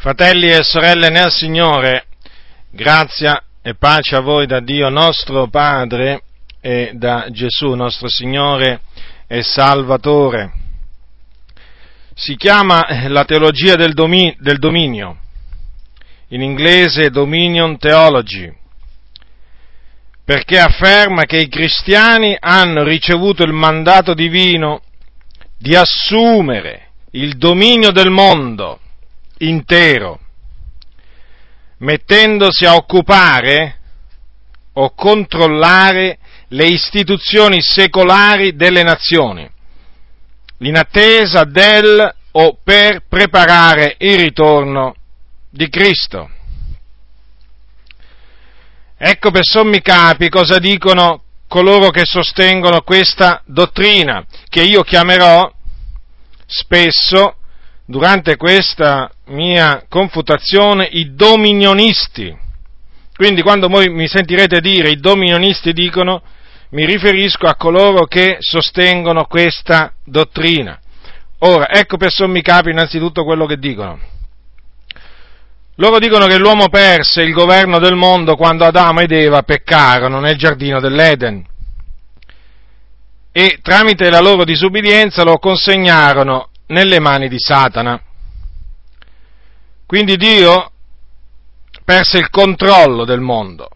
Fratelli e sorelle nel Signore, grazia e pace a voi da Dio nostro Padre e da Gesù nostro Signore e Salvatore. Si chiama la teologia del, domi- del dominio, in inglese Dominion Theology, perché afferma che i cristiani hanno ricevuto il mandato divino di assumere il dominio del mondo intero, mettendosi a occupare o controllare le istituzioni secolari delle nazioni, in attesa del o per preparare il ritorno di Cristo. Ecco per sommi capi cosa dicono coloro che sostengono questa dottrina, che io chiamerò spesso durante questa mia confutazione i dominionisti. Quindi quando voi mi sentirete dire i dominionisti dicono, mi riferisco a coloro che sostengono questa dottrina. Ora, ecco per sommi capi innanzitutto quello che dicono. Loro dicono che l'uomo perse il governo del mondo quando Adamo ed Eva peccarono nel giardino dell'Eden e tramite la loro disubbidienza lo consegnarono nelle mani di Satana. Quindi Dio perse il controllo del mondo,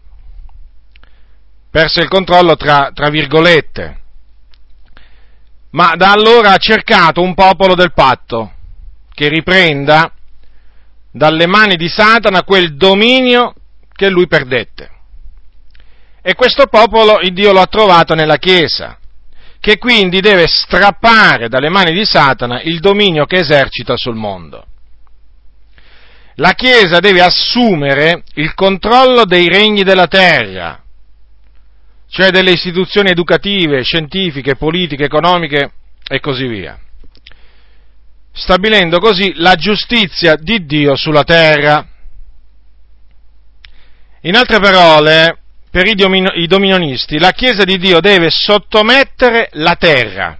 perse il controllo tra, tra virgolette, ma da allora ha cercato un popolo del patto che riprenda dalle mani di Satana quel dominio che lui perdette. E questo popolo il Dio lo ha trovato nella Chiesa, che quindi deve strappare dalle mani di Satana il dominio che esercita sul mondo. La Chiesa deve assumere il controllo dei regni della terra, cioè delle istituzioni educative, scientifiche, politiche, economiche e così via, stabilendo così la giustizia di Dio sulla terra. In altre parole, per i dominionisti, la Chiesa di Dio deve sottomettere la terra,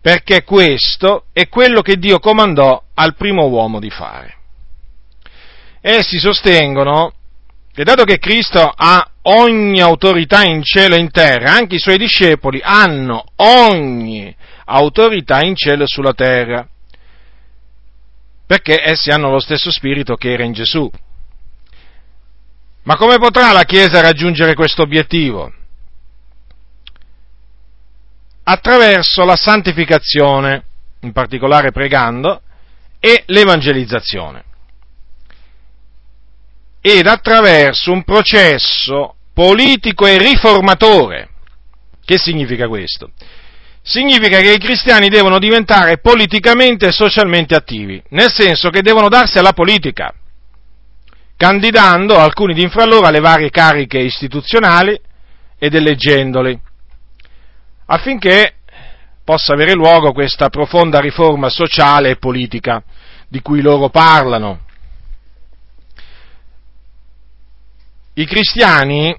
perché questo è quello che Dio comandò al primo uomo di fare. Essi sostengono che dato che Cristo ha ogni autorità in cielo e in terra, anche i suoi discepoli hanno ogni autorità in cielo e sulla terra, perché essi hanno lo stesso spirito che era in Gesù. Ma come potrà la Chiesa raggiungere questo obiettivo? Attraverso la santificazione, in particolare pregando, e l'evangelizzazione. Ed attraverso un processo politico e riformatore. Che significa questo? Significa che i cristiani devono diventare politicamente e socialmente attivi, nel senso che devono darsi alla politica candidando alcuni di fra loro alle varie cariche istituzionali ed eleggendoli, affinché possa avere luogo questa profonda riforma sociale e politica di cui loro parlano. I cristiani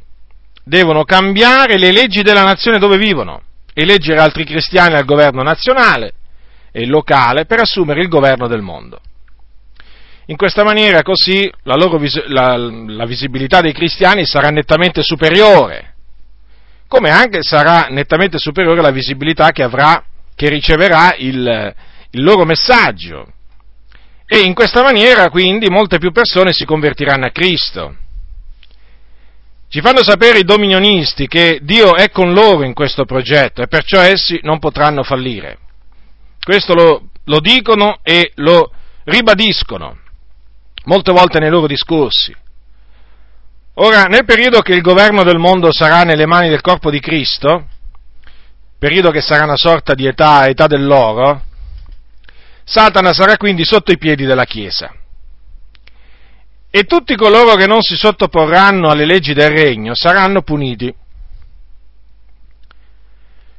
devono cambiare le leggi della nazione dove vivono, eleggere altri cristiani al governo nazionale e locale per assumere il governo del mondo. In questa maniera così la, loro, la, la visibilità dei cristiani sarà nettamente superiore, come anche sarà nettamente superiore la visibilità che, avrà, che riceverà il, il loro messaggio. E in questa maniera quindi molte più persone si convertiranno a Cristo. Ci fanno sapere i dominionisti che Dio è con loro in questo progetto e perciò essi non potranno fallire. Questo lo, lo dicono e lo ribadiscono molte volte nei loro discorsi. Ora, nel periodo che il governo del mondo sarà nelle mani del corpo di Cristo, periodo che sarà una sorta di età, età dell'oro, Satana sarà quindi sotto i piedi della Chiesa. E tutti coloro che non si sottoporranno alle leggi del regno saranno puniti.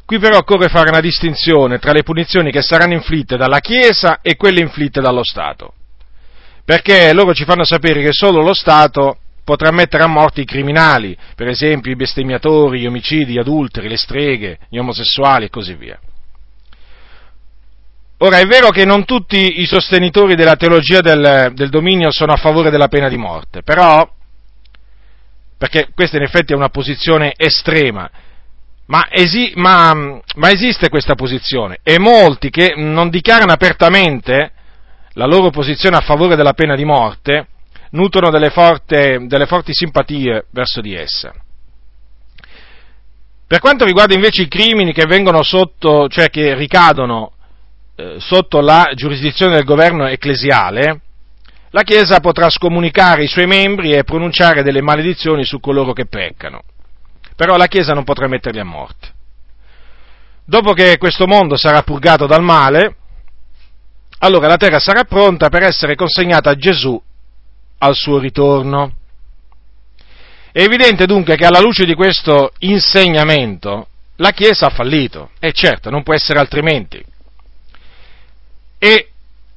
Qui però occorre fare una distinzione tra le punizioni che saranno inflitte dalla Chiesa e quelle inflitte dallo Stato perché loro ci fanno sapere che solo lo Stato potrà mettere a morte i criminali, per esempio i bestemmiatori, gli omicidi, gli adulteri, le streghe, gli omosessuali e così via. Ora è vero che non tutti i sostenitori della teologia del, del dominio sono a favore della pena di morte, però, perché questa in effetti è una posizione estrema, ma, esi, ma, ma, esiste questa posizione e molti che non dichiarano apertamente la loro posizione a favore della pena di morte nutrono delle, forte, delle forti simpatie verso di essa. Per quanto riguarda invece i crimini che sotto, cioè che ricadono eh, sotto la giurisdizione del governo ecclesiale, la Chiesa potrà scomunicare i suoi membri e pronunciare delle maledizioni su coloro che peccano però la Chiesa non potrà metterli a morte. Dopo che questo mondo sarà purgato dal male, allora la terra sarà pronta per essere consegnata a Gesù al suo ritorno. È evidente dunque che alla luce di questo insegnamento la Chiesa ha fallito, e certo, non può essere altrimenti. E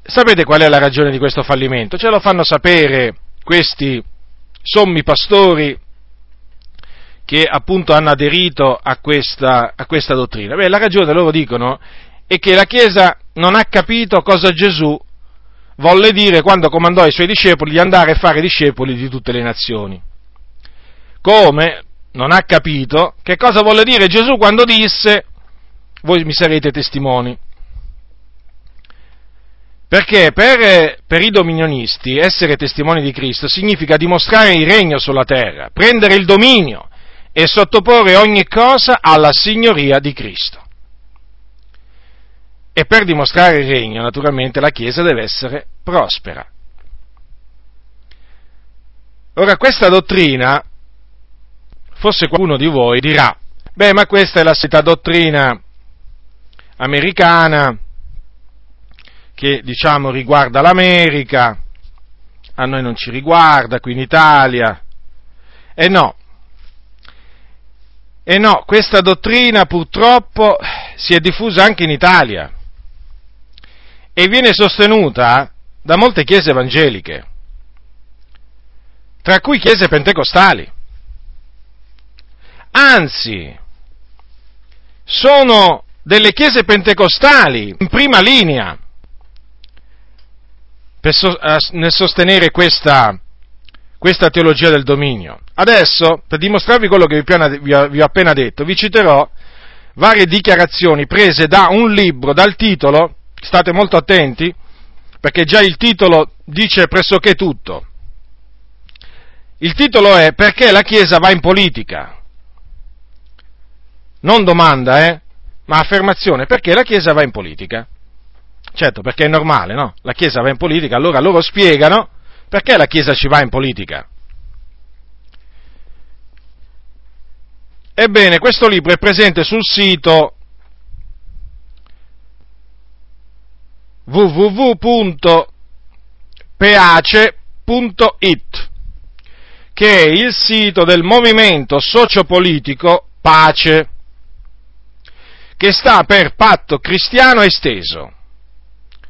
sapete qual è la ragione di questo fallimento? Ce lo fanno sapere questi sommi pastori che appunto hanno aderito a questa, a questa dottrina? Beh, la ragione, loro dicono, è che la Chiesa non ha capito cosa Gesù volle dire quando comandò ai suoi discepoli di andare a fare discepoli di tutte le nazioni. Come non ha capito che cosa volle dire Gesù quando disse voi mi sarete testimoni. Perché per, per, i dominionisti essere testimoni di Cristo significa dimostrare il regno sulla terra, prendere il dominio, e sottoporre ogni cosa alla signoria di Cristo. E per dimostrare il regno, naturalmente, la Chiesa deve essere prospera. Ora, questa dottrina, forse qualcuno di voi dirà, beh, ma questa è la solita dottrina americana che, diciamo, riguarda l'America, a noi non ci riguarda qui in Italia. E no, e no, questa dottrina purtroppo si è diffusa anche in Italia e viene sostenuta da molte chiese evangeliche, tra cui chiese pentecostali. Anzi, sono delle chiese pentecostali in prima linea nel sostenere questa, questa teologia del dominio. Adesso, per dimostrarvi quello che vi ho appena detto, vi citerò varie dichiarazioni prese da un libro, dal titolo, state molto attenti, perché già il titolo dice pressoché tutto. Il titolo è Perché la Chiesa va in politica? Non domanda, eh? Ma affermazione, perché la Chiesa va in politica? Certo, perché è normale, no? La Chiesa va in politica, allora loro spiegano perché la Chiesa ci va in politica? Ebbene, questo libro è presente sul sito www.peace.it, che è il sito del movimento sociopolitico Pace, che sta per Patto Cristiano Esteso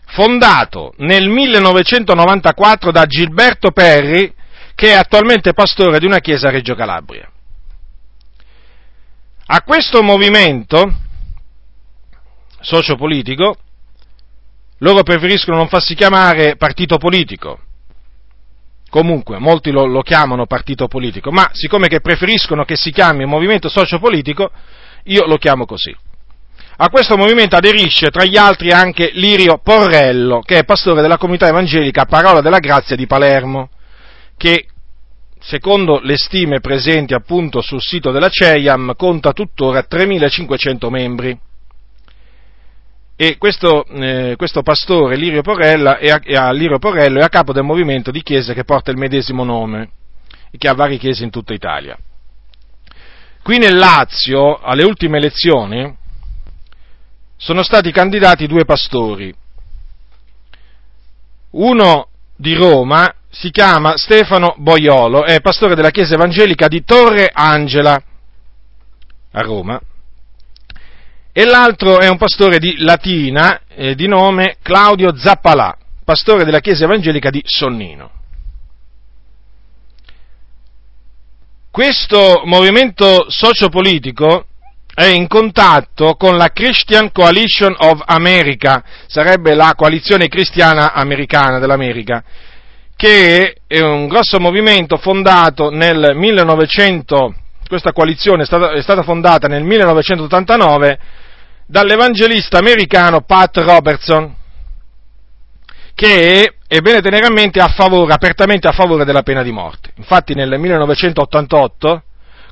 fondato nel 1994 da Gilberto Perri, che è attualmente pastore di una chiesa a Reggio Calabria. A questo movimento sociopolitico loro preferiscono non farsi chiamare partito politico. Comunque, molti lo, lo, chiamano partito politico, ma siccome che preferiscono che si chiami movimento sociopolitico, io lo chiamo così. A questo movimento aderisce tra gli altri anche Lirio Porrello, che è pastore della comunità evangelica Parola della Grazia di Palermo, che secondo le stime presenti appunto sul sito della CEIAM conta tuttora 3.500 membri. E questo, eh, questo pastore Lirio, Porella, è a, è a Lirio Porello è a capo del movimento di chiese che porta il medesimo nome e che ha varie chiese in tutta Italia. Qui nel Lazio, alle ultime elezioni, sono stati candidati due pastori. Uno di Roma si chiama Stefano Boiolo, è pastore della chiesa evangelica di Torre Angela a Roma, e l'altro è un pastore di Latina eh, di nome Claudio Zappalà, pastore della chiesa evangelica di Sonnino. Questo movimento sociopolitico è in contatto con la Christian Coalition of America, sarebbe la coalizione cristiana americana dell'America, che è un grosso movimento fondato nel 1900, questa coalizione è stata, è stata fondata nel 1989 dall'evangelista americano Pat Robertson, che è bene tenere a mente a favore, apertamente a favore della pena di morte. Infatti nel 1988,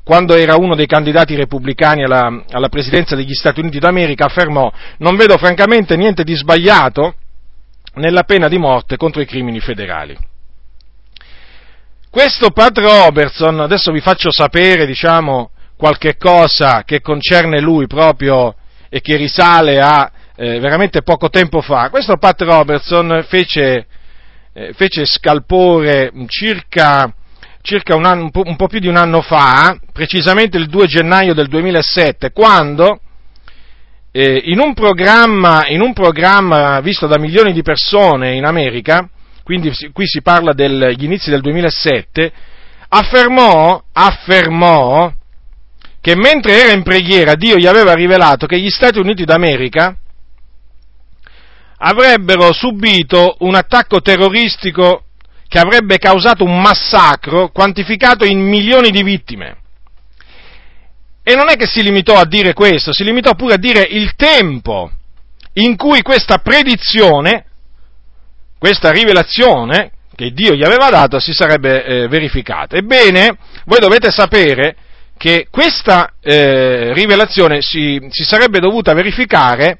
quando era uno dei candidati repubblicani alla, alla presidenza degli Stati Uniti d'America, affermò non vedo francamente niente di sbagliato nella pena di morte contro i crimini federali. Questo Pat Robertson, adesso vi faccio sapere, diciamo, qualche cosa che concerne lui proprio e che risale a eh, veramente poco tempo fa. Questo Pat Robertson fece, eh, fece scalpore circa, circa un, anno, un, po', più di un anno fa, precisamente il 2 gennaio del 2007, quando eh, in, un in, un programma, visto da milioni di persone in America, quindi qui si parla degli inizi del 2007, affermò, affermò che mentre era in preghiera Dio gli aveva rivelato che gli Stati Uniti d'America avrebbero subito un attacco terroristico che avrebbe causato un massacro quantificato in milioni di vittime. E non è che si limitò a dire questo, si limitò pure a dire il tempo in cui questa predizione, questa rivelazione che Dio gli aveva dato si sarebbe eh, verificata. Ebbene, voi dovete sapere che questa eh, rivelazione si, si, sarebbe dovuta verificare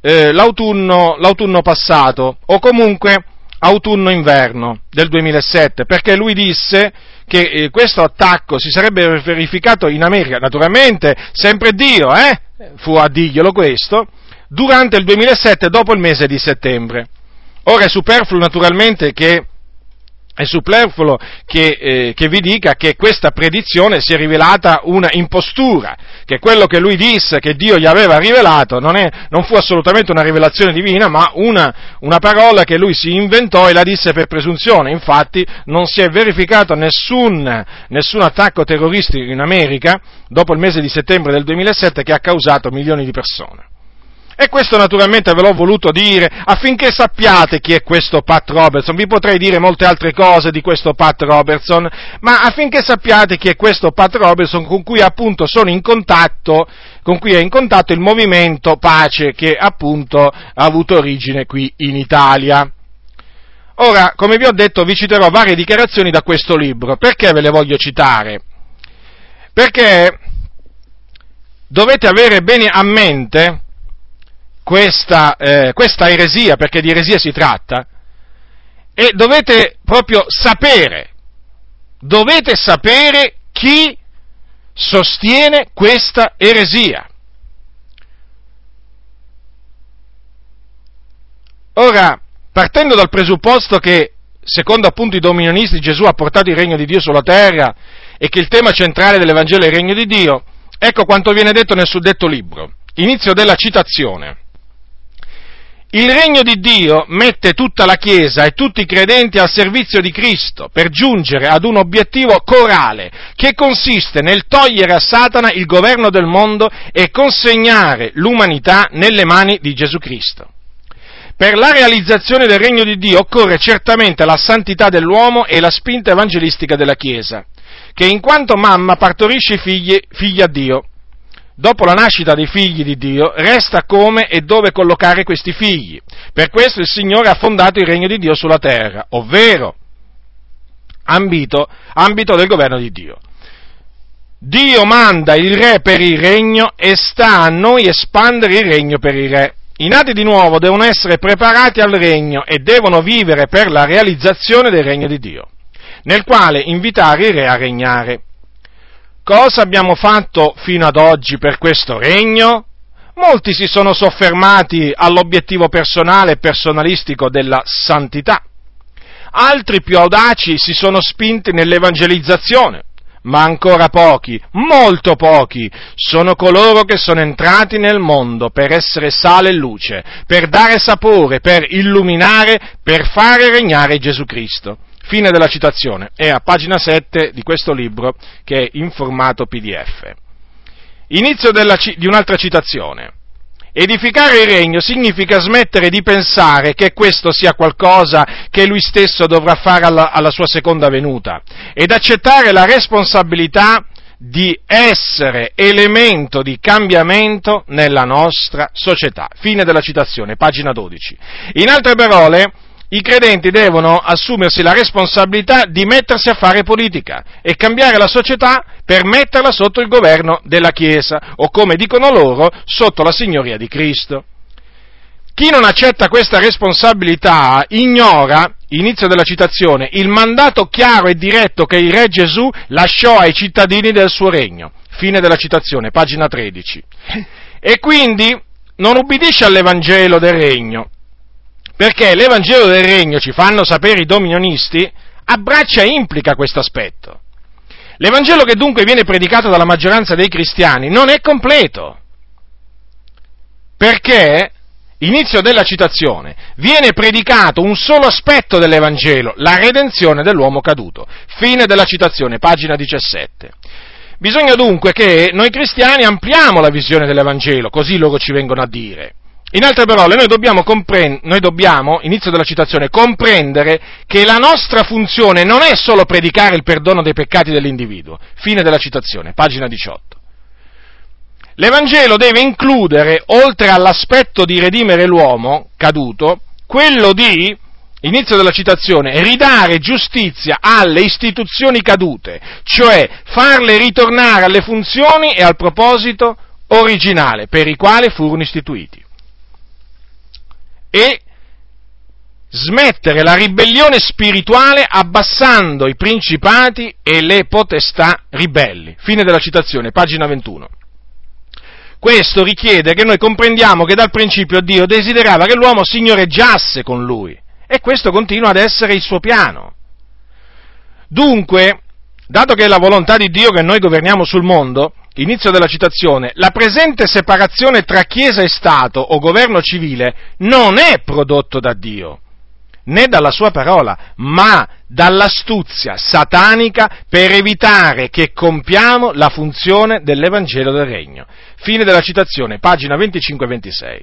eh, l'autunno, l'autunno passato o comunque autunno-inverno del 2007, perché lui disse che eh, questo attacco si sarebbe verificato in America, naturalmente sempre Dio, eh, fu a dirglielo questo, durante il 2007 dopo il mese di settembre. Ora è superfluo naturalmente che è superfluo che, eh, che, vi dica che questa predizione si è rivelata una impostura, che quello che lui disse, che Dio gli aveva rivelato, non, è, non fu assolutamente una rivelazione divina, ma una, una, parola che lui si inventò e la disse per presunzione. Infatti non si è verificato nessun, nessun attacco terroristico in America dopo il mese di settembre del 2007 che ha causato milioni di persone. E questo naturalmente ve l'ho voluto dire affinché sappiate chi è questo Pat Robertson. Vi potrei dire molte altre cose di questo Pat Robertson, ma affinché sappiate chi è questo Pat Robertson con cui appunto sono in contatto, con cui è in contatto il movimento Pace che appunto ha avuto origine qui in Italia. Ora, come vi ho detto, vi citerò varie dichiarazioni da questo libro. Perché ve le voglio citare? Perché dovete avere bene a mente questa, eh, questa eresia, perché di eresia si tratta, e dovete proprio sapere, dovete sapere chi sostiene questa eresia. Ora, partendo dal presupposto che, secondo appunto i dominionisti, Gesù ha portato il regno di Dio sulla terra e che il tema centrale dell'Evangelo è il regno di Dio, ecco quanto viene detto nel suddetto libro. Inizio della citazione. Il regno di Dio mette tutta la Chiesa e tutti i credenti al servizio di Cristo per giungere ad un obiettivo corale che consiste nel togliere a Satana il governo del mondo e consegnare l'umanità nelle mani di Gesù Cristo. Per la realizzazione del regno di Dio occorre certamente la santità dell'uomo e la spinta evangelistica della Chiesa, che in quanto mamma partorisce figli, figli a Dio dopo la nascita dei figli di Dio, resta come e dove collocare questi figli. Per questo il Signore ha fondato il regno di Dio sulla terra, ovvero ambito, ambito del governo di Dio. Dio manda il re per il regno e sta a noi espandere il regno per il re. I nati di nuovo devono essere preparati al regno e devono vivere per la realizzazione del regno di Dio, nel quale invitare il re a regnare. Cosa abbiamo fatto fino ad oggi per questo regno? Molti si sono soffermati all'obiettivo personale e personalistico della santità. Altri più audaci si sono spinti nell'evangelizzazione, ma ancora pochi, molto pochi, sono coloro che sono entrati nel mondo per essere sale e luce, per dare sapore, per illuminare, per fare regnare Gesù Cristo. Fine della citazione. È a pagina 7 di questo libro che è in formato PDF. inizio della, di un'altra citazione. Edificare il regno significa smettere di pensare che questo sia qualcosa che lui stesso dovrà fare alla, alla sua seconda venuta ed accettare la responsabilità di essere elemento di cambiamento nella nostra società. Fine della citazione, pagina 12. In altre parole, i credenti devono assumersi la responsabilità di mettersi a fare politica e cambiare la società per metterla sotto il governo della Chiesa o, come dicono loro, sotto la signoria di Cristo. Chi non accetta questa responsabilità ignora, inizio della citazione, il mandato chiaro e diretto che il Re Gesù lasciò ai cittadini del suo regno. Fine della citazione, pagina 13. E quindi non ubbidisce all'Evangelo del regno, perché l'Evangelo del Regno, ci fanno sapere i dominionisti, abbraccia e implica questo aspetto. L'Evangelo che dunque viene predicato dalla maggioranza dei cristiani non è completo, perché, inizio della citazione, viene predicato un solo aspetto dell'Evangelo, la redenzione dell'uomo caduto. Fine della citazione, pagina 17. Bisogna dunque che noi cristiani ampliamo la visione dell'Evangelo, così loro ci vengono a dire. In altre parole, noi dobbiamo, comprend- noi dobbiamo, inizio della citazione, comprendere che la nostra funzione non è solo predicare il perdono dei peccati dell'individuo. Fine della citazione, pagina 18. L'Evangelo deve includere, oltre all'aspetto di redimere l'uomo caduto, quello di, inizio della citazione, ridare giustizia alle istituzioni cadute, cioè farle ritornare alle funzioni e al proposito originale per i quali furono istituiti e smettere la ribellione spirituale abbassando i principati e le potestà ribelli. Fine della citazione, pagina 21. Questo richiede che noi comprendiamo che dal principio Dio desiderava che l'uomo signoreggiasse con lui e questo continua ad essere il suo piano. Dunque, dato che è la volontà di Dio che noi governiamo sul mondo, inizio della citazione, la presente separazione tra Chiesa e Stato o governo civile non è prodotto da Dio, né dalla sua parola, ma dall'astuzia satanica per evitare che compiamo la funzione dell'Evangelo del Regno. Fine della citazione, pagina 25-26.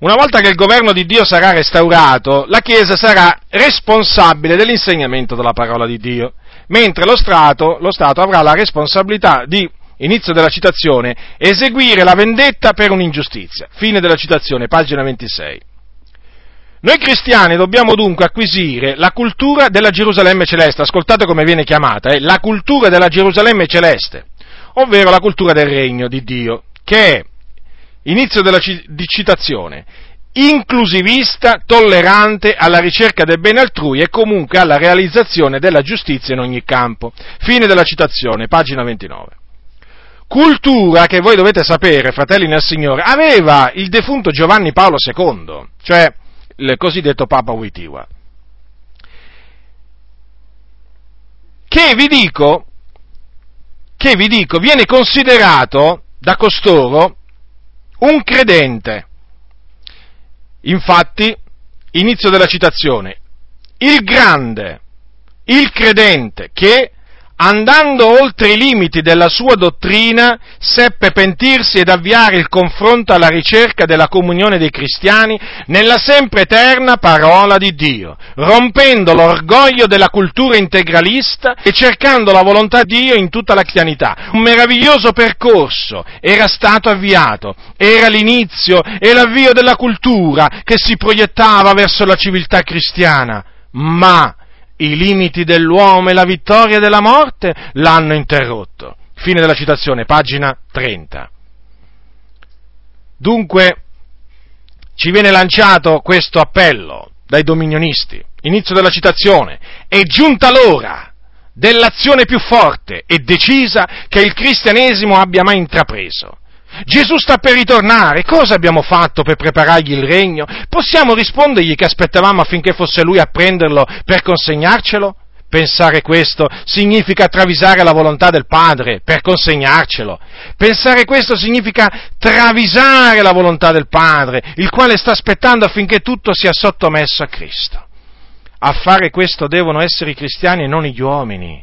Una volta che il governo di Dio sarà restaurato, la Chiesa sarà responsabile dell'insegnamento della parola di Dio, mentre lo Stato, lo Stato avrà la responsabilità di inizio della citazione, eseguire la vendetta per un'ingiustizia. Fine della citazione, pagina 26. Noi cristiani dobbiamo dunque acquisire la cultura della Gerusalemme celeste, ascoltate come viene chiamata, eh, la cultura della Gerusalemme celeste, ovvero la cultura del regno di Dio, che è, inizio della citazione, inclusivista, tollerante alla ricerca del bene altrui e comunque alla realizzazione della giustizia in ogni campo. Fine della citazione, pagina 29 cultura che voi dovete sapere, fratelli nel Signore, aveva il defunto Giovanni Paolo II, cioè il cosiddetto Papa Wittiwa. Che vi dico, che vi dico, viene considerato da costoro un credente. Infatti, inizio della citazione, il grande, il credente che andando oltre i limiti della sua dottrina, seppe pentirsi ed avviare il confronto alla ricerca della comunione dei cristiani nella sempre eterna parola di Dio, rompendo l'orgoglio della cultura integralista e cercando la volontà di Dio in tutta la cristianità. Un meraviglioso percorso era stato avviato, era l'inizio e l'avvio della cultura che si proiettava verso la civiltà cristiana, ma i limiti dell'uomo e la vittoria della morte l'hanno interrotto. Fine della citazione, pagina 30. Dunque, ci viene lanciato questo appello dai dominionisti. Inizio della citazione. È giunta l'ora dell'azione più forte e decisa che il cristianesimo abbia mai intrapreso. Gesù sta per ritornare, cosa abbiamo fatto per preparargli il regno? Possiamo rispondergli che aspettavamo affinché fosse lui a prenderlo per consegnarcelo? Pensare questo significa travisare la volontà del Padre per consegnarcelo. Pensare questo significa travisare la volontà del Padre, il quale sta aspettando affinché tutto sia sottomesso a Cristo. A fare questo devono essere i cristiani e non gli uomini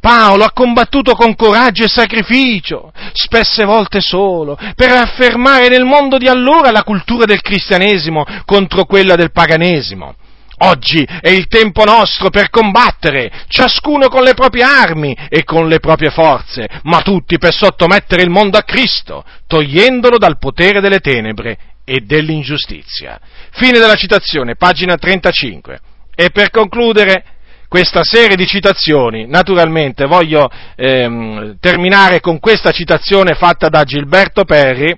Paolo ha combattuto con coraggio e sacrificio, spesse volte solo, per affermare nel mondo di allora la cultura del cristianesimo contro quella del paganesimo. Oggi è il tempo nostro per combattere, ciascuno con le proprie armi e con le proprie forze, ma tutti per sottomettere il mondo a Cristo, togliendolo dal potere delle tenebre e dell'ingiustizia. Fine della citazione, pagina 35. E per concludere questa serie di citazioni, naturalmente voglio ehm, terminare con questa citazione fatta da Gilberto Perri,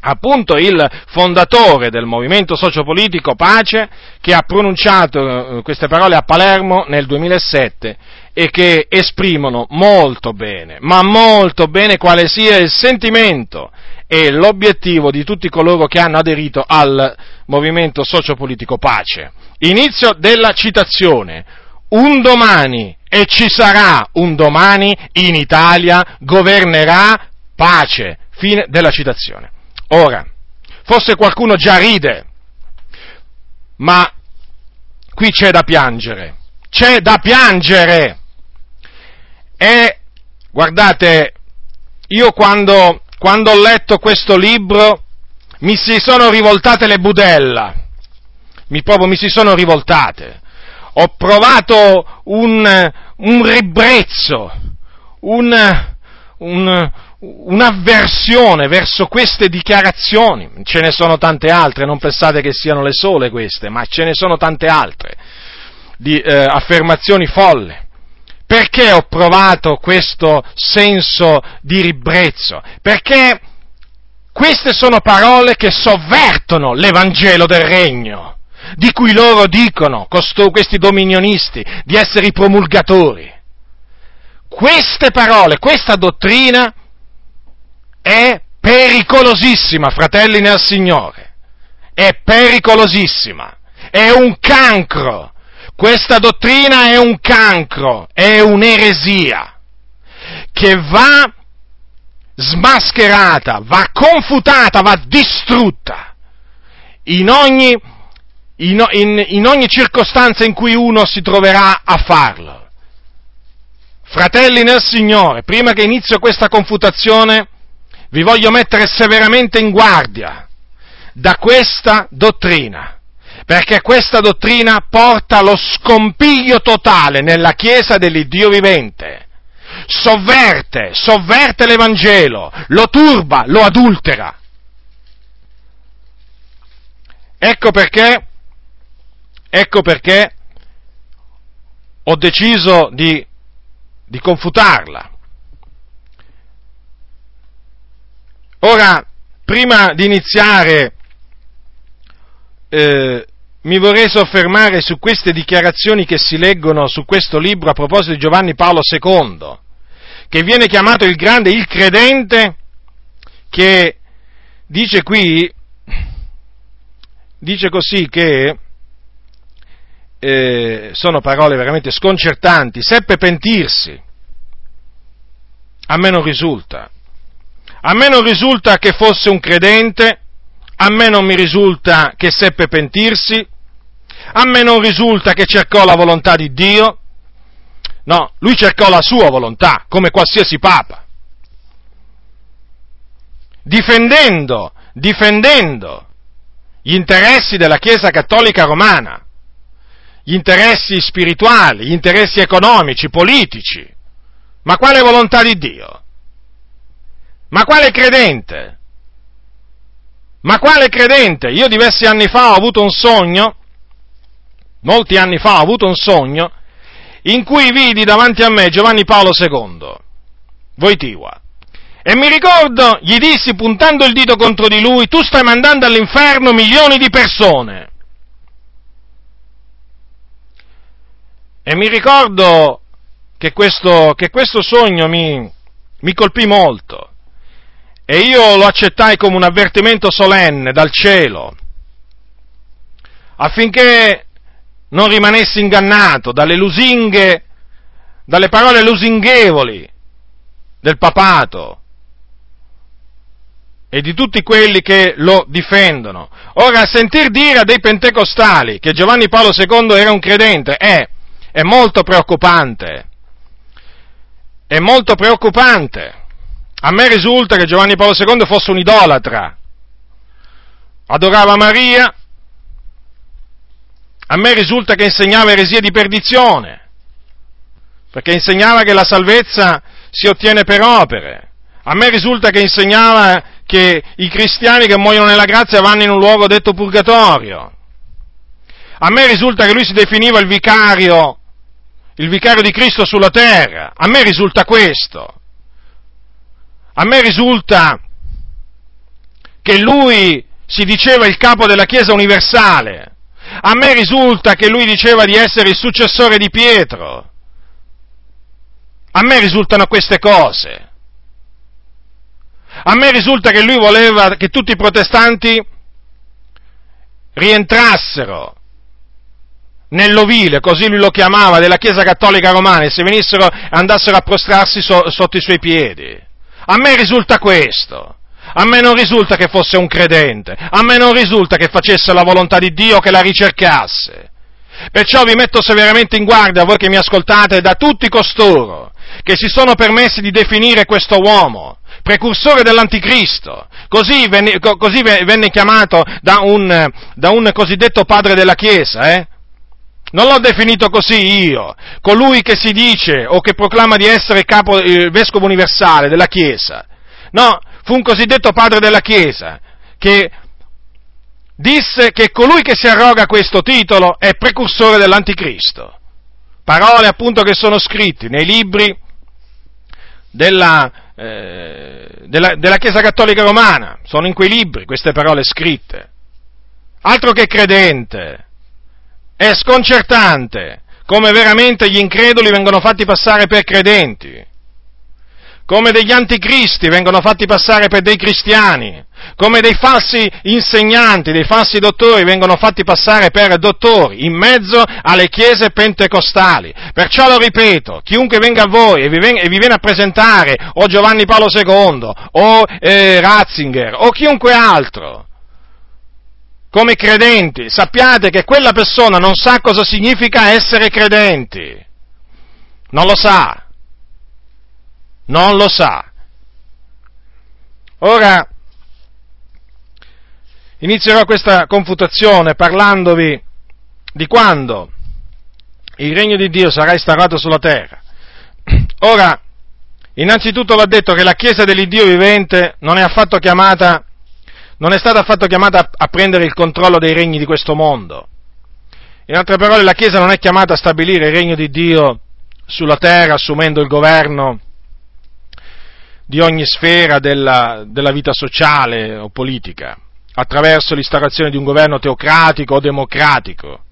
appunto il fondatore del movimento sociopolitico Pace, che ha pronunciato eh, queste parole a Palermo nel 2007 e che esprimono molto bene, ma molto bene quale sia il sentimento e l'obiettivo di tutti coloro che hanno aderito al movimento sociopolitico Pace. Inizio della citazione. Un domani, e ci sarà un domani, in Italia governerà pace. Fine della citazione. Ora, forse qualcuno già ride, ma qui c'è da piangere, c'è da piangere. E guardate, io quando, quando ho letto questo libro mi si sono rivoltate le budella, mi, proprio mi si sono rivoltate. Ho provato un, un ribrezzo, un, un, un'avversione verso queste dichiarazioni, ce ne sono tante altre, non pensate che siano le sole queste, ma ce ne sono tante altre di eh, affermazioni folle. Perché ho provato questo senso di ribrezzo? Perché queste sono parole che sovvertono l'Evangelo del Regno, di cui loro dicono, costo, questi dominionisti, di essere i promulgatori. Queste parole, questa dottrina è pericolosissima, fratelli nel Signore. È pericolosissima. È un cancro. Questa dottrina è un cancro, è un'eresia che va smascherata, va confutata, va distrutta in ogni, in, in, in ogni circostanza in cui uno si troverà a farlo. Fratelli nel Signore, prima che inizio questa confutazione, vi voglio mettere severamente in guardia da questa dottrina, perché questa dottrina porta lo scompiglio totale nella Chiesa dell'Iddio vivente. Sovverte, sovverte l'Evangelo, lo turba, lo adultera. Ecco perché, ecco perché ho deciso di, di confutarla. Ora, prima di iniziare, eh, mi vorrei soffermare su queste dichiarazioni che si leggono su questo libro a proposito di Giovanni Paolo II, che viene chiamato il grande, il credente, che dice qui, dice così che eh, sono parole veramente sconcertanti, seppe pentirsi, a me non risulta, a me non risulta che fosse un credente, a me non mi risulta che seppe pentirsi, a me non risulta che cercò la volontà di Dio, no, lui cercò la sua volontà, come qualsiasi papa, difendendo, difendendo gli interessi della Chiesa Cattolica Romana, gli interessi spirituali, gli interessi economici, politici, ma quale volontà di Dio? Ma quale credente? Ma quale credente? Io diversi anni fa ho avuto un sogno, molti anni fa ho avuto un sogno, in cui vidi davanti a me Giovanni Paolo II, Voitiva, e mi ricordo, gli dissi puntando il dito contro di lui, tu stai mandando all'inferno milioni di persone. E mi ricordo che questo, che questo sogno mi, mi colpì molto. E io lo accettai come un avvertimento solenne dal cielo, affinché non rimanessi ingannato dalle lusinghe, dalle parole lusinghevoli del papato e di tutti quelli che lo difendono. Ora, sentir dire a dei pentecostali che Giovanni Paolo II era un credente è, è molto preoccupante, è molto preoccupante. A me risulta che Giovanni Paolo II fosse un idolatra, adorava Maria, a me risulta che insegnava eresie di perdizione, perché insegnava che la salvezza si ottiene per opere. A me risulta che insegnava che i cristiani che muoiono nella grazia vanno in un luogo detto purgatorio. A me risulta che lui si definiva il vicario, il vicario di Cristo sulla terra. A me risulta questo. A me risulta che lui si diceva il capo della Chiesa universale. A me risulta che lui diceva di essere il successore di Pietro. A me risultano queste cose. A me risulta che lui voleva che tutti i protestanti rientrassero nell'ovile, così lui lo chiamava, della Chiesa Cattolica Romana e se venissero andassero a prostrarsi so, sotto i suoi piedi. A me risulta questo. A me non risulta che fosse un credente, a me non risulta che facesse la volontà di Dio, che la ricercasse. Perciò vi metto severamente in guardia, voi che mi ascoltate, da tutti costoro che si sono permessi di definire questo uomo precursore dell'anticristo. Così venne, così venne chiamato da un, da un, cosiddetto padre della Chiesa, eh? Non l'ho definito così io, colui che si dice o che proclama di essere capo, eh, vescovo universale della Chiesa. No, fu un cosiddetto padre della Chiesa che disse che colui che si arroga questo titolo è precursore dell'anticristo. Parole appunto che sono scritte nei libri della, eh, della, della Chiesa Cattolica Romana, sono in quei libri queste parole scritte. Altro che credente, è sconcertante come veramente gli increduli vengono fatti passare per credenti, come degli anticristi vengono fatti passare per dei cristiani, come dei falsi insegnanti, dei falsi dottori vengono fatti passare per dottori in mezzo alle chiese pentecostali. Perciò lo ripeto, chiunque venga a voi e vi, viene a presentare o Giovanni Paolo II o eh, Ratzinger o chiunque altro, come credenti, sappiate che quella persona non sa cosa significa essere credenti. Non lo sa. Non lo sa. Ora, inizierò questa confutazione parlandovi di quando il regno di Dio sarà instaurato sulla terra. Ora, innanzitutto va detto che la Chiesa dell'Iddio vivente non è affatto chiamata non è stata affatto chiamata a prendere il controllo dei regni di questo mondo. In altre parole, la Chiesa non è chiamata a stabilire il regno di Dio sulla terra, assumendo il governo di ogni sfera della, della vita sociale o politica, attraverso l'instaurazione di un governo teocratico o democratico.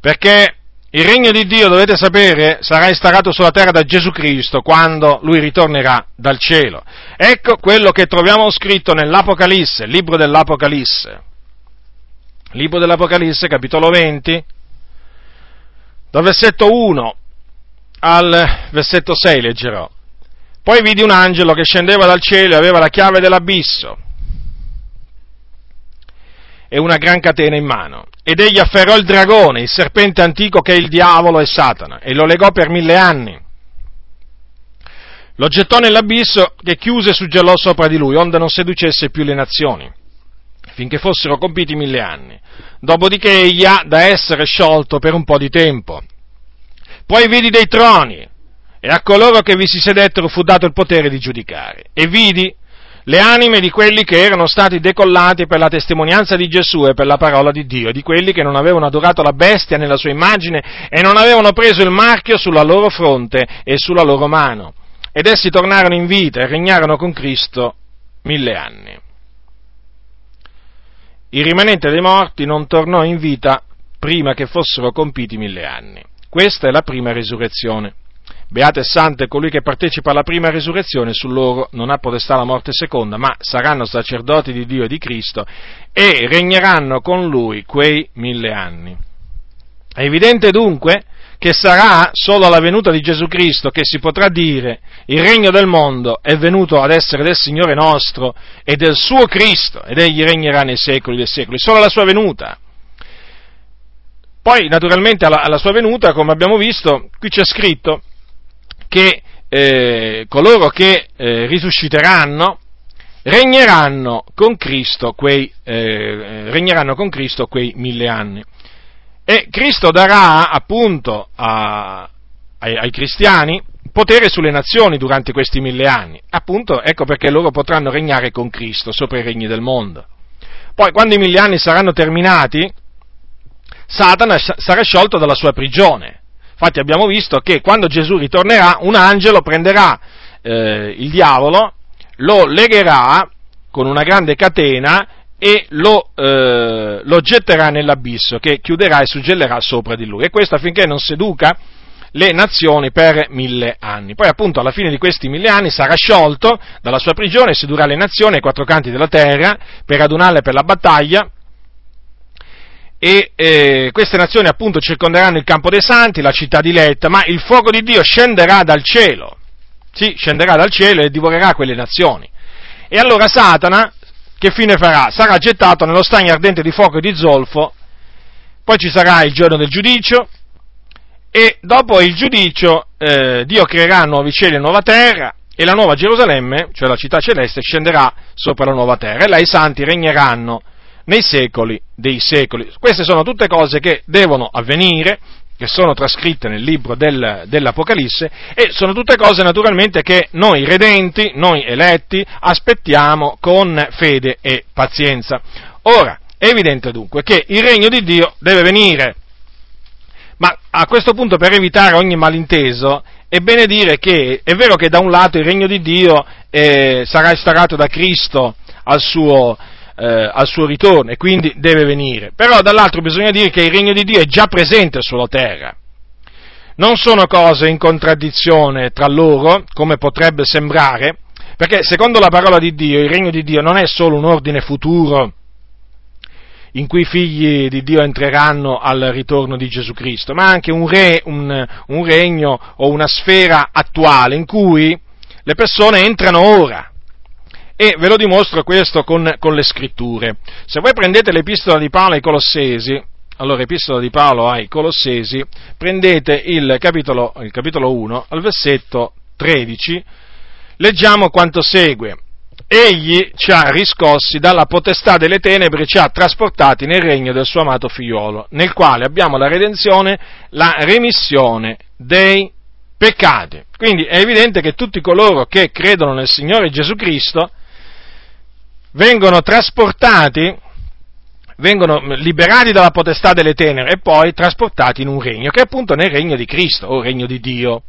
Perché il regno di Dio, dovete sapere, sarà instaurato sulla terra da Gesù Cristo quando lui ritornerà dal cielo. Ecco quello che troviamo scritto nell'Apocalisse, libro dell'Apocalisse. Libro dell'Apocalisse, capitolo 20, dal versetto 1 al versetto 6 leggerò. Poi vidi un angelo che scendeva dal cielo e aveva la chiave dell'abisso e una gran catena in mano. Ed egli afferrò il dragone, il serpente antico che è il diavolo e Satana, e lo legò per mille anni. Lo gettò nell'abisso che chiuse e suggellò sopra di lui, onde non seducesse più le nazioni, finché fossero compiti mille anni. Dopodiché egli ha da essere sciolto per un po' di tempo. Poi vidi dei troni, e a coloro che vi si sedettero fu dato il potere di giudicare. E vidi le anime di quelli che erano stati decollati per la testimonianza di Gesù e per la parola di Dio, di quelli che non avevano adorato la bestia nella sua immagine e non avevano preso il marchio sulla loro fronte e sulla loro mano. Ed essi tornarono in vita e regnarono con Cristo mille anni. Il rimanente dei morti non tornò in vita prima che fossero compiti mille anni. Questa è la prima risurrezione. Beate e sante colui che partecipa alla prima risurrezione, su loro non ha potestà la morte seconda, ma saranno sacerdoti di Dio e di Cristo e regneranno con lui quei mille anni. È evidente dunque che sarà solo alla venuta di Gesù Cristo che si potrà dire il regno del mondo è venuto ad essere del Signore nostro e del suo Cristo ed egli regnerà nei secoli dei secoli, solo alla sua venuta. Poi, naturalmente, alla, alla sua venuta, come abbiamo visto, qui c'è scritto che eh, coloro che eh, risusciteranno regneranno con, quei, eh, regneranno con Cristo quei, mille anni. E Cristo darà appunto a, ai, ai cristiani potere sulle nazioni durante questi mille anni. Appunto, ecco perché loro potranno regnare con Cristo sopra i regni del mondo. Poi, quando i mille anni saranno terminati, Satana sarà sciolto dalla sua prigione. Infatti abbiamo visto che quando Gesù ritornerà, un angelo prenderà eh, il diavolo, lo legherà con una grande catena e lo, eh, lo, getterà nell'abisso che chiuderà e suggellerà sopra di lui. E questo affinché non seduca le nazioni per mille anni. Poi appunto alla fine di questi mille anni sarà sciolto dalla sua prigione, sedurà le nazioni ai quattro canti della terra per adunarle per la battaglia e eh, queste nazioni appunto circonderanno il campo dei santi, la città diletta, ma il fuoco di Dio scenderà dal cielo, sì, scenderà dal cielo e divorerà quelle nazioni. E allora Satana, che fine farà? Sarà gettato nello stagno ardente di fuoco e di zolfo, poi ci sarà il giorno del giudizio, e dopo il giudizio eh, Dio creerà nuovi cieli e nuova terra, e la nuova Gerusalemme, cioè la città celeste, scenderà sopra la nuova terra, e là i santi regneranno nei secoli dei secoli. Queste sono tutte cose che devono avvenire, che sono trascritte nel libro del, dell'Apocalisse e sono tutte cose naturalmente che noi redenti, noi eletti, aspettiamo con fede e pazienza. Ora, è evidente dunque che il regno di Dio deve venire, ma a questo punto per evitare ogni malinteso è bene dire che è vero che da un lato il regno di Dio eh, sarà instaurato da Cristo al suo, eh, al suo ritorno e quindi deve venire. Però dall'altro bisogna dire che il regno di Dio è già presente sulla terra. Non sono cose in contraddizione tra loro, come potrebbe sembrare, perché secondo la parola di Dio il regno di Dio non è solo un ordine futuro in cui i figli di Dio entreranno al ritorno di Gesù Cristo, ma anche un, re, un, un regno o una sfera attuale in cui le persone entrano ora, e ve lo dimostro questo con, con le scritture. Se voi prendete l'epistola di Paolo ai Colossesi, allora epistola di Paolo ai Colossesi, prendete il capitolo, il capitolo 1 al versetto 13, leggiamo quanto segue. Egli ci ha riscossi dalla potestà delle tenebre e ci ha trasportati nel regno del suo amato figliuolo, nel quale abbiamo la redenzione, la remissione dei peccati. Quindi è evidente che tutti coloro che credono nel Signore Gesù Cristo vengono trasportati, vengono liberati dalla potestà delle tenere e poi trasportati in un regno, che è appunto nel regno di Cristo, o regno di Dio,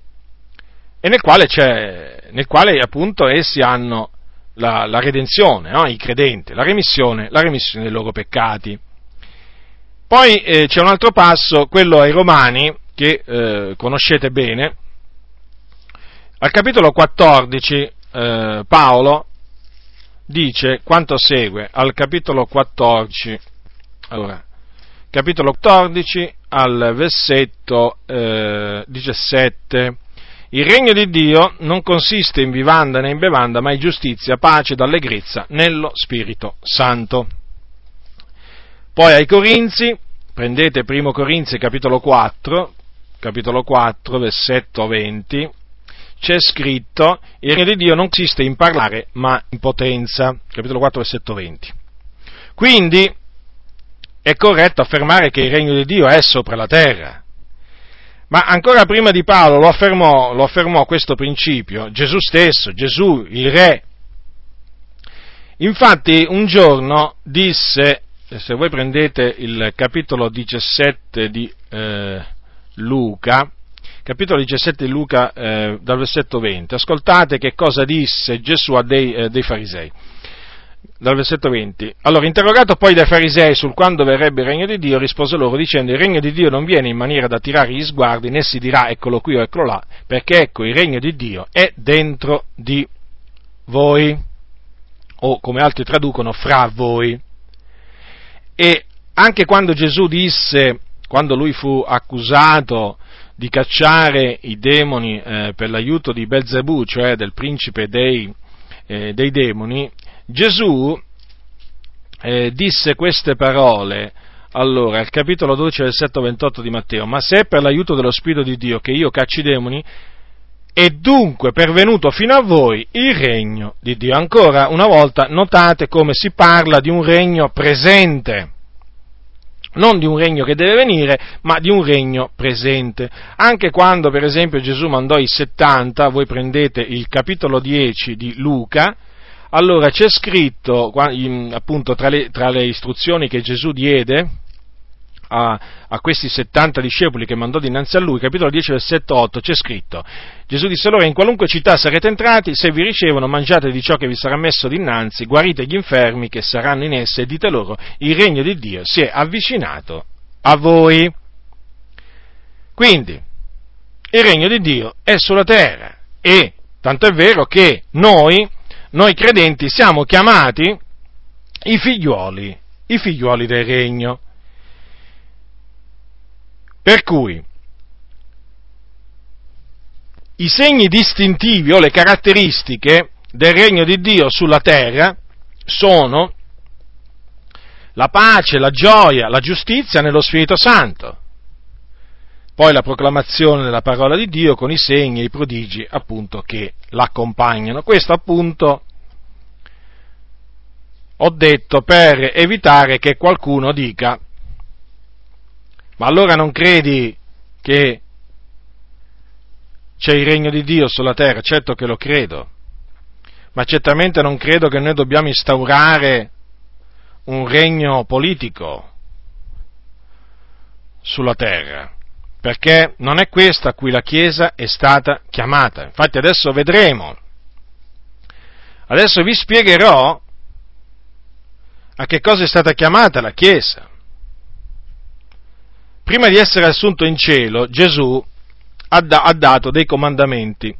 e nel quale, nel quale appunto essi hanno la, la redenzione, no? i credenti, la remissione, la remissione dei loro peccati. Poi eh, c'è un altro passo, quello ai Romani, che eh, conoscete bene. Al capitolo 14 eh, Paolo dice quanto segue al capitolo 14, allora, capitolo 14 al versetto eh, 17. Il regno di Dio non consiste in vivanda né in bevanda, ma in giustizia, pace ed allegrezza nello Spirito Santo. Poi ai Corinzi, prendete 1 Corinzi capitolo 4, capitolo 4, versetto 20, c'è scritto, il regno di Dio non consiste in parlare, ma in potenza. Capitolo 4, versetto 20. Quindi è corretto affermare che il regno di Dio è sopra la terra. Ma ancora prima di Paolo lo affermò, lo affermò questo principio Gesù stesso, Gesù il Re. Infatti un giorno disse, se voi prendete il capitolo 17 di eh, Luca, capitolo 17 di Luca, eh, dal versetto 20. Ascoltate che cosa disse Gesù a dei, eh, dei farisei. Dal versetto 20. Allora, interrogato poi dai farisei sul quando verrebbe il regno di Dio, rispose loro dicendo: Il regno di Dio non viene in maniera da attirare gli sguardi, né si dirà eccolo qui o eccolo là, perché ecco il regno di Dio è dentro di voi, o come altri traducono, fra voi. E anche quando Gesù disse, quando lui fu accusato di cacciare i demoni eh, per l'aiuto di Belzebù, cioè del principe dei, eh, dei demoni, Gesù eh, disse queste parole allora, al capitolo 12, versetto 28 di Matteo, ma se è per l'aiuto dello Spirito di Dio che io cacci i demoni, è dunque pervenuto fino a voi il regno di Dio. Ancora una volta notate come si parla di un regno presente non di un regno che deve venire, ma di un regno presente. Anche quando, per esempio, Gesù mandò i 70, voi prendete il capitolo 10 di Luca, allora c'è scritto, appunto, tra le, tra le istruzioni che Gesù diede, a, a, questi 70 discepoli che mandò dinanzi a lui, capitolo 10, versetto 8, c'è scritto, Gesù disse loro, in qualunque città sarete entrati, se vi ricevono, mangiate di ciò che vi sarà messo dinanzi, guarite gli infermi che saranno in esse e dite loro, il regno di Dio si è avvicinato a voi. Quindi, il regno di Dio è sulla terra e tanto è vero che noi, noi credenti, siamo chiamati i figliuoli, i figliuoli del regno. Per cui i segni distintivi o le caratteristiche del regno di Dio sulla terra sono la pace, la gioia, la giustizia nello Spirito Santo. Poi la proclamazione della parola di Dio con i segni e i prodigi appunto che l'accompagnano. Questo appunto ho detto per evitare che qualcuno dica ma allora non credi che c'è il regno di Dio sulla terra? Certo che lo credo, ma certamente non credo che noi dobbiamo instaurare un regno politico sulla terra, perché non è questa a cui la Chiesa è stata chiamata. Infatti adesso vedremo, adesso vi spiegherò a che cosa è stata chiamata la Chiesa prima di essere assunto in cielo, Gesù ha, da, ha dato dei comandamenti.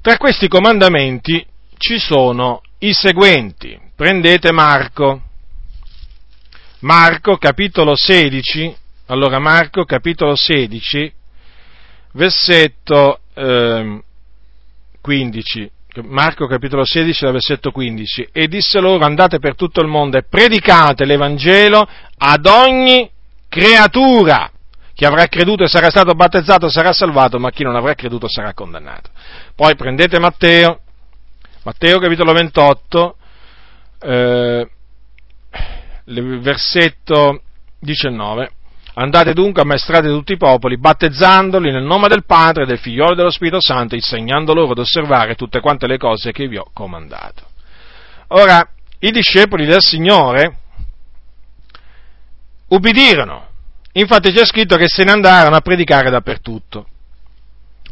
Tra questi comandamenti ci sono i seguenti. Prendete Marco. Marco capitolo 16, allora Marco capitolo 16, versetto eh, 15. Marco capitolo 16, versetto 15, e disse loro andate per tutto il mondo e predicate l'Evangelo ad ogni creatura. Chi avrà creduto e sarà stato battezzato sarà salvato, ma chi non avrà creduto sarà condannato. Poi prendete Matteo, Matteo capitolo 28, eh, versetto 19. Andate dunque, ammaestrate tutti i popoli, battezzandoli nel nome del Padre, del Figlio e dello Spirito Santo, insegnando loro ad osservare tutte quante le cose che vi ho comandato. Ora, i discepoli del Signore ubbidirono, infatti c'è scritto che se ne andarono a predicare dappertutto.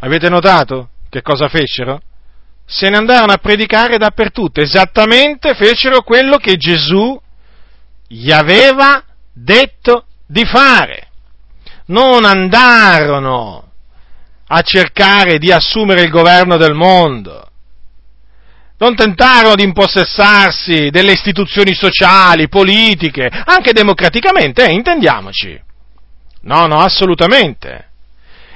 Avete notato che cosa fecero? Se ne andarono a predicare dappertutto, esattamente fecero quello che Gesù gli aveva detto di fare. Non andarono a cercare di assumere il governo del mondo. Non tentarono di impossessarsi delle istituzioni sociali, politiche, anche democraticamente, eh, intendiamoci. No, no, assolutamente.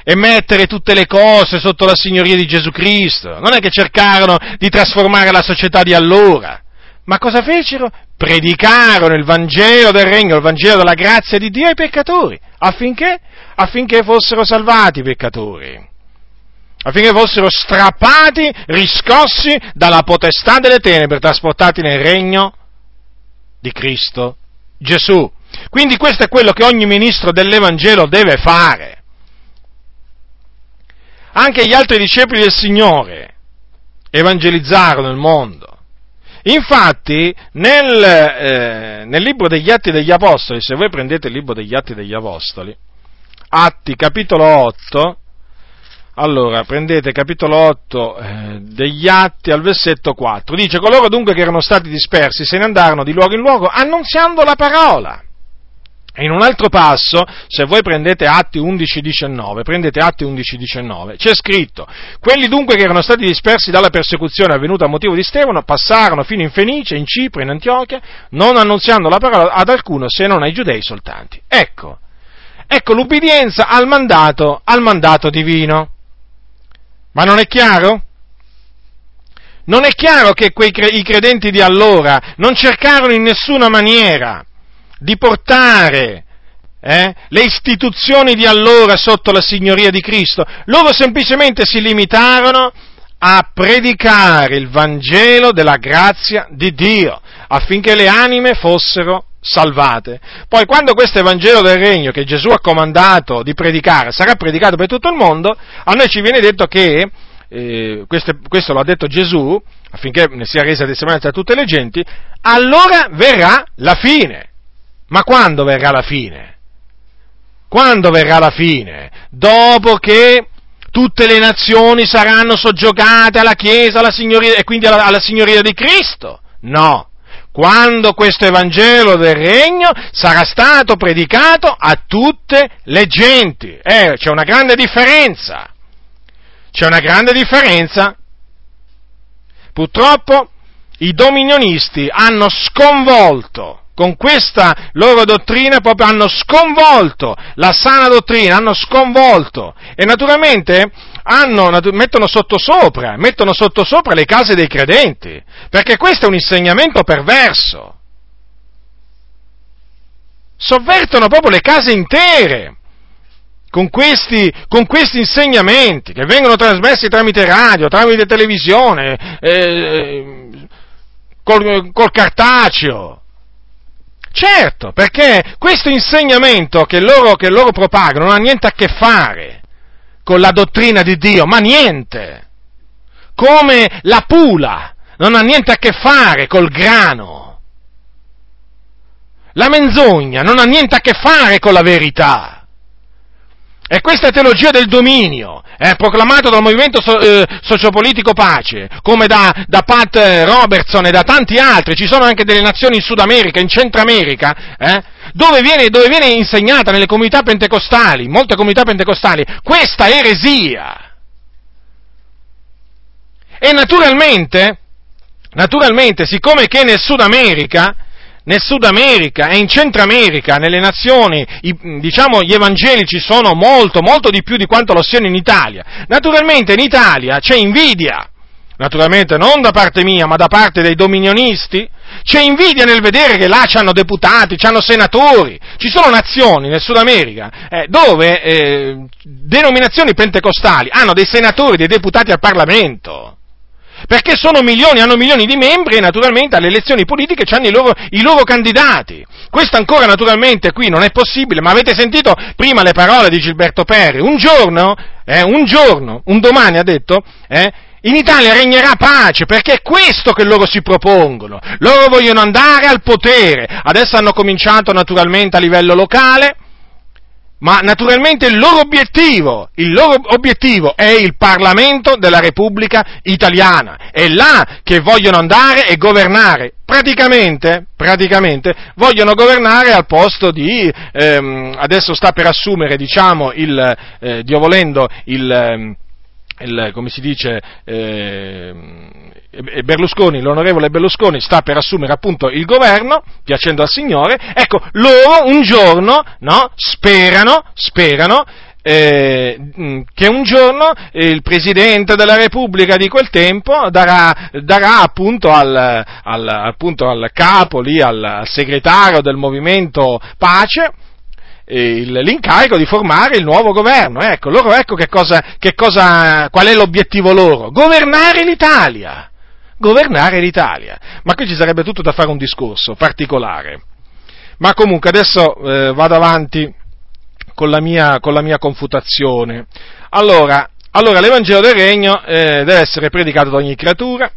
E mettere tutte le cose sotto la signoria di Gesù Cristo. Non è che cercarono di trasformare la società di allora. Ma cosa fecero? Predicarono il Vangelo del Regno, il Vangelo della grazia di Dio ai peccatori, affinché, affinché fossero salvati i peccatori, affinché fossero strappati, riscossi dalla potestà delle tenebre, trasportati nel Regno di Cristo Gesù. Quindi questo è quello che ogni ministro dell'Evangelo deve fare. Anche gli altri discepoli del Signore evangelizzarono il mondo Infatti, nel, eh, nel, libro degli Atti degli Apostoli, se voi prendete il libro degli Atti degli Apostoli, Atti capitolo 8, allora prendete capitolo 8 eh, degli Atti al versetto 4, dice coloro dunque che erano stati dispersi se ne andarono di luogo in luogo annunziando la parola. E in un altro passo, se voi prendete Atti 11.19, prendete Atti 11.19, c'è scritto, quelli dunque che erano stati dispersi dalla persecuzione avvenuta a motivo di Stefano passarono fino in Fenice, in Cipro, in Antiochia, non annunziando la parola ad alcuno se non ai giudei soltanti. Ecco, ecco l'ubbidienza al mandato, al mandato divino. Ma non è chiaro? Non è chiaro che quei, i credenti di allora non cercarono in nessuna maniera di portare eh, le istituzioni di allora sotto la signoria di Cristo, loro semplicemente si limitarono a predicare il Vangelo della grazia di Dio affinché le anime fossero salvate. Poi quando questo Evangelo del Regno che Gesù ha comandato di predicare sarà predicato per tutto il mondo, a noi ci viene detto che, eh, questo, questo lo ha detto Gesù, affinché ne sia resa testimonianza a tutte le genti, allora verrà la fine. Ma quando verrà la fine? Quando verrà la fine? Dopo che tutte le nazioni saranno soggiogate alla Chiesa alla signoria, e quindi alla, alla signoria di Cristo? No. Quando questo Evangelo del Regno sarà stato predicato a tutte le genti. Eh, c'è una grande differenza. C'è una grande differenza Purtroppo i dominionisti hanno sconvolto con questa loro dottrina proprio hanno sconvolto la sana dottrina, hanno sconvolto e naturalmente hanno, mettono sottosopra, mettono sottosopra le case dei credenti, perché questo è un insegnamento perverso. Sovvertono proprio le case intere con questi, con questi, insegnamenti che vengono trasmessi tramite radio, tramite televisione, eh, col, col cartaceo. Certo, perché questo insegnamento che loro, che loro propagano non ha niente a che fare con la dottrina di Dio, ma niente. Come la pula non ha niente a che fare col grano. La menzogna non ha niente a che fare con la verità. E questa teologia del dominio, eh, proclamato dal movimento so, eh, sociopolitico Pace, come da, da, Pat Robertson e da tanti altri, ci sono anche delle nazioni in Sud America, in Centro America, eh, dove, viene, dove viene insegnata nelle comunità pentecostali, molte comunità pentecostali, questa eresia. E naturalmente, naturalmente, siccome che nel Sud America nel Sud America e in Centro America, nelle nazioni, diciamo, gli evangelici sono molto, molto di più di quanto lo siano in Italia. Naturalmente in Italia c'è invidia, naturalmente non da parte mia, ma da parte dei dominionisti, c'è invidia nel vedere che là c'hanno deputati, c'hanno senatori, ci sono nazioni nel Sud America eh, dove eh, denominazioni pentecostali hanno dei senatori, dei deputati al Parlamento perché sono milioni, hanno milioni di membri e naturalmente alle elezioni politiche hanno i loro, i loro candidati. Questo ancora naturalmente qui non è possibile, ma avete sentito prima le parole di Gilberto Perri? Un giorno, eh, un giorno, un domani ha detto, eh, in Italia regnerà pace, perché è questo che loro si propongono. Loro vogliono andare al potere. Adesso hanno cominciato naturalmente a livello locale, ma naturalmente il loro obiettivo, il loro obiettivo è il Parlamento della Repubblica Italiana, è là che vogliono andare e governare, praticamente, praticamente vogliono governare al posto di, ehm, adesso sta per assumere, diciamo, il, eh, Dio volendo, il, ehm, il, come si dice, eh, Berlusconi, l'onorevole Berlusconi sta per assumere appunto il governo, piacendo al Signore, ecco, loro un giorno, no, sperano, sperano, eh, che un giorno il Presidente della Repubblica di quel tempo darà, darà appunto, al, al, appunto, al, capo, lì, al, al segretario del movimento Pace, l'incarico di formare il nuovo governo. Ecco, loro ecco che cosa, che cosa, qual è l'obiettivo loro? Governare l'Italia. Governare l'Italia. Ma qui ci sarebbe tutto da fare un discorso particolare. Ma comunque adesso eh, vado avanti con la mia, con la mia confutazione. Allora, allora, l'Evangelo del Regno eh, deve essere predicato da ogni creatura,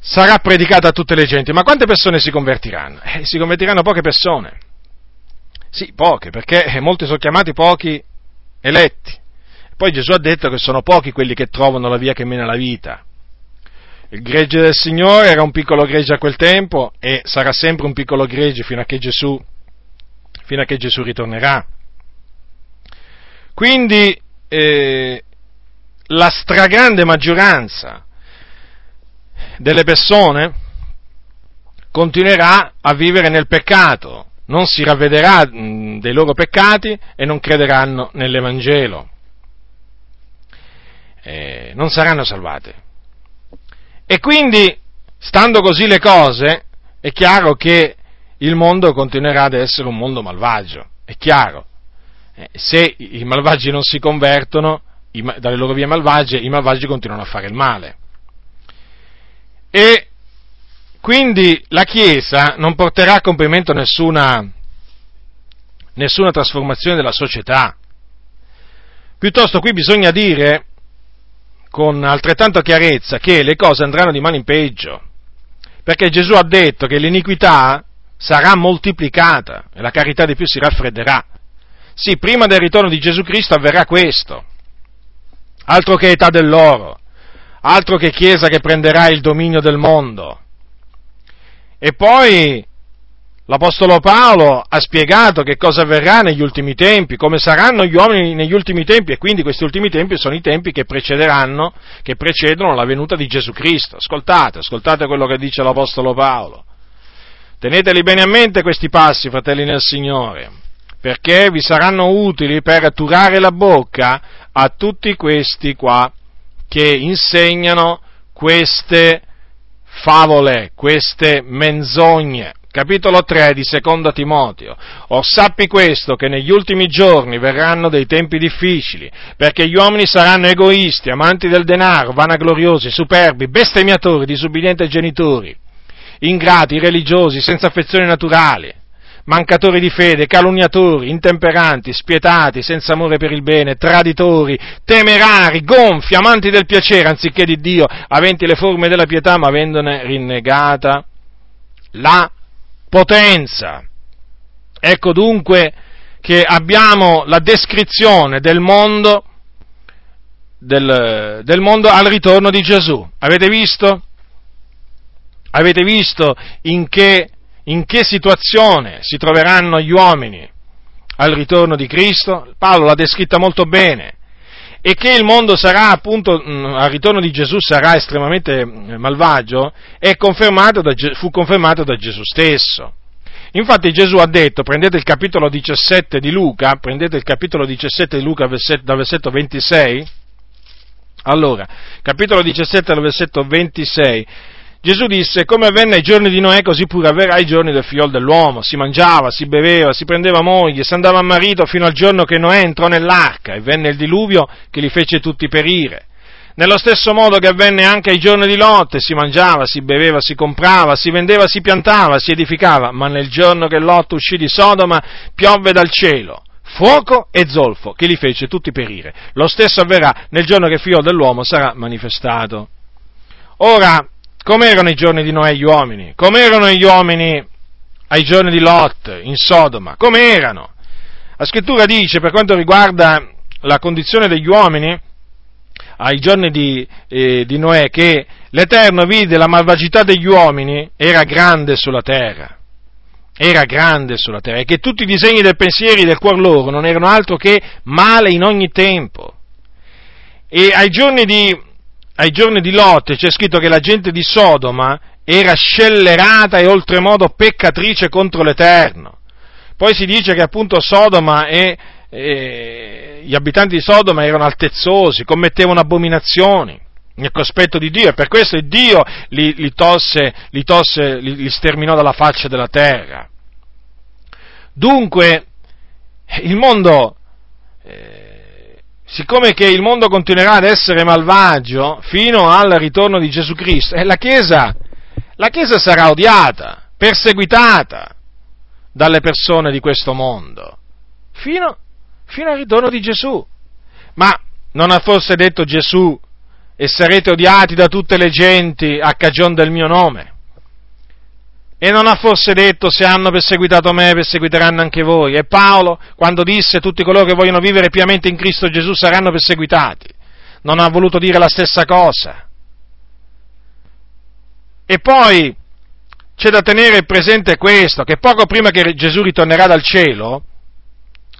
sarà predicato a tutte le genti, ma quante persone si convertiranno? Eh, si convertiranno poche persone. Sì, poche, perché molti sono chiamati pochi eletti. Poi Gesù ha detto che sono pochi quelli che trovano la via che mena la vita. Il gregge del Signore era un piccolo gregge a quel tempo e sarà sempre un piccolo gregge fino a che Gesù, a che Gesù ritornerà. Quindi eh, la stragrande maggioranza delle persone continuerà a vivere nel peccato, non si ravvederà dei loro peccati e non crederanno nell'Evangelo. Eh, non saranno salvate. E quindi, stando così le cose, è chiaro che il mondo continuerà ad essere un mondo malvagio. è chiaro. Eh, se i malvagi non si convertono i, dalle loro vie malvagie, i malvagi continuano a fare il male. E quindi la Chiesa non porterà a compimento nessuna, nessuna trasformazione della società. Piuttosto qui bisogna dire con altrettanta chiarezza che le cose andranno di mano in peggio, perché Gesù ha detto che l'iniquità sarà moltiplicata e la carità di più si raffredderà. Sì, prima del ritorno di Gesù Cristo avverrà questo, altro che età dell'oro, altro che Chiesa che prenderà il dominio del mondo. E poi l'Apostolo Paolo ha spiegato che cosa avverrà negli ultimi tempi, come saranno gli uomini negli ultimi tempi, e quindi questi ultimi tempi sono i tempi che precederanno, che precedono la venuta di Gesù Cristo. Ascoltate, ascoltate quello che dice l'Apostolo Paolo. Teneteli bene a mente questi passi, fratelli nel Signore, perché vi saranno utili per turare la bocca a tutti questi qua che insegnano queste favole, queste menzogne. Capitolo 3 di Seconda Timoteo. Or sappi questo, che negli ultimi giorni verranno dei tempi difficili, perché gli uomini saranno egoisti, amanti del denaro, vanagloriosi, superbi, bestemmiatori, disubbidienti ai genitori, ingrati, religiosi, senza affezioni naturali, mancatori di fede, calunniatori, intemperanti, spietati, senza amore per il bene, traditori, temerari, gonfi, amanti del piacere anziché di Dio, aventi le forme della pietà ma avendone rinnegata la potenza. Ecco dunque che abbiamo la descrizione del mondo, del, del mondo al ritorno di Gesù. Avete visto? Avete visto in che in che situazione si troveranno gli uomini al ritorno di Cristo, Paolo l'ha descritta molto bene, e che il mondo sarà appunto mm, al ritorno di Gesù sarà estremamente mm, malvagio, confermato da, fu confermato da Gesù stesso. Infatti Gesù ha detto, prendete il capitolo 17 di Luca, prendete il capitolo 17 di Luca dal versetto 26, allora, capitolo 17 dal versetto 26, Gesù disse, come avvenne ai giorni di Noè, così pure avverrà ai giorni del figlio dell'uomo. Si mangiava, si beveva, si prendeva moglie, si andava a marito fino al giorno che Noè entrò nell'arca e venne il diluvio che li fece tutti perire. Nello stesso modo che avvenne anche ai giorni di Lot, si mangiava, si beveva, si comprava, si vendeva, si piantava, si edificava, ma nel giorno che Lot uscì di Sodoma, piovve dal cielo fuoco e zolfo che li fece tutti perire. Lo stesso avverrà nel giorno che il figlio dell'uomo sarà manifestato. Ora, Com'erano i giorni di Noè gli uomini? Com'erano gli uomini ai giorni di Lot in Sodoma? Com'erano? La scrittura dice, per quanto riguarda la condizione degli uomini, ai giorni di, eh, di Noè, che l'Eterno vide la malvagità degli uomini era grande sulla terra era grande sulla terra e che tutti i disegni del pensieri del cuor loro non erano altro che male in ogni tempo. E ai giorni di, ai giorni di Lot c'è scritto che la gente di Sodoma era scellerata e oltremodo peccatrice contro l'Eterno. Poi si dice che appunto Sodoma e, e gli abitanti di Sodoma erano altezzosi, commettevano abominazioni nel cospetto di Dio e per questo Dio li, li tosse, li, tosse li, li sterminò dalla faccia della terra. Dunque, il mondo eh, siccome che il mondo continuerà ad essere malvagio fino al ritorno di Gesù Cristo, e la Chiesa, la Chiesa sarà odiata, perseguitata dalle persone di questo mondo, fino, fino al ritorno di Gesù. Ma non ha forse detto Gesù, e sarete odiati da tutte le genti a cagione del mio nome? E non ha forse detto se hanno perseguitato me, perseguiteranno anche voi? E Paolo, quando disse tutti coloro che vogliono vivere piamente in Cristo Gesù saranno perseguitati, non ha voluto dire la stessa cosa. E poi c'è da tenere presente questo, che poco prima che Gesù ritornerà dal cielo,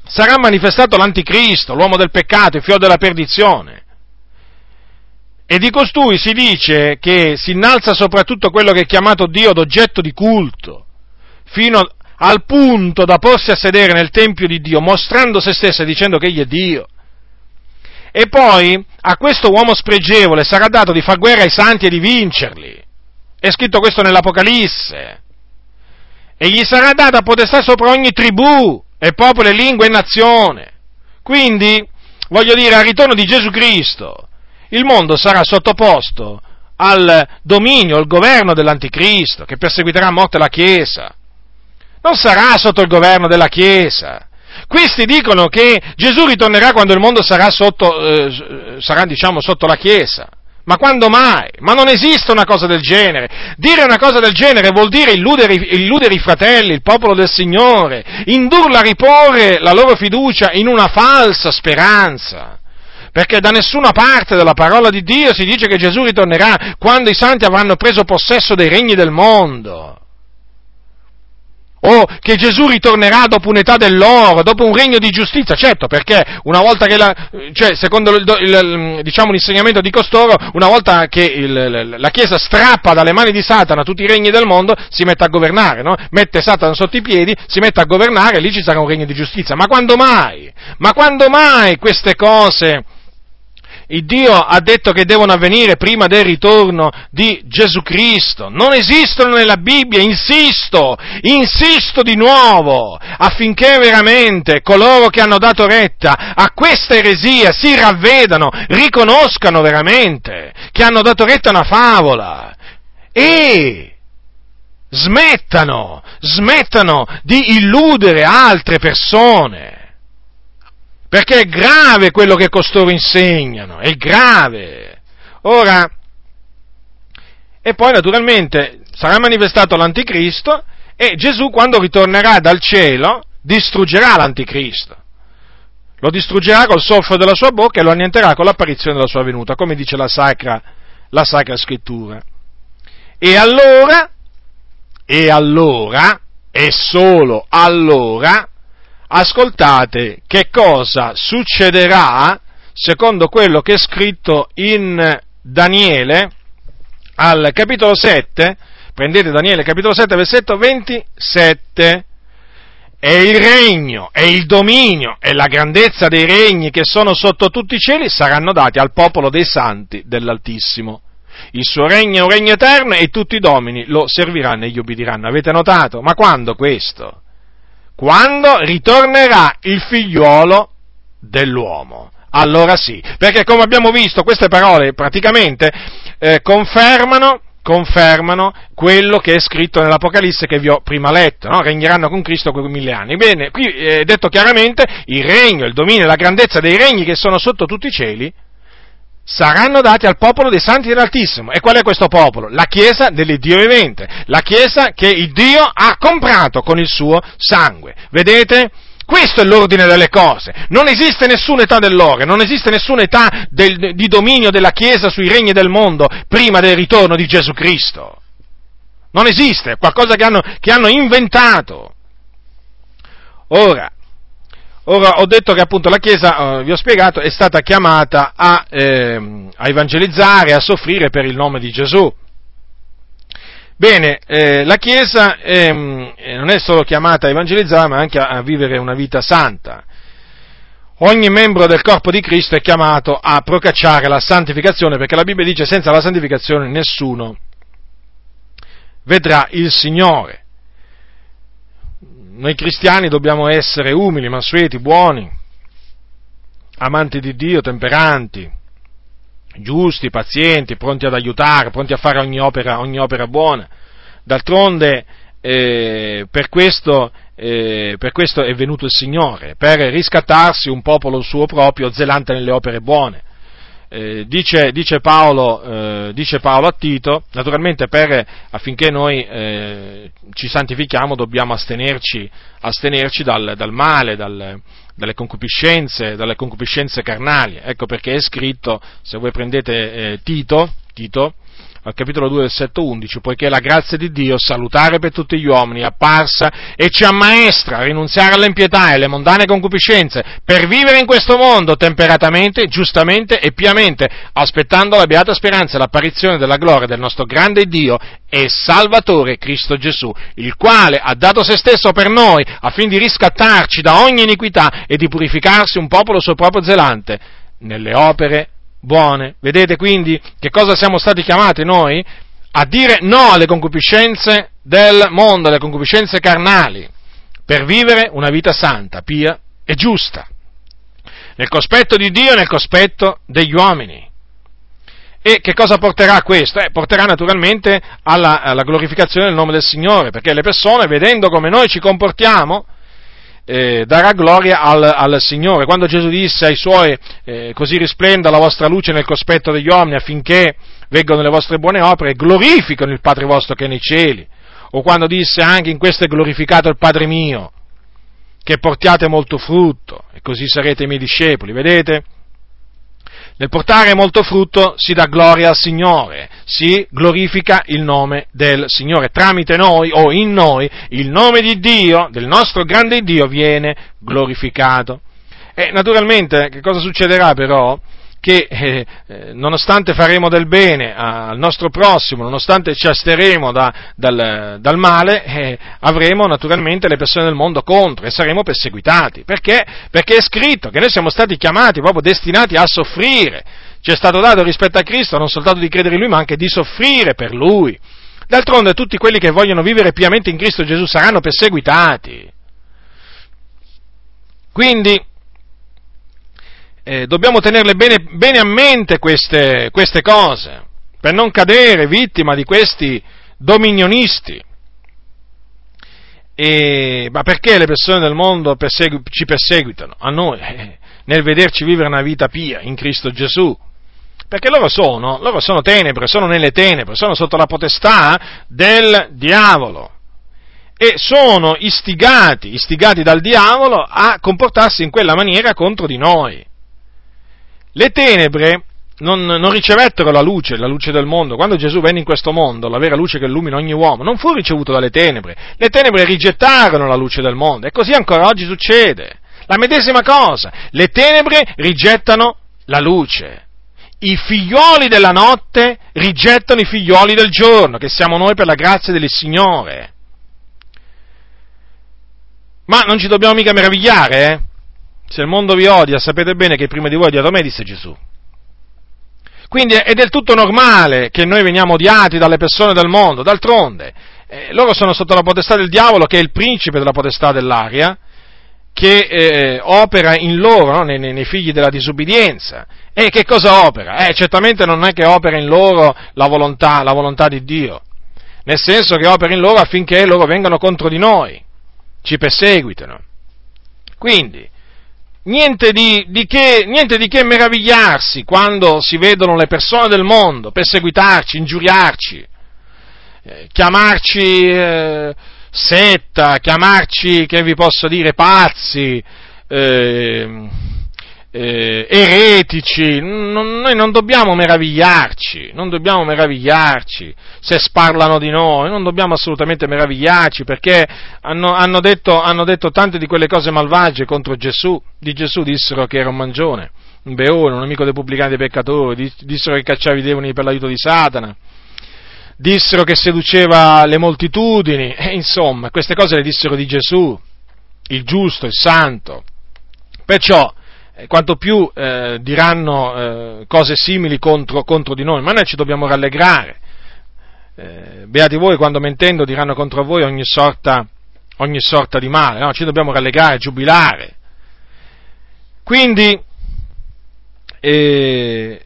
sarà manifestato l'anticristo, l'uomo del peccato, il figlio della perdizione. E di costui si dice che si innalza soprattutto quello che è chiamato Dio d'oggetto di culto, fino al punto da porsi a sedere nel Tempio di Dio, mostrando se stesso e dicendo che egli è Dio. E poi a questo uomo spregevole sarà dato di far guerra ai santi e di vincerli. È scritto questo nell'Apocalisse. E gli sarà data potestà sopra ogni tribù, e popolo e lingua e nazione. Quindi, voglio dire, al ritorno di Gesù Cristo, il mondo sarà sottoposto al dominio, al governo dell'anticristo, che perseguiterà a morte la Chiesa. Non sarà sotto il governo della Chiesa. Questi dicono che Gesù ritornerà quando il mondo sarà sotto, eh, sarà, diciamo, sotto la Chiesa. Ma quando mai? Ma non esiste una cosa del genere. Dire una cosa del genere vuol dire illudere, illudere, i fratelli, il popolo del Signore, indurla a riporre la loro fiducia in una falsa speranza. Perché da nessuna parte della parola di Dio si dice che Gesù ritornerà quando i santi avranno preso possesso dei regni del mondo o che Gesù ritornerà dopo un'età dell'oro, dopo un regno di giustizia, certo, perché una volta che la, cioè, secondo il, il, diciamo, l'insegnamento di costoro, una volta che il, la Chiesa strappa dalle mani di Satana tutti i regni del mondo, si mette a governare, no? Mette Satana sotto i piedi, si mette a governare e lì ci sarà un regno di giustizia. Ma quando mai? Ma quando mai queste cose? Il Dio ha detto che devono avvenire prima del ritorno di Gesù Cristo. Non esistono nella Bibbia, insisto, insisto di nuovo, affinché veramente coloro che hanno dato retta a questa eresia si ravvedano, riconoscano veramente che hanno dato retta a una favola e smettano, smettano di illudere altre persone perché è grave quello che costoro insegnano, è grave. Ora, e poi naturalmente sarà manifestato l'anticristo e Gesù quando ritornerà dal cielo distruggerà l'anticristo. Lo distruggerà col soffio della sua bocca e lo annienterà con l'apparizione della sua venuta, come dice la sacra, la sacra scrittura. E allora, e allora, e solo allora, ascoltate che cosa succederà secondo quello che è scritto in Daniele al capitolo 7, prendete Daniele capitolo 7 versetto 27, e il regno e il dominio e la grandezza dei regni che sono sotto tutti i cieli saranno dati al popolo dei santi dell'Altissimo. Il suo regno è un regno eterno e tutti i domini lo serviranno e gli ubbidiranno. Avete notato? Ma quando questo? Quando ritornerà il figliuolo dell'uomo. Allora sì, perché come abbiamo visto queste parole praticamente eh, confermano, confermano, quello che è scritto nell'Apocalisse che vi ho prima letto, no? regneranno con Cristo quei mille anni. Bene, qui è detto chiaramente il regno, il dominio la grandezza dei regni che sono sotto tutti i cieli saranno dati al popolo dei santi dell'Altissimo. E qual è questo popolo? La Chiesa dell'Iddio vivente, la Chiesa che il Dio ha comprato con il suo sangue. Vedete? Questo è l'ordine delle cose. Non esiste nessuna età dell'oro, non esiste nessuna età del, di dominio della Chiesa sui regni del mondo prima del ritorno di Gesù Cristo. Non esiste, è qualcosa che hanno, che hanno inventato. Ora, Ora ho detto che appunto la Chiesa, eh, vi ho spiegato, è stata chiamata a, eh, a, evangelizzare, a soffrire per il nome di Gesù. Bene, eh, la Chiesa ehm, non è solo chiamata a evangelizzare, ma anche a, a vivere una vita santa. Ogni membro del corpo di Cristo è chiamato a procacciare la santificazione, perché la Bibbia dice senza la santificazione nessuno vedrà il Signore noi cristiani dobbiamo essere umili, mansueti, buoni, amanti di Dio, temperanti, giusti, pazienti, pronti ad aiutare, pronti a fare ogni opera, ogni opera buona. D'altronde, eh, per, questo, eh, per questo è venuto il Signore, per riscattarsi un popolo suo proprio zelante nelle opere buone. Eh, dice, dice, Paolo, eh, dice, Paolo, a Tito, naturalmente per, affinché noi eh, ci santifichiamo dobbiamo astenerci, astenerci dal, dal, male, dal, dalle, concupiscenze, dalle, concupiscenze, carnali. Ecco perché è scritto, se voi prendete eh, Tito, Tito al capitolo 2, versetto 11, poiché la grazia di Dio, salutare per tutti gli uomini, è apparsa e ci ammaestra a rinunziare all'impietà e alle mondane concupiscenze, per vivere in questo mondo temperatamente, giustamente e piamente, aspettando la beata speranza e l'apparizione della gloria del nostro grande Dio e Salvatore Cristo Gesù, il quale ha dato se stesso per noi affin di riscattarci da ogni iniquità e di purificarsi un popolo suo proprio zelante nelle opere buone. Vedete quindi che cosa siamo stati chiamati noi? A dire no alle concupiscenze del mondo, alle concupiscenze carnali, per vivere una vita santa, pia e giusta, nel cospetto di Dio e nel cospetto degli uomini. E che cosa porterà questo? Eh, porterà naturalmente alla, alla, glorificazione del nome del Signore, perché le persone, vedendo come noi ci comportiamo, eh, darà gloria al, al, Signore. Quando Gesù disse ai Suoi, eh, così risplenda la vostra luce nel cospetto degli uomini affinché veggano le vostre buone opere glorificano il Padre vostro che è nei cieli. O quando disse anche in questo è glorificato il Padre mio, che portiate molto frutto e così sarete i miei discepoli. Vedete? Nel portare molto frutto si dà gloria al Signore, si glorifica il nome del Signore. Tramite noi o in noi il nome di Dio, del nostro grande Dio, viene glorificato. E naturalmente che cosa succederà però? Che eh, eh, nonostante faremo del bene al nostro prossimo, nonostante ci asteremo da, dal, dal, male, eh, avremo naturalmente le persone del mondo contro e saremo perseguitati. Perché? Perché è scritto che noi siamo stati chiamati, proprio destinati a soffrire. Ci è stato dato rispetto a Cristo non soltanto di credere in Lui, ma anche di soffrire per Lui. D'altronde tutti quelli che vogliono vivere piamente in Cristo Gesù saranno perseguitati. Quindi eh, dobbiamo tenerle bene, bene a mente queste, queste, cose, per non cadere vittima di questi dominionisti. E, ma perché le persone del mondo persegu- ci perseguitano? A noi, eh, nel vederci vivere una vita pia in Cristo Gesù. Perché loro sono, loro sono tenebre, sono nelle tenebre, sono sotto la potestà del diavolo e sono istigati, istigati dal diavolo a comportarsi in quella maniera contro di noi. Le tenebre non, non, ricevettero la luce, la luce del mondo. Quando Gesù venne in questo mondo, la vera luce che illumina ogni uomo, non fu ricevuto dalle tenebre. Le tenebre rigettarono la luce del mondo e così ancora oggi succede. La medesima cosa. Le tenebre rigettano la luce. I figlioli della notte rigettano i figlioli del giorno, che siamo noi per la grazia del Signore. Ma non ci dobbiamo mica meravigliare, eh? Se il mondo vi odia, sapete bene che prima di voi ha odiato me, disse Gesù. Quindi è del tutto normale che noi veniamo odiati dalle persone del mondo, d'altronde. Eh, loro sono sotto la potestà del diavolo, che è il principe della potestà dell'aria, che eh, opera in loro, no? nei, nei, figli della disubbidienza. E che cosa opera? Eh, certamente non è che opera in loro la volontà, la volontà di Dio, nel senso che opera in loro affinché loro vengano contro di noi, ci perseguitano. Quindi, Niente di, di che, niente di, che, meravigliarsi quando si vedono le persone del mondo perseguitarci, ingiuriarci, eh, chiamarci eh, setta, chiamarci, che vi posso dire, pazzi, eh, eh, eretici, non, noi non dobbiamo meravigliarci, non dobbiamo meravigliarci se sparlano di noi, non dobbiamo assolutamente meravigliarci perché hanno, hanno, detto, hanno detto tante di quelle cose malvagie contro Gesù, di Gesù dissero che era un mangione, un beone, un amico dei pubblicani dei peccatori, dissero che cacciava i demoni per l'aiuto di Satana, dissero che seduceva le moltitudini, e insomma, queste cose le dissero di Gesù, il giusto, il santo. Perciò quanto più eh, diranno eh, cose simili contro, contro, di noi, ma noi ci dobbiamo rallegrare. Eh, beati voi quando mentendo diranno contro voi ogni sorta, ogni sorta di male, no? ci dobbiamo rallegrare, giubilare. Quindi eh,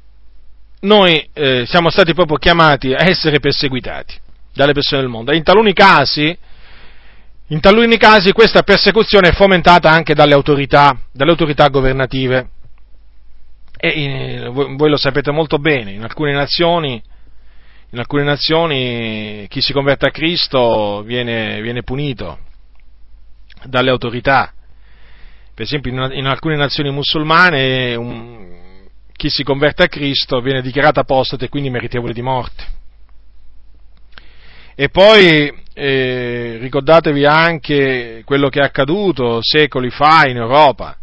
noi eh, siamo stati proprio chiamati a essere perseguitati dalle persone del mondo in taluni casi in taluni casi questa persecuzione è fomentata anche dalle autorità, dalle autorità governative. E in, voi lo sapete molto bene, in alcune nazioni, in alcune nazioni chi si converte a Cristo viene, viene punito dalle autorità. Per esempio in, in alcune nazioni musulmane un, chi si converte a Cristo viene dichiarato apostate e quindi meritevole di morte. E poi eh, ricordatevi anche quello che è accaduto secoli fa in Europa,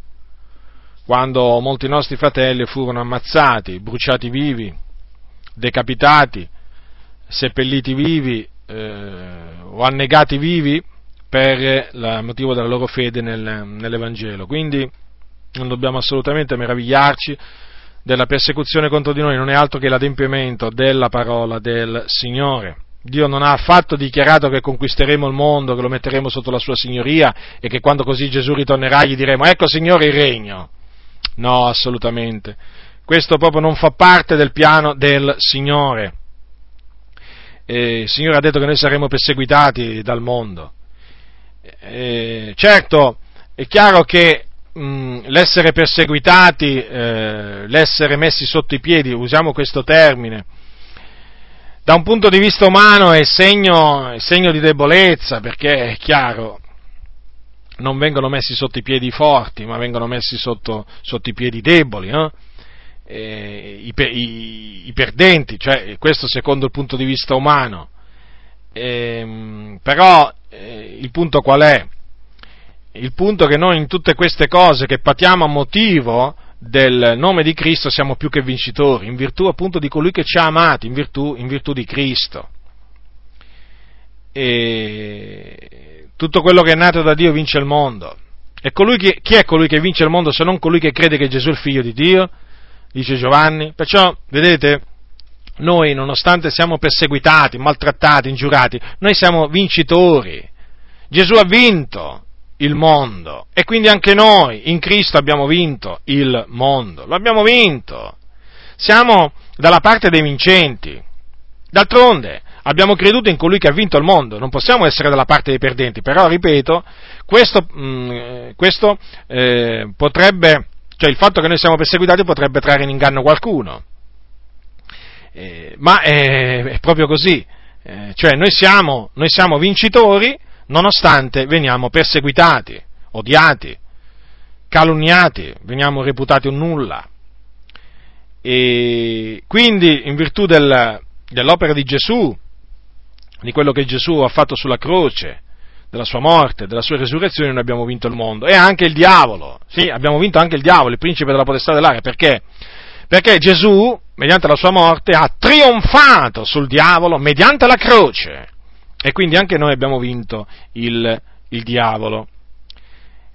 quando molti nostri fratelli furono ammazzati, bruciati vivi, decapitati, seppelliti vivi eh, o annegati vivi per il motivo della loro fede nel, nell'Evangelo. Quindi non dobbiamo assolutamente meravigliarci della persecuzione contro di noi, non è altro che l'adempimento della parola del Signore. Dio non ha affatto dichiarato che conquisteremo il mondo, che lo metteremo sotto la sua signoria e che quando così Gesù ritornerà gli diremo ecco Signore il regno. No, assolutamente. Questo proprio non fa parte del piano del Signore. E il Signore ha detto che noi saremo perseguitati dal mondo. E certo, è chiaro che mh, l'essere perseguitati, eh, l'essere messi sotto i piedi, usiamo questo termine, da un punto di vista umano è segno, è segno di debolezza, perché è chiaro, non vengono messi sotto i piedi forti, ma vengono messi sotto, sotto i piedi deboli, no? eh, i, i, i, perdenti, cioè questo secondo il punto di vista umano. Eh, però eh, il punto qual è? Il punto è che noi in tutte queste cose che patiamo a motivo del nome di Cristo siamo più che vincitori, in virtù appunto di colui che ci ha amati, in virtù, in virtù di Cristo. E tutto quello che è nato da Dio vince il mondo. E che, chi è colui che vince il mondo se non colui che crede che Gesù è il figlio di Dio? Dice Giovanni. Perciò, vedete, noi nonostante siamo perseguitati, maltrattati, ingiurati, noi siamo vincitori. Gesù ha vinto, il mondo. E quindi anche noi in Cristo abbiamo vinto il mondo, lo abbiamo vinto, siamo dalla parte dei vincenti. D'altronde abbiamo creduto in colui che ha vinto il mondo, non possiamo essere dalla parte dei perdenti, però ripeto, questo, mh, mm, questo eh, potrebbe, cioè il fatto che noi siamo perseguitati potrebbe trarre in inganno qualcuno, eh, ma è, è, proprio così, eh, cioè noi siamo, noi siamo vincitori nonostante veniamo perseguitati, odiati, calunniati, veniamo reputati un nulla. E quindi, in virtù del, dell'opera di Gesù, di quello che Gesù ha fatto sulla croce, della sua morte, della sua resurrezione, noi abbiamo vinto il mondo e anche il diavolo. Sì, abbiamo vinto anche il diavolo, il principe della potestà dell'aria. Perché? Perché Gesù, mediante la sua morte, ha trionfato sul diavolo mediante la croce. E quindi anche noi abbiamo vinto il, il diavolo.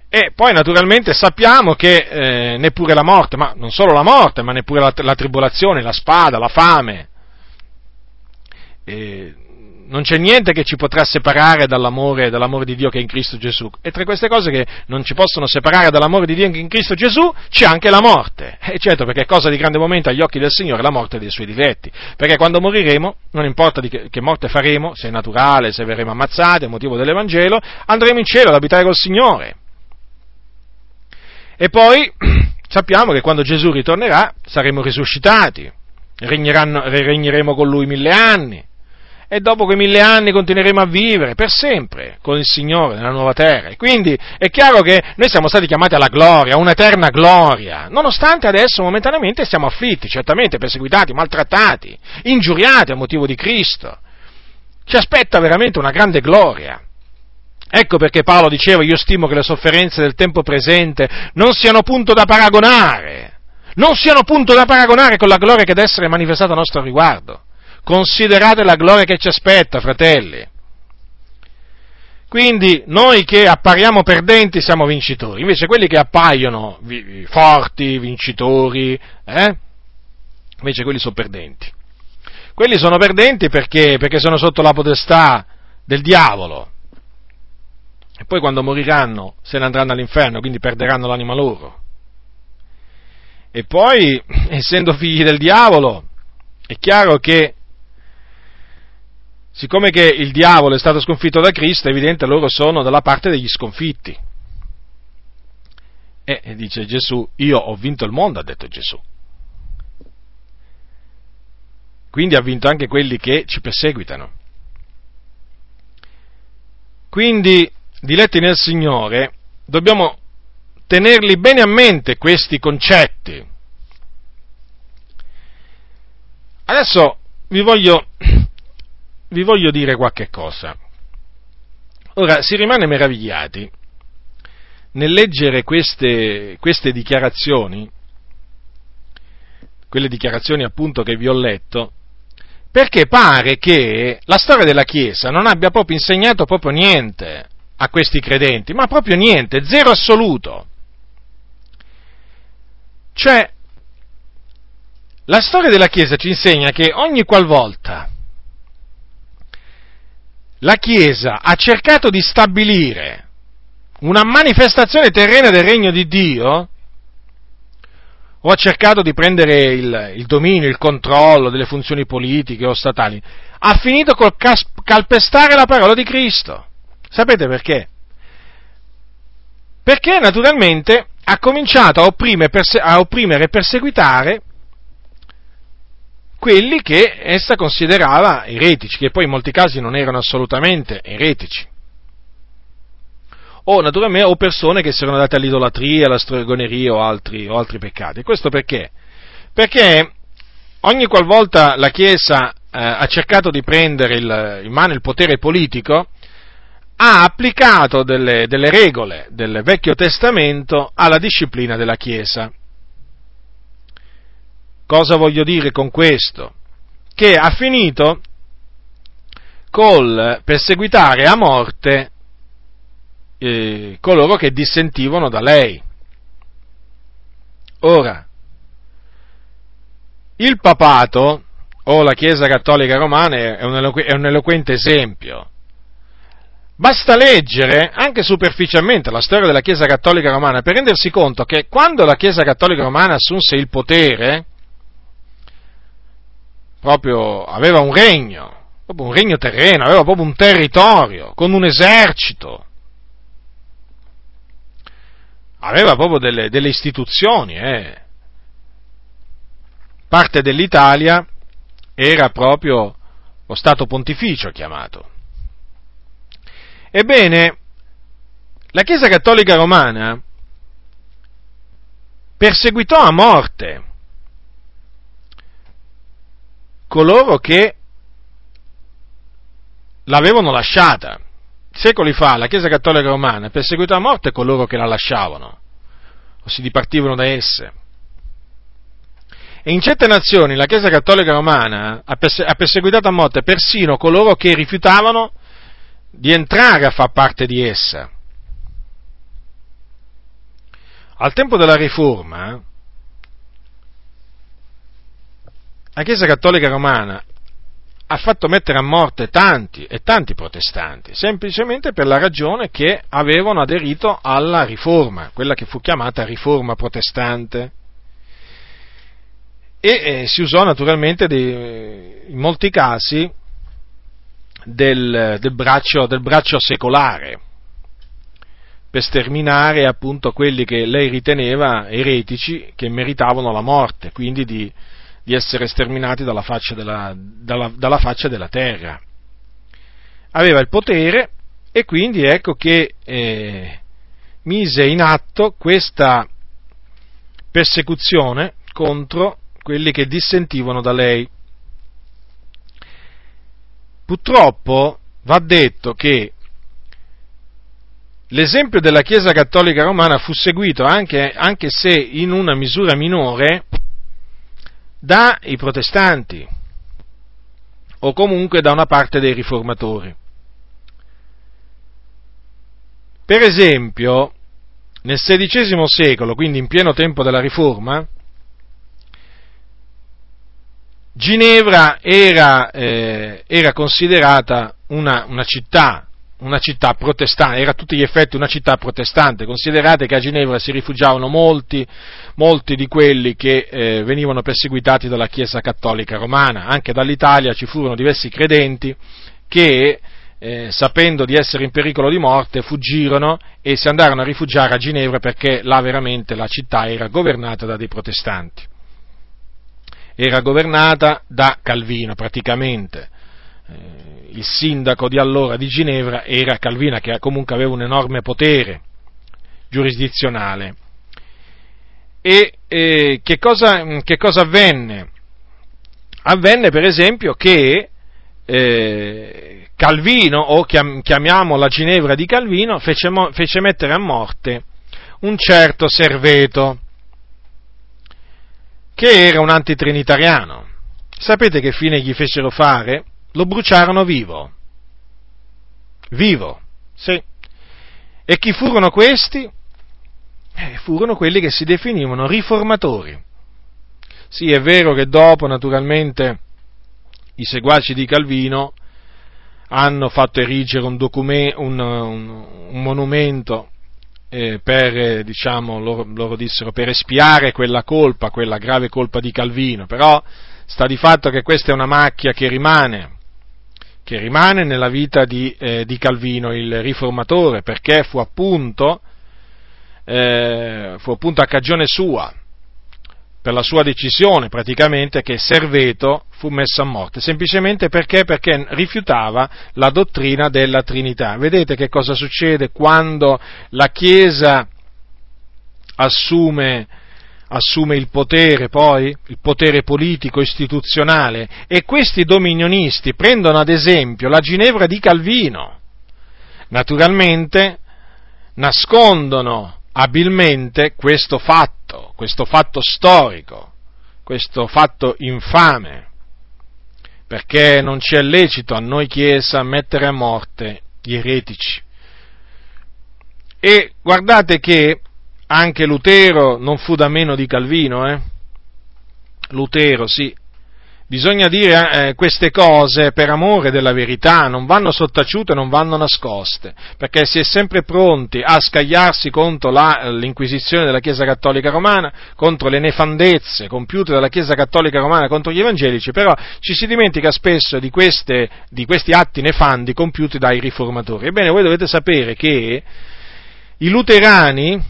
E poi naturalmente sappiamo che eh, neppure la morte, ma non solo la morte, ma neppure la, la tribolazione, la spada, la fame, eh, non c'è niente che ci potrà separare dall'amore, dall'amore, di Dio che è in Cristo Gesù. E tra queste cose che non ci possono separare dall'amore di Dio che è in Cristo Gesù c'è anche la morte. E certo, perché è cosa di grande momento agli occhi del Signore la morte dei suoi diletti. Perché quando moriremo, non importa che, che, morte faremo, se è naturale, se verremo ammazzati a motivo dell'Evangelo, andremo in cielo ad abitare col Signore. E poi sappiamo che quando Gesù ritornerà saremo risuscitati, regneremo con Lui mille anni e dopo quei mille anni continueremo a vivere per sempre con il Signore nella nuova terra. E quindi è chiaro che noi siamo stati chiamati alla gloria, un'eterna gloria, nonostante adesso momentaneamente siamo afflitti, certamente perseguitati, maltrattati, ingiuriati a motivo di Cristo. Ci aspetta veramente una grande gloria. Ecco perché Paolo diceva io stimo che le sofferenze del tempo presente non siano punto da paragonare, non siano punto da paragonare con la gloria che deve essere manifestata a nostro riguardo. Considerate la gloria che ci aspetta, fratelli. Quindi noi che appariamo perdenti siamo vincitori, invece quelli che appaiono forti, vincitori, eh? invece quelli sono perdenti. Quelli sono perdenti perché, perché sono sotto la potestà del diavolo. E poi quando moriranno se ne andranno all'inferno, quindi perderanno l'anima loro. E poi, essendo figli del diavolo, è chiaro che siccome che il diavolo è stato sconfitto da Cristo, è evidente loro sono dalla parte degli sconfitti. E dice Gesù, io ho vinto il mondo, ha detto Gesù. Quindi ha vinto anche quelli che ci perseguitano. Quindi, diletti nel Signore, dobbiamo tenerli bene a mente questi concetti. Adesso vi voglio vi voglio dire qualche cosa. Ora, si rimane meravigliati nel leggere queste, queste dichiarazioni, quelle dichiarazioni appunto che vi ho letto, perché pare che la storia della Chiesa non abbia proprio insegnato proprio niente a questi credenti, ma proprio niente, zero assoluto. Cioè, la storia della Chiesa ci insegna che ogni qualvolta la Chiesa ha cercato di stabilire una manifestazione terrena del regno di Dio, o ha cercato di prendere il, il, dominio, il controllo delle funzioni politiche o statali, ha finito col cas- calpestare la parola di Cristo. Sapete perché? Perché naturalmente ha cominciato a opprimere, perse- a opprimere e perseguitare quelli che essa considerava eretici, che poi in molti casi non erano assolutamente eretici. O, naturalmente, o persone che si erano date all'idolatria, alla stregoneria o altri, o altri peccati. Questo perché? Perché ogni qualvolta la Chiesa eh, ha cercato di prendere il, in mano il potere politico, ha applicato delle, delle regole del Vecchio Testamento alla disciplina della Chiesa. Cosa voglio dire con questo? Che ha finito col perseguitare a morte eh, coloro che dissentivano da lei. Ora, il papato o la Chiesa Cattolica Romana è un, eloqu- è un eloquente esempio. Basta leggere anche superficialmente la storia della Chiesa Cattolica Romana per rendersi conto che quando la Chiesa Cattolica Romana assunse il potere, proprio aveva un regno, proprio un regno terreno, aveva proprio un territorio, con un esercito, aveva proprio delle, delle istituzioni, eh. parte dell'Italia era proprio lo Stato pontificio chiamato. Ebbene, la Chiesa Cattolica Romana perseguitò a morte coloro che l'avevano lasciata. Secoli fa la Chiesa Cattolica Romana perseguitò a morte coloro che la lasciavano o si dipartivano da esse. E in certe nazioni la Chiesa Cattolica Romana ha, perse- ha perseguitato a morte persino coloro che rifiutavano di entrare a far parte di essa. Al tempo della Riforma, la Chiesa Cattolica Romana ha fatto mettere a morte tanti e tanti protestanti, semplicemente per la ragione che avevano aderito alla riforma, quella che fu chiamata riforma protestante. E eh, si usò naturalmente dei, in molti casi del, del, braccio, del braccio secolare per sterminare appunto quelli che lei riteneva eretici che meritavano la morte, quindi di, di essere sterminati dalla faccia della, dalla, dalla faccia della terra. Aveva il potere e quindi ecco che eh, mise in atto questa persecuzione contro quelli che dissentivano da lei. Purtroppo va detto che l'esempio della Chiesa Cattolica Romana fu seguito anche, anche se in una misura minore dai protestanti o comunque da una parte dei riformatori. Per esempio, nel XVI secolo, quindi in pieno tempo della Riforma, Ginevra era, eh, era considerata una, una città una città protestante, era a tutti gli effetti una città protestante, considerate che a Ginevra si rifugiavano molti, molti di quelli che eh, venivano perseguitati dalla Chiesa cattolica romana, anche dall'Italia ci furono diversi credenti che eh, sapendo di essere in pericolo di morte fuggirono e si andarono a rifugiare a Ginevra perché là veramente la città era governata da dei protestanti. Era governata da Calvino praticamente. Eh, il sindaco di allora di Ginevra era Calvina, che comunque aveva un enorme potere giurisdizionale. E eh, che, cosa, che, cosa, avvenne? Avvenne per esempio che eh, Calvino, o chiam, chiamiamola Ginevra di Calvino, fece, fece mettere a morte un certo Serveto, che era un antitrinitariano. Sapete che fine gli fecero fare? Lo bruciarono vivo. Vivo, sì. E chi furono questi? Eh, furono quelli che si definivano riformatori. Sì, è vero che dopo, naturalmente, i seguaci di Calvino hanno fatto erigere un, docume, un, un, un monumento eh, per, eh, diciamo, loro, loro, dissero, per espiare quella colpa, quella grave colpa di Calvino, però sta di fatto che questa è una macchia che rimane, che rimane nella vita di, eh, di Calvino, il riformatore, perché fu appunto, eh, fu appunto a cagione sua, per la sua decisione praticamente che Serveto fu messo a morte, semplicemente perché? Perché rifiutava la dottrina della Trinità. Vedete che cosa succede quando la Chiesa assume, assume il potere poi, il potere politico, istituzionale, e questi dominionisti prendono ad esempio la Ginevra di Calvino. Naturalmente nascondono abilmente questo fatto, questo fatto storico, questo fatto infame, perché non ci è lecito a noi Chiesa mettere a morte gli eretici. E guardate che anche Lutero non fu da meno di Calvino, eh? Lutero, sì, Bisogna dire eh, queste cose per amore della verità, non vanno sottaciute, non vanno nascoste, perché si è sempre pronti a scagliarsi contro la, l'inquisizione della Chiesa Cattolica Romana, contro le nefandezze compiute dalla Chiesa Cattolica Romana contro gli evangelici, però ci si dimentica spesso di, queste, di questi atti nefandi compiuti dai riformatori. Ebbene, voi dovete sapere che i luterani,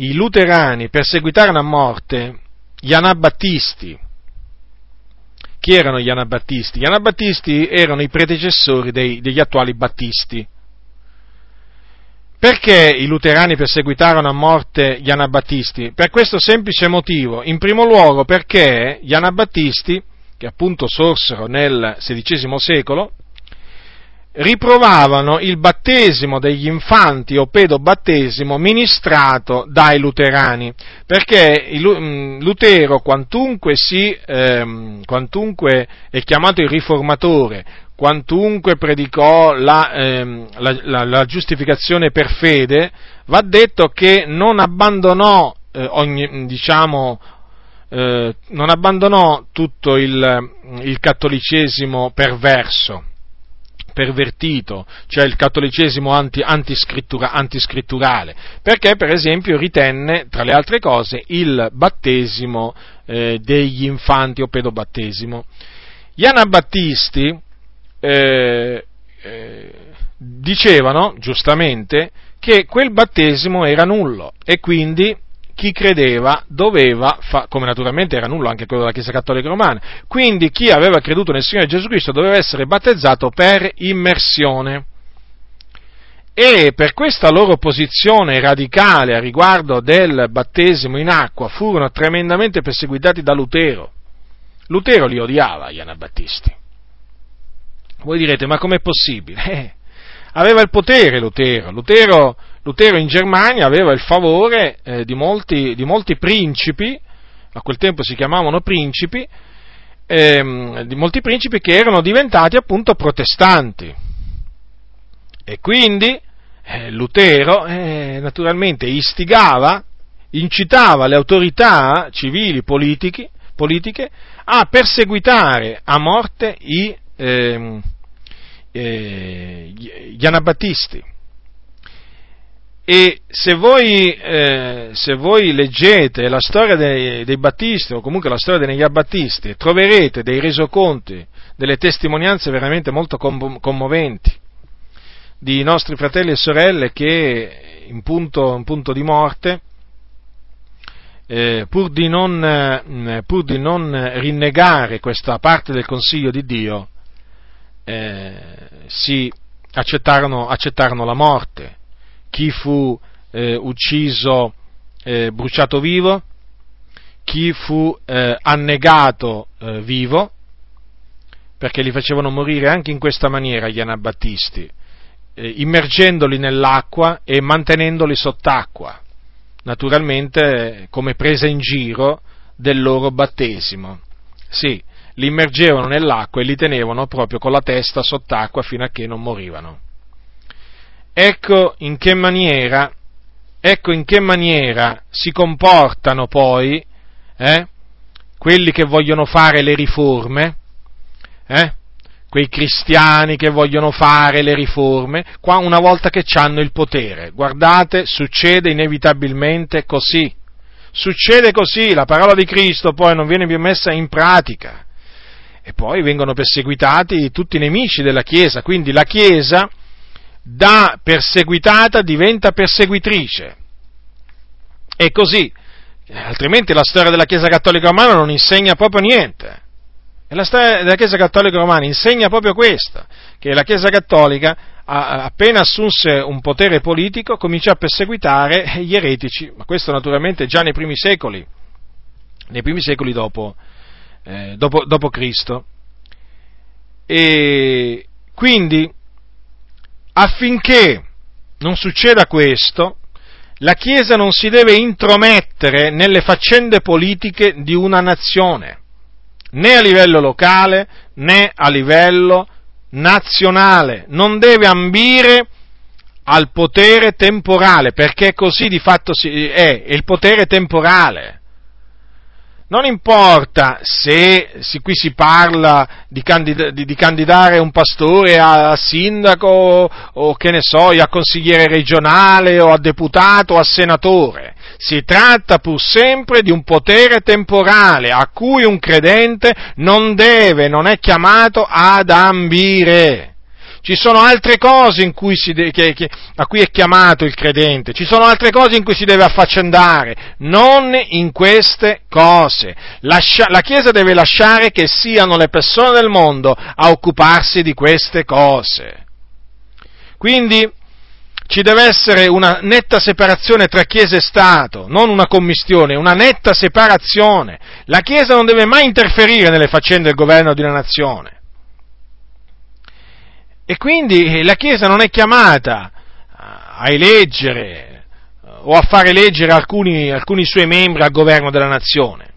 i luterani perseguitarono a morte gli anabattisti, chi erano gli anabattisti? Gli anabattisti erano i predecessori dei, degli attuali battisti. Perché i luterani perseguitarono a morte gli anabattisti? Per questo semplice motivo. In primo luogo perché gli anabattisti, che appunto sorsero nel XVI secolo, riprovavano il battesimo degli infanti o pedobattesimo ministrato dai luterani, perché mm, Lutero, quantunque, si, ehm, quantunque è chiamato il riformatore, quantunque predicò la, ehm, la, la, la, giustificazione per fede, va detto che non abbandonò, eh, ogni, diciamo, eh, non abbandonò tutto il, il cattolicesimo perverso pervertito, cioè il cattolicesimo anti, antiscrittura, antiscritturale, perché per esempio ritenne, tra le altre cose, il battesimo eh, degli infanti o pedobattesimo. Gli anabattisti eh, eh, dicevano, giustamente, che quel battesimo era nullo e quindi chi credeva doveva, fa, come naturalmente era nullo anche quello della Chiesa Cattolica Romana, quindi chi aveva creduto nel Signore Gesù Cristo doveva essere battezzato per immersione. E per questa loro posizione radicale a riguardo del battesimo in acqua furono tremendamente perseguitati da Lutero. Lutero li odiava, gli anabattisti. Voi direte, ma com'è possibile? Eh, aveva il potere Lutero. Lutero Lutero in Germania aveva il favore eh, di, molti, di, molti, principi, a quel tempo si chiamavano principi, ehm, di molti principi che erano diventati appunto protestanti. E quindi eh, Lutero eh, naturalmente istigava, incitava le autorità civili, politiche, politiche a perseguitare a morte i, ehm, eh, gli anabattisti e se voi, eh, se voi, leggete la storia dei, dei, Battisti o comunque la storia degli Abbattisti, troverete dei resoconti, delle testimonianze veramente molto commoventi di nostri fratelli e sorelle che in punto, in punto di morte, eh, pur, di non, eh, pur, di non, rinnegare questa parte del consiglio di Dio, eh, si accettarono, accettarono la morte chi fu eh, ucciso, eh, bruciato vivo, chi fu eh, annegato eh, vivo, perché li facevano morire anche in questa maniera gli anabattisti, eh, immergendoli nell'acqua e mantenendoli sott'acqua, naturalmente come presa in giro del loro battesimo. Sì, li immergevano nell'acqua e li tenevano proprio con la testa sott'acqua fino a che non morivano. Ecco in che maniera, ecco in che maniera si comportano poi eh, quelli che vogliono fare le riforme, eh, quei cristiani che vogliono fare le riforme, qua una volta che hanno il potere. Guardate, succede inevitabilmente così. Succede così, la parola di Cristo poi non viene più messa in pratica. E poi vengono perseguitati tutti i nemici della Chiesa, quindi la Chiesa da perseguitata diventa perseguitrice. E così, altrimenti la storia della Chiesa Cattolica Romana non insegna proprio niente. E la storia della Chiesa Cattolica Romana insegna proprio questo, che la Chiesa Cattolica, appena assunse un potere politico, cominciò a perseguitare gli eretici, ma questo naturalmente già nei primi secoli, nei primi secoli dopo, eh, dopo, dopo Cristo. E quindi, affinché non succeda questo, la Chiesa non si deve intromettere nelle faccende politiche di una nazione, né a livello locale né a livello nazionale, non deve ambire al potere temporale, perché così di fatto è, il potere temporale. Non importa se, se qui si parla di, candida, di, di, candidare un pastore a, a sindaco o che ne so, a consigliere regionale o a deputato o a senatore. Si tratta pur sempre di un potere temporale a cui un credente non deve, non è chiamato ad ambire. Ci sono altre cose de- che, che, a cui è chiamato il credente, ci sono altre cose in cui si deve affaccendare, non in queste cose. Lascia- la Chiesa deve lasciare che siano le persone del mondo a occuparsi di queste cose. Quindi ci deve essere una netta separazione tra Chiesa e Stato, non una commistione, una netta separazione. La Chiesa non deve mai interferire nelle faccende del governo di una nazione. E quindi la Chiesa non è chiamata a eleggere o a fare eleggere alcuni, alcuni suoi membri al governo della nazione.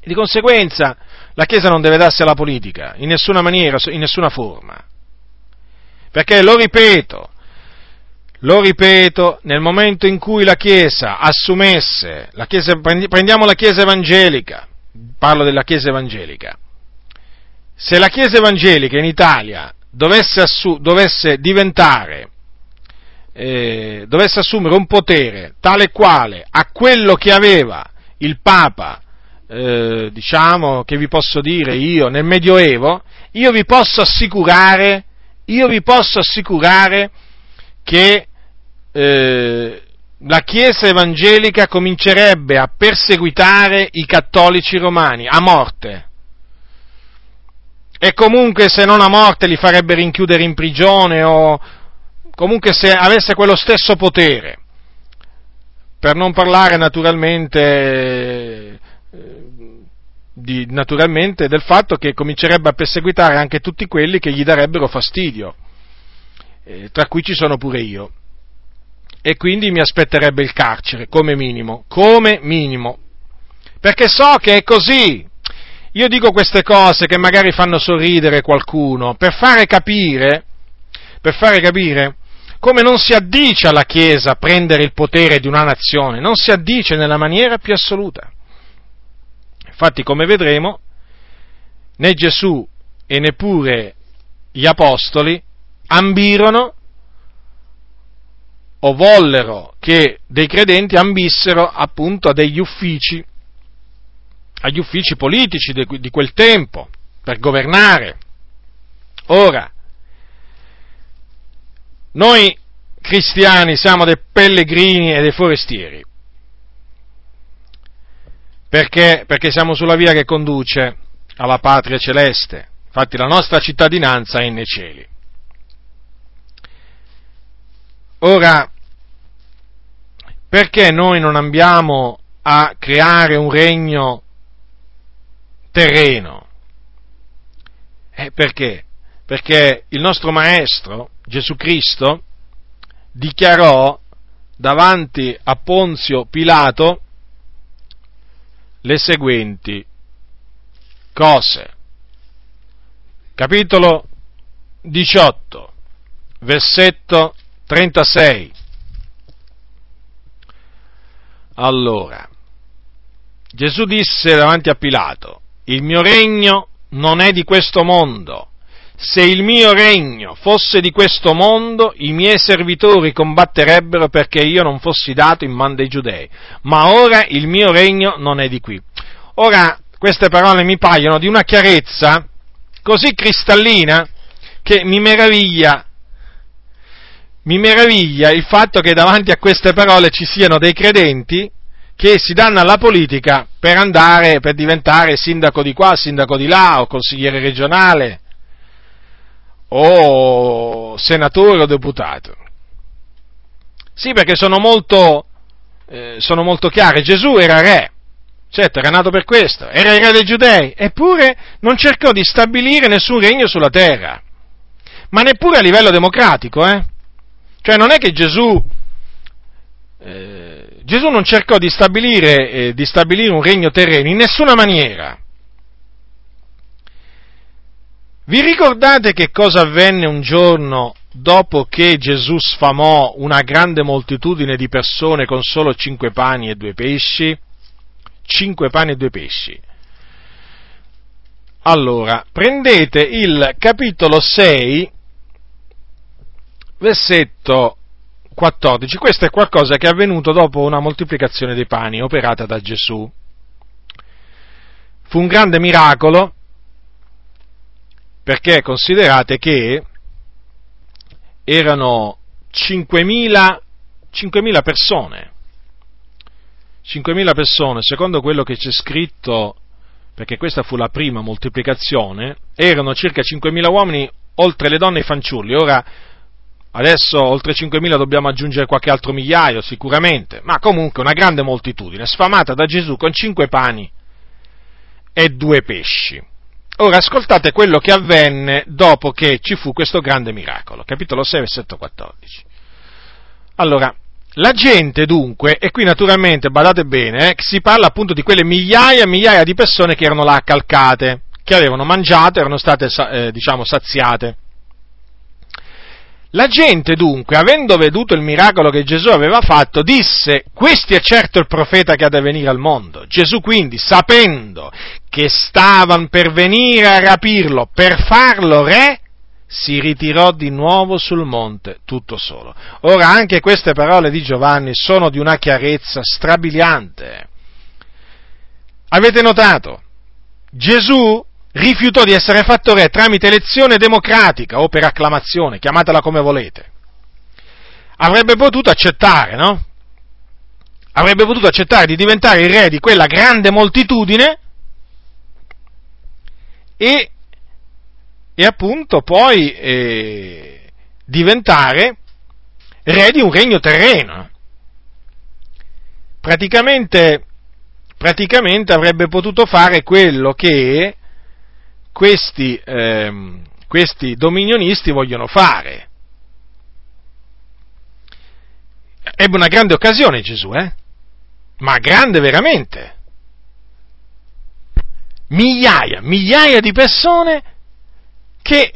Di conseguenza la Chiesa non deve darsi alla politica, in nessuna maniera, in nessuna forma. Perché, lo ripeto, lo ripeto, nel momento in cui la Chiesa assumesse, la chiesa, prendiamo la Chiesa evangelica, parlo della Chiesa evangelica, se la Chiesa evangelica in Italia dovesse, assu- dovesse diventare, eh, dovesse assumere un potere tale quale a quello che aveva il Papa, eh, diciamo, che vi posso dire io, nel Medioevo, io vi posso assicurare, io vi posso assicurare che eh, la Chiesa evangelica comincerebbe a perseguitare i cattolici romani a morte e comunque se non a morte li farebbe rinchiudere in prigione o comunque se avesse quello stesso potere. Per non parlare naturalmente, eh, di, naturalmente del fatto che comincerebbe a perseguitare anche tutti quelli che gli darebbero fastidio, eh, tra cui ci sono pure io. E quindi mi aspetterebbe il carcere, come minimo, come minimo. Perché so che è così, io dico queste cose che magari fanno sorridere qualcuno per fare capire, per fare capire come non si addice alla Chiesa prendere il potere di una nazione, non si addice nella maniera più assoluta. Infatti, come vedremo, né Gesù e neppure gli apostoli ambirono o vollero che dei credenti ambissero appunto a degli uffici agli uffici politici di quel tempo per governare. Ora, noi cristiani siamo dei pellegrini e dei forestieri. Perché? Perché siamo sulla via che conduce alla patria celeste. Infatti la nostra cittadinanza è nei cieli. Ora, perché noi non andiamo a creare un regno terreno. Eh, perché? Perché il nostro Maestro, Gesù Cristo, dichiarò davanti a Ponzio Pilato le seguenti cose. Capitolo 18, versetto 36. Allora, Gesù disse davanti a Pilato, il mio regno non è di questo mondo. Se il mio regno fosse di questo mondo, i miei servitori combatterebbero perché io non fossi dato in mano dei giudei. Ma ora il mio regno non è di qui. Ora, queste parole mi paiono di una chiarezza così cristallina che mi meraviglia, mi meraviglia il fatto che davanti a queste parole ci siano dei credenti che si danno alla politica per andare, per diventare sindaco di qua, sindaco di là, o consigliere regionale, o senatore o deputato. Sì, perché sono molto, eh, sono molto chiare. Gesù era re, certo, era nato per questo, era il re dei giudei, eppure non cercò di stabilire nessun regno sulla terra, ma neppure a livello democratico, eh? Cioè non è che Gesù eh, Gesù non cercò di stabilire, eh, di stabilire un regno terreno in nessuna maniera. Vi ricordate che cosa avvenne un giorno dopo che Gesù sfamò una grande moltitudine di persone con solo cinque pani e due pesci? Cinque pani e due pesci. Allora, prendete il capitolo 6, versetto 14. Questo è qualcosa che è avvenuto dopo una moltiplicazione dei pani operata da Gesù. Fu un grande miracolo perché considerate che erano 5.000, 5.000 persone. 5.000 persone, secondo quello che c'è scritto, perché questa fu la prima moltiplicazione, erano circa 5.000 uomini oltre le donne e i fanciulli. Ora, Adesso oltre 5.000 dobbiamo aggiungere qualche altro migliaio sicuramente, ma comunque una grande moltitudine, sfamata da Gesù con cinque pani e due pesci. Ora ascoltate quello che avvenne dopo che ci fu questo grande miracolo, capitolo 6, versetto 14. Allora, la gente dunque, e qui naturalmente badate bene, eh, si parla appunto di quelle migliaia e migliaia di persone che erano là accalcate, che avevano mangiato, erano state eh, diciamo saziate. La gente dunque, avendo veduto il miracolo che Gesù aveva fatto, disse, questo è certo il profeta che ha da venire al mondo. Gesù quindi, sapendo che stavano per venire a rapirlo, per farlo re, si ritirò di nuovo sul monte, tutto solo. Ora anche queste parole di Giovanni sono di una chiarezza strabiliante. Avete notato? Gesù rifiutò di essere fatto re tramite elezione democratica o per acclamazione, chiamatela come volete. Avrebbe potuto accettare, no? Avrebbe potuto accettare di diventare il re di quella grande moltitudine e, e appunto poi eh, diventare re di un regno terreno. Praticamente, praticamente avrebbe potuto fare quello che questi, ehm, questi dominionisti vogliono fare. Ebbe una grande occasione Gesù, eh? Ma grande veramente. Migliaia, migliaia di persone che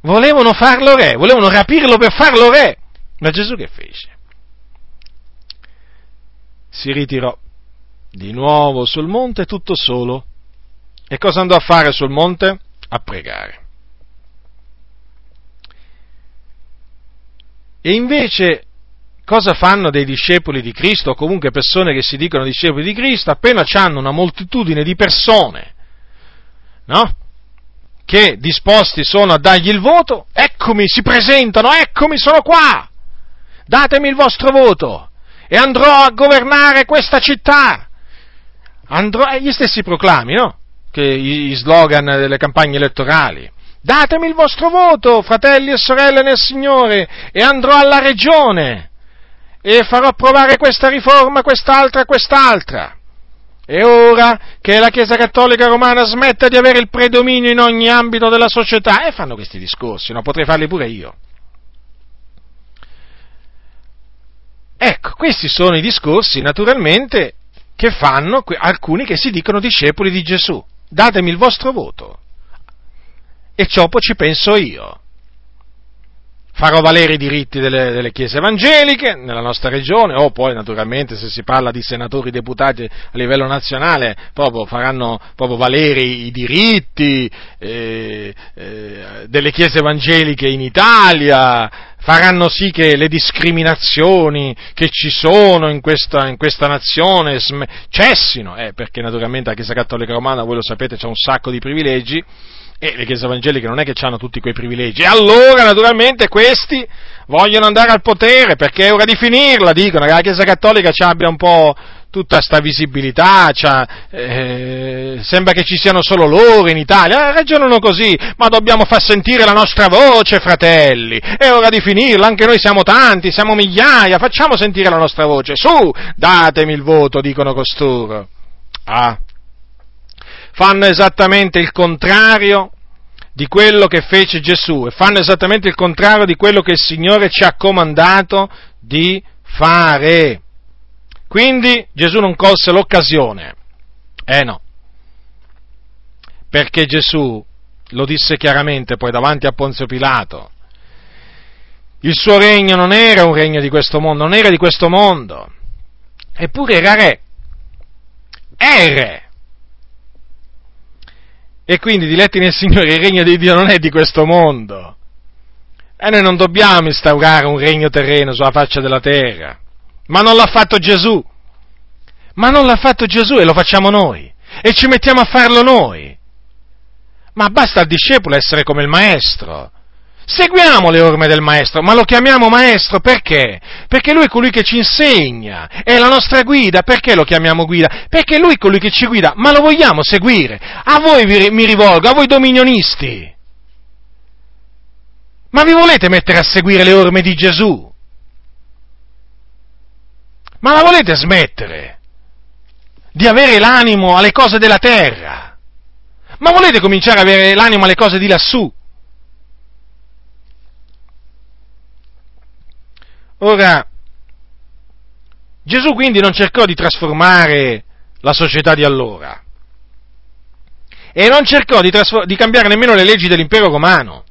volevano farlo re, volevano rapirlo per farlo re. Ma Gesù che fece? Si ritirò di nuovo sul monte tutto solo e cosa andò a fare sul monte? A pregare. E invece cosa fanno dei discepoli di Cristo, o comunque persone che si dicono discepoli di Cristo, appena hanno una moltitudine di persone, no? Che disposti sono a dargli il voto, eccomi, si presentano, eccomi, sono qua, datemi il vostro voto e andrò a governare questa città. Andrò, e gli stessi proclami, no? Che gli slogan delle campagne elettorali. Datemi il vostro voto, fratelli e sorelle nel Signore, e andrò alla regione e farò approvare questa riforma, quest'altra, quest'altra. E ora che la Chiesa Cattolica Romana smetta di avere il predominio in ogni ambito della società, e fanno questi discorsi, no? Potrei farli pure io. Ecco, questi sono i discorsi, naturalmente, che fanno alcuni che si dicono discepoli di Gesù datemi il vostro voto e ciò ci penso io. farò valere i diritti delle, delle, chiese evangeliche nella nostra regione, o poi naturalmente se si parla di senatori deputati a livello nazionale, proprio faranno proprio valere i diritti eh, eh, delle chiese evangeliche in Italia, faranno sì che le discriminazioni che ci sono in questa, in questa nazione sm- cessino, eh, perché naturalmente la Chiesa Cattolica Romana, voi lo sapete, c'è un sacco di privilegi, e le chiese evangeliche non è che hanno tutti quei privilegi. E allora, naturalmente, questi vogliono andare al potere perché è ora di finirla. Dicono che la Chiesa Cattolica ci abbia un po' tutta sta visibilità, eh, sembra che ci siano solo loro in Italia, eh, ragionano così, ma dobbiamo far sentire la nostra voce, fratelli, è ora di finirla, anche noi siamo tanti, siamo migliaia, facciamo sentire la nostra voce, su, datemi il voto, dicono costoro. Ah, fanno esattamente il contrario di quello che fece Gesù e fanno esattamente il contrario di quello che il Signore ci ha comandato di fare. Quindi Gesù non colse l'occasione. Eh no. Perché Gesù lo disse chiaramente poi davanti a Ponzio Pilato. Il suo regno non era un regno di questo mondo, non era di questo mondo. Eppure era re. È re. E quindi, diletti nel Signore, il regno di Dio non è di questo mondo. E noi non dobbiamo instaurare un regno terreno sulla faccia della terra. Ma non l'ha fatto Gesù. Ma non l'ha fatto Gesù e lo facciamo noi. E ci mettiamo a farlo noi. Ma basta al discepolo essere come il maestro. Seguiamo le orme del maestro, ma lo chiamiamo maestro perché? Perché lui è colui che ci insegna, è la nostra guida, perché lo chiamiamo guida? Perché lui è colui che ci guida, ma lo vogliamo seguire. A voi mi rivolgo, a voi dominionisti. Ma vi volete mettere a seguire le orme di Gesù? Ma la volete smettere di avere l'animo alle cose della terra? Ma volete cominciare ad avere l'animo alle cose di lassù? Ora, Gesù quindi non cercò di trasformare la società di allora e non cercò di, trasfor- di cambiare nemmeno le leggi dell'impero romano.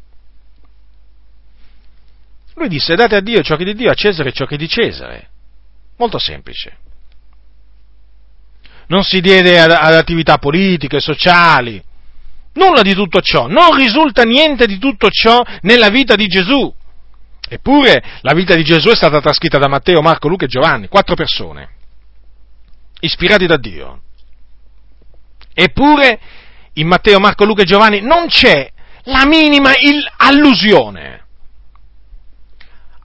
Lui disse date a Dio ciò che è di Dio, a Cesare ciò che è di Cesare. Molto semplice. Non si diede ad, ad attività politiche, sociali, nulla di tutto ciò. Non risulta niente di tutto ciò nella vita di Gesù. Eppure la vita di Gesù è stata trascritta da Matteo, Marco, Luca e Giovanni, quattro persone, ispirati da Dio. Eppure in Matteo, Marco, Luca e Giovanni non c'è la minima allusione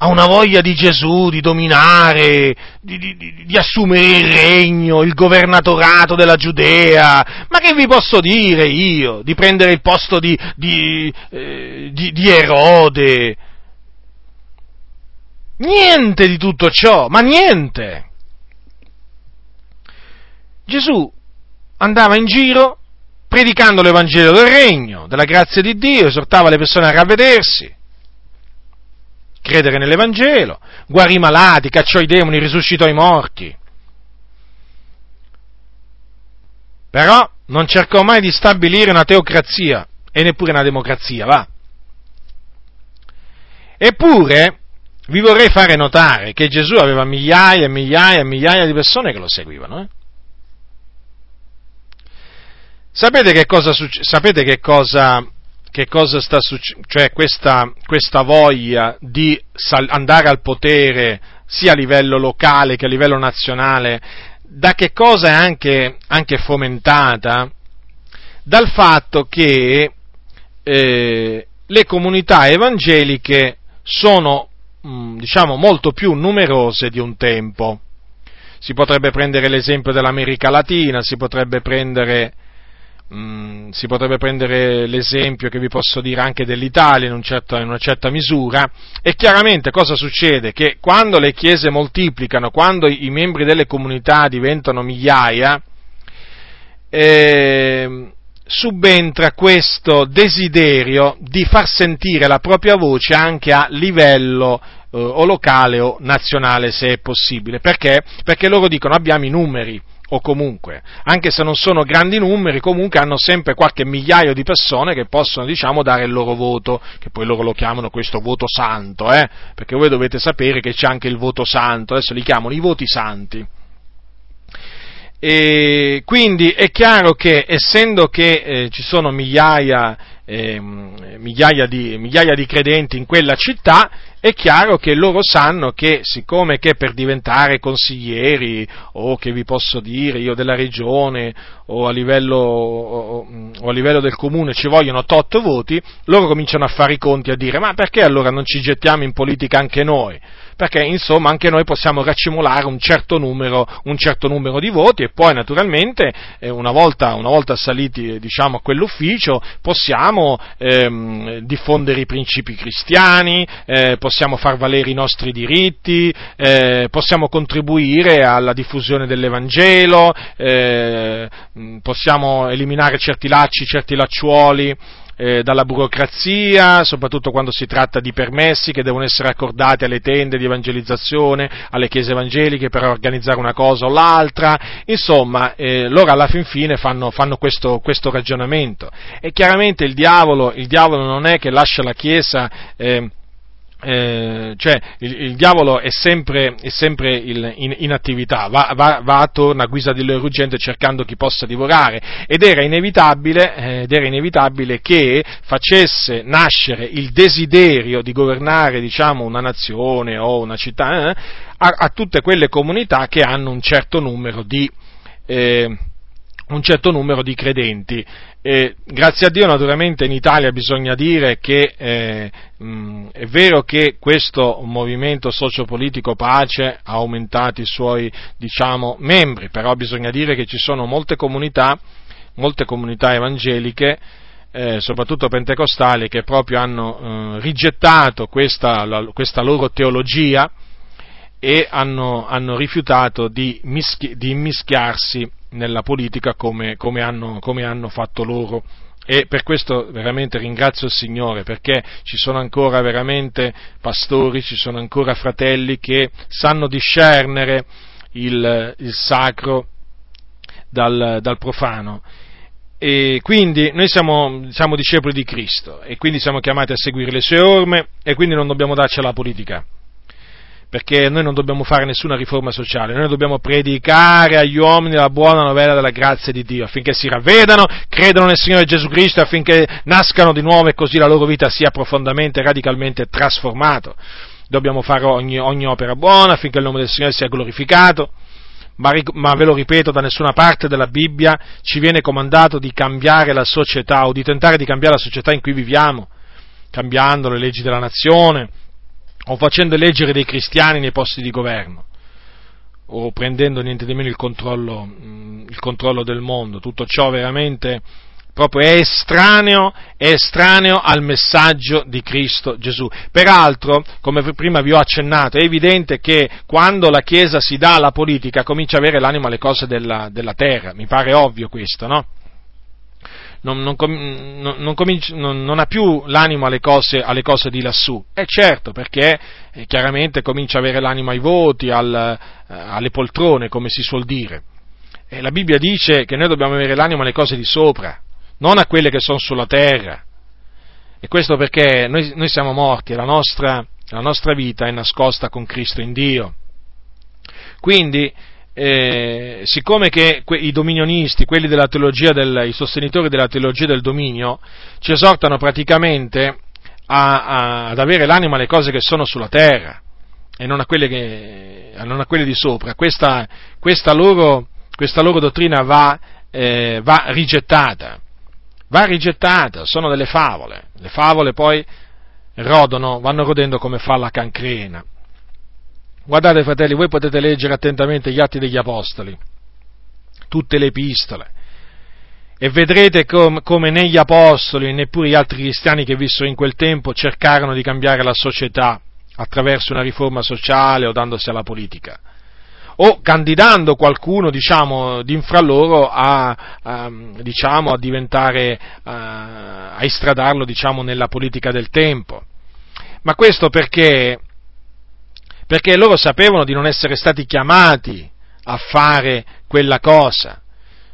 a una voglia di Gesù di dominare, di, di, di, di, assumere il regno, il governatorato della Giudea. Ma che vi posso dire io? Di prendere il posto di, eh, di Erode, Niente di tutto ciò, ma niente. Gesù andava in giro predicando l'Evangelo del Regno, della grazia di Dio, esortava le persone a ravvedersi, credere nell'Evangelo, guarì i malati, cacciò i demoni, risuscitò i morti. Però non cercò mai di stabilire una teocrazia e neppure una democrazia, va. Eppure vi vorrei fare notare che Gesù aveva migliaia e migliaia e migliaia di persone che lo seguivano. Eh? Sapete che cosa, sapete che cosa, che cosa sta succedendo? Cioè questa, questa, voglia di sal- andare al potere sia a livello locale che a livello nazionale, da che cosa è anche, anche fomentata? Dal fatto che eh, le comunità evangeliche sono Mm, diciamo, molto più numerose di un tempo. Si potrebbe prendere l'esempio dell'America Latina, si potrebbe prendere, mm, si potrebbe prendere l'esempio che vi posso dire anche dell'Italia in, un certo, in, una certa misura, e chiaramente cosa succede? Che quando le chiese moltiplicano, quando i, i membri delle comunità diventano migliaia, eh, subentra questo desiderio di far sentire la propria voce anche a livello eh, o locale o nazionale se è possibile. Perché? Perché loro dicono abbiamo i numeri, o comunque, anche se non sono grandi numeri, comunque hanno sempre qualche migliaio di persone che possono, diciamo, dare il loro voto, che poi loro lo chiamano questo voto santo, eh? perché voi dovete sapere che c'è anche il voto santo, adesso li chiamano i voti santi. E quindi è chiaro che essendo che eh, ci sono migliaia, eh, migliaia, di, migliaia di credenti in quella città, è chiaro che loro sanno che siccome che per diventare consiglieri o che vi posso dire io della regione o a livello, o, o a livello del comune ci vogliono tot voti, loro cominciano a fare i conti a dire ma perché allora non ci gettiamo in politica anche noi? Perché insomma anche noi possiamo raccimolare un certo numero, un certo numero di voti e poi naturalmente eh, una, volta, una, volta, saliti diciamo, a quell'ufficio possiamo ehm, diffondere i principi cristiani, eh, possiamo far valere i nostri diritti, eh, possiamo contribuire alla diffusione dell'Evangelo, eh, possiamo eliminare certi lacci, certi lacciuoli, eh, dalla burocrazia, soprattutto quando si tratta di permessi che devono essere accordati alle tende di evangelizzazione, alle chiese evangeliche per organizzare una cosa o l'altra, insomma, eh, loro alla fin fine fanno, fanno questo, questo, ragionamento. E chiaramente il diavolo, il diavolo non è che lascia la Chiesa eh, eh, cioè il, il, diavolo è sempre, è sempre il, in, in, attività, va, va, va, attorno a guisa di ruggente cercando chi possa divorare ed era inevitabile, eh, ed era inevitabile che facesse nascere il desiderio di governare diciamo, una nazione o una città eh, a, a, tutte quelle comunità che hanno un certo numero di eh, un certo numero di credenti. E, grazie a Dio naturalmente in Italia bisogna dire che eh, mh, è vero che questo movimento sociopolitico pace ha aumentato i suoi diciamo, membri, però bisogna dire che ci sono molte comunità, molte comunità evangeliche eh, soprattutto pentecostali, che proprio hanno eh, rigettato questa, la, questa, loro teologia e hanno, hanno rifiutato di, mischi, di immischiarsi nella politica come, come, hanno, come hanno fatto loro. E per questo veramente ringrazio il Signore, perché ci sono ancora veramente pastori, ci sono ancora fratelli che sanno discernere il, il sacro dal, dal profano. E quindi noi siamo, siamo, discepoli di Cristo e quindi siamo chiamati a seguire le sue orme e quindi non dobbiamo darci alla politica perché noi non dobbiamo fare nessuna riforma sociale, noi dobbiamo predicare agli uomini la buona novella della grazia di Dio, affinché si ravvedano, credano nel Signore Gesù Cristo, affinché nascano di nuovo e così la loro vita sia profondamente radicalmente trasformata. Dobbiamo fare ogni, ogni opera buona affinché il nome del Signore sia glorificato. Ma, ma, ve lo ripeto, da nessuna parte della Bibbia ci viene comandato di cambiare la società o di tentare di cambiare la società in cui viviamo, cambiando le leggi della nazione, o facendo eleggere dei cristiani nei posti di governo, o prendendo niente di meno il controllo, mm, il controllo del mondo. Tutto ciò veramente proprio è estraneo, è estraneo al messaggio di Cristo Gesù. Peraltro, come prima vi ho accennato, è evidente che quando la Chiesa si dà alla politica comincia ad avere l'anima alle cose della, della terra, mi pare ovvio questo, no? Non, non, non, cominci, non, ha più l'animo alle cose, alle cose di lassù. E certo, perché eh, chiaramente comincia ad avere l'animo ai voti, al, eh, alle poltrone, come si suol dire. E la Bibbia dice che noi dobbiamo avere l'animo alle cose di sopra, non a quelle che sono sulla terra. E questo perché noi, noi siamo morti e la nostra, la nostra vita è nascosta con Cristo in Dio. Quindi eh, siccome che que- i dominionisti, quelli della teologia del, i sostenitori della teologia del dominio, ci esortano praticamente a, a, ad avere l'anima alle cose che sono sulla terra e non a quelle, che, non a quelle di sopra, questa, questa, loro, questa loro, dottrina va, eh, va rigettata, va rigettata, sono delle favole, le favole poi rodono, vanno rodendo come fa la cancrena. Guardate fratelli, voi potete leggere attentamente gli atti degli Apostoli, tutte le epistole, e vedrete com, come né gli Apostoli né pure gli altri cristiani che vissero in quel tempo cercarono di cambiare la società attraverso una riforma sociale o dandosi alla politica o candidando qualcuno, diciamo, di fra loro a, a, diciamo, a diventare, a, a istradarlo, diciamo, nella politica del tempo. Ma questo perché perché loro sapevano di non essere stati chiamati a fare quella cosa,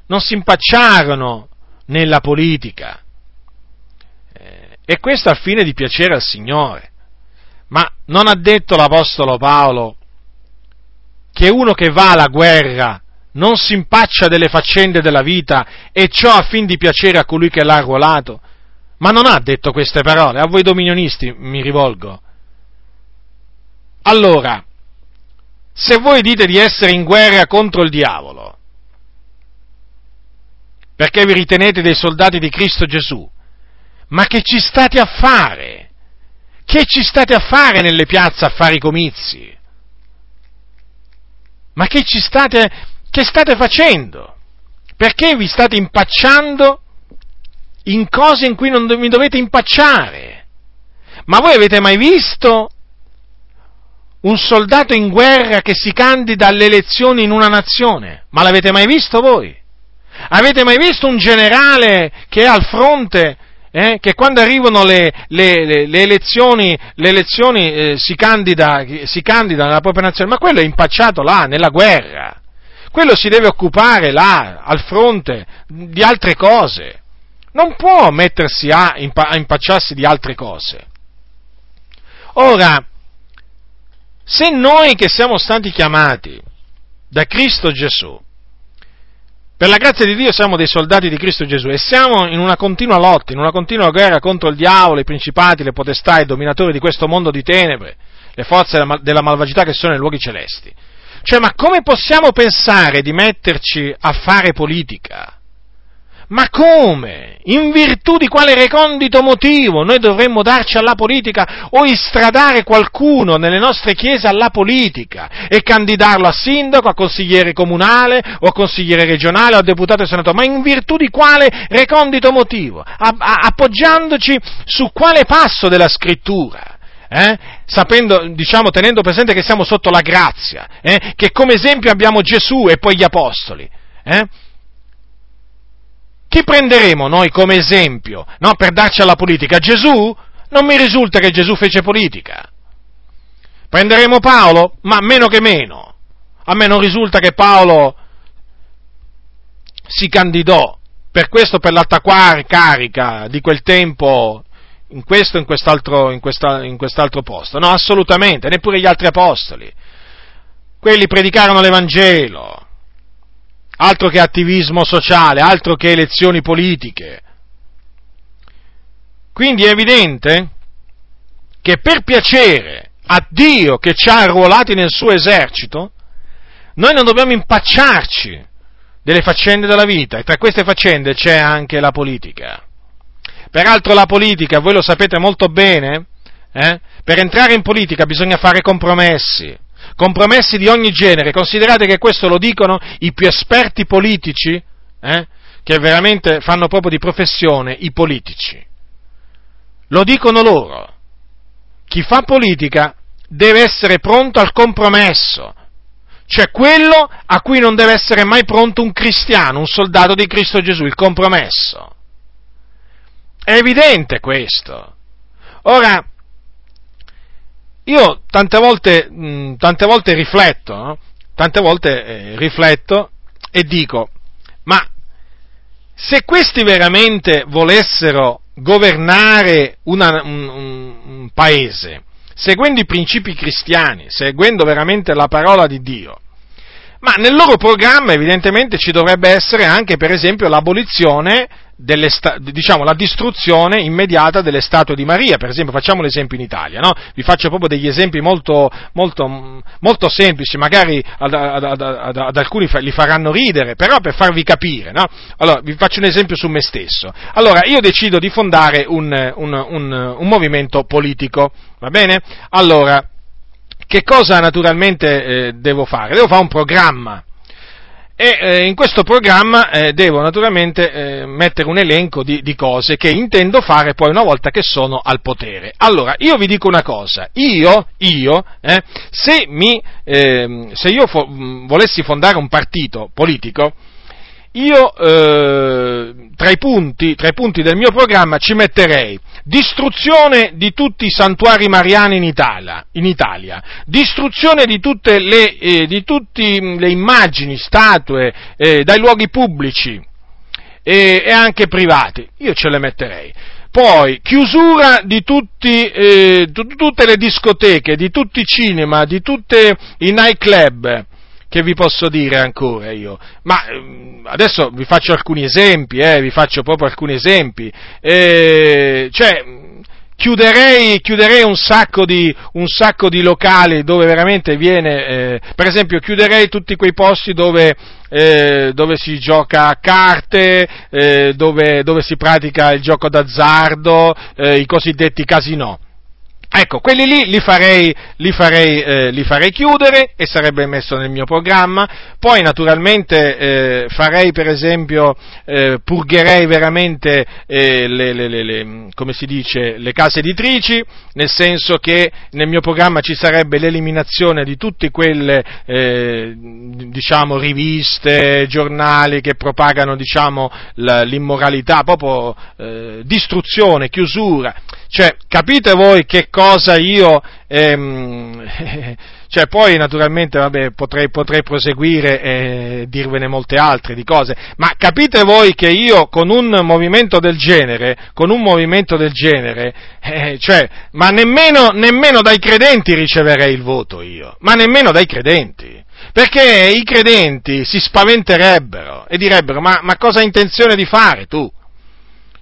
non si impacciarono nella politica. Eh, e questo al fine di piacere al Signore. Ma non ha detto l'Apostolo Paolo che uno che va alla guerra non si impaccia delle faccende della vita e ciò a fin di piacere a colui che l'ha arruolato? Ma non ha detto queste parole, a voi dominionisti mi rivolgo. Allora, se voi dite di essere in guerra contro il diavolo, perché vi ritenete dei soldati di Cristo Gesù, ma che ci state a fare? Che ci state a fare nelle piazze a fare i comizi? Ma che ci state, che state facendo? Perché vi state impacciando in cose in cui non vi dovete impacciare? Ma voi avete mai visto un soldato in guerra che si candida alle elezioni in una nazione? Ma l'avete mai visto voi? Avete mai visto un generale che è al fronte, eh, che quando arrivano le, le, le, le elezioni, elezioni eh, si, candida, si candida nella propria nazione? Ma quello è impacciato là, nella guerra. Quello si deve occupare là, al fronte, di altre cose. Non può mettersi a, a impacciarsi di altre cose. Ora, se noi che siamo stati chiamati da Cristo Gesù, per la grazia di Dio siamo dei soldati di Cristo Gesù e siamo in una continua lotta, in una continua guerra contro il diavolo, i principati, le potestà, i dominatori di questo mondo di tenebre, le forze della malvagità che sono nei luoghi celesti. Cioè, ma come possiamo pensare di metterci a fare politica? Ma come? In virtù di quale recondito motivo noi dovremmo darci alla politica o istradare qualcuno nelle nostre chiese alla politica e candidarlo a sindaco, a consigliere comunale o a consigliere regionale o a deputato e senatore? Ma in virtù di quale recondito motivo? A, a, appoggiandoci su quale passo della scrittura? Eh? Sapendo, diciamo, tenendo presente che siamo sotto la grazia, eh? che come esempio abbiamo Gesù e poi gli apostoli. Eh? Chi prenderemo noi come esempio no, per darci alla politica? Gesù? Non mi risulta che Gesù fece politica. Prenderemo Paolo? Ma meno che meno. A me non risulta che Paolo si candidò per questo, per l'alta carica di quel tempo, in questo e in in, in quest'altro posto. No, assolutamente, neppure gli altri apostoli. Quelli predicarono l'Evangelo, altro che attivismo sociale, altro che elezioni politiche. Quindi è evidente che per piacere a Dio che ci ha arruolati nel suo esercito, noi non dobbiamo impacciarci delle faccende della vita e tra queste faccende c'è anche la politica. Peraltro la politica, voi lo sapete molto bene, eh? per entrare in politica bisogna fare compromessi, compromessi di ogni genere, considerate che questo lo dicono i più esperti politici, eh, che veramente fanno proprio di professione i politici. Lo dicono loro. Chi fa politica deve essere pronto al compromesso, cioè quello a cui non deve essere mai pronto un cristiano, un soldato di Cristo Gesù, il compromesso. È evidente questo. Ora, io tante volte, mh, tante volte rifletto, no? tante volte eh, rifletto e dico, ma se questi veramente volessero governare una, un, un, un paese, seguendo i principi cristiani, seguendo veramente la parola di Dio, ma nel loro programma evidentemente ci dovrebbe essere anche per esempio l'abolizione delle, diciamo, la distruzione immediata delle statue di Maria, per esempio, facciamo l'esempio in Italia, no? vi faccio proprio degli esempi molto, molto, molto semplici, magari ad, ad, ad, ad, alcuni li faranno ridere, però per farvi capire, no? allora, vi faccio un esempio su me stesso. Allora, io decido di fondare un, un, un, un movimento politico, va bene? Allora, che cosa naturalmente eh, devo fare? Devo fare un programma, e eh, in questo programma eh, devo naturalmente eh, mettere un elenco di, di, cose che intendo fare poi una volta che sono al potere. Allora, io vi dico una cosa, io, io eh, se, mi, ehm, se, io fo- volessi fondare un partito politico, io eh, tra i, punti, tra i punti del mio programma ci metterei distruzione di tutti i santuari mariani in Italia, in Italia distruzione di tutte le, eh, di tutte le immagini, statue eh, dai luoghi pubblici e, e anche privati, io ce le metterei poi chiusura di tutti, eh, tutte le discoteche, di tutti i cinema, di tutti i nightclub. Che vi posso dire ancora io? Ma ehm, adesso vi faccio alcuni esempi, eh, vi faccio proprio alcuni esempi. Eh, cioè, Chiuderei, chiuderei un, sacco di, un, sacco di, locali dove veramente viene, eh, per esempio chiuderei tutti quei posti dove, eh, dove si gioca a carte, eh, dove, dove, si pratica il gioco d'azzardo, eh, i cosiddetti casinò. Ecco, quelli lì li farei, li, farei, eh, li farei, chiudere e sarebbe messo nel mio programma. Poi naturalmente eh, farei per esempio, eh, purgherei veramente eh, le, le, le, dice, le case editrici, nel senso che nel mio programma ci sarebbe l'eliminazione di tutte quelle eh, diciamo, riviste, giornali che propagano diciamo, l'immoralità, proprio eh, distruzione, chiusura. Cioè, capite voi che cosa io... Ehm, cioè, poi naturalmente vabbè, potrei, potrei proseguire e dirvene molte altre di cose, ma capite voi che io con un movimento del genere, con un movimento del genere, eh, cioè, ma nemmeno, nemmeno dai credenti riceverei il voto io, ma nemmeno dai credenti. Perché i credenti si spaventerebbero e direbbero: Ma, ma cosa hai intenzione di fare tu?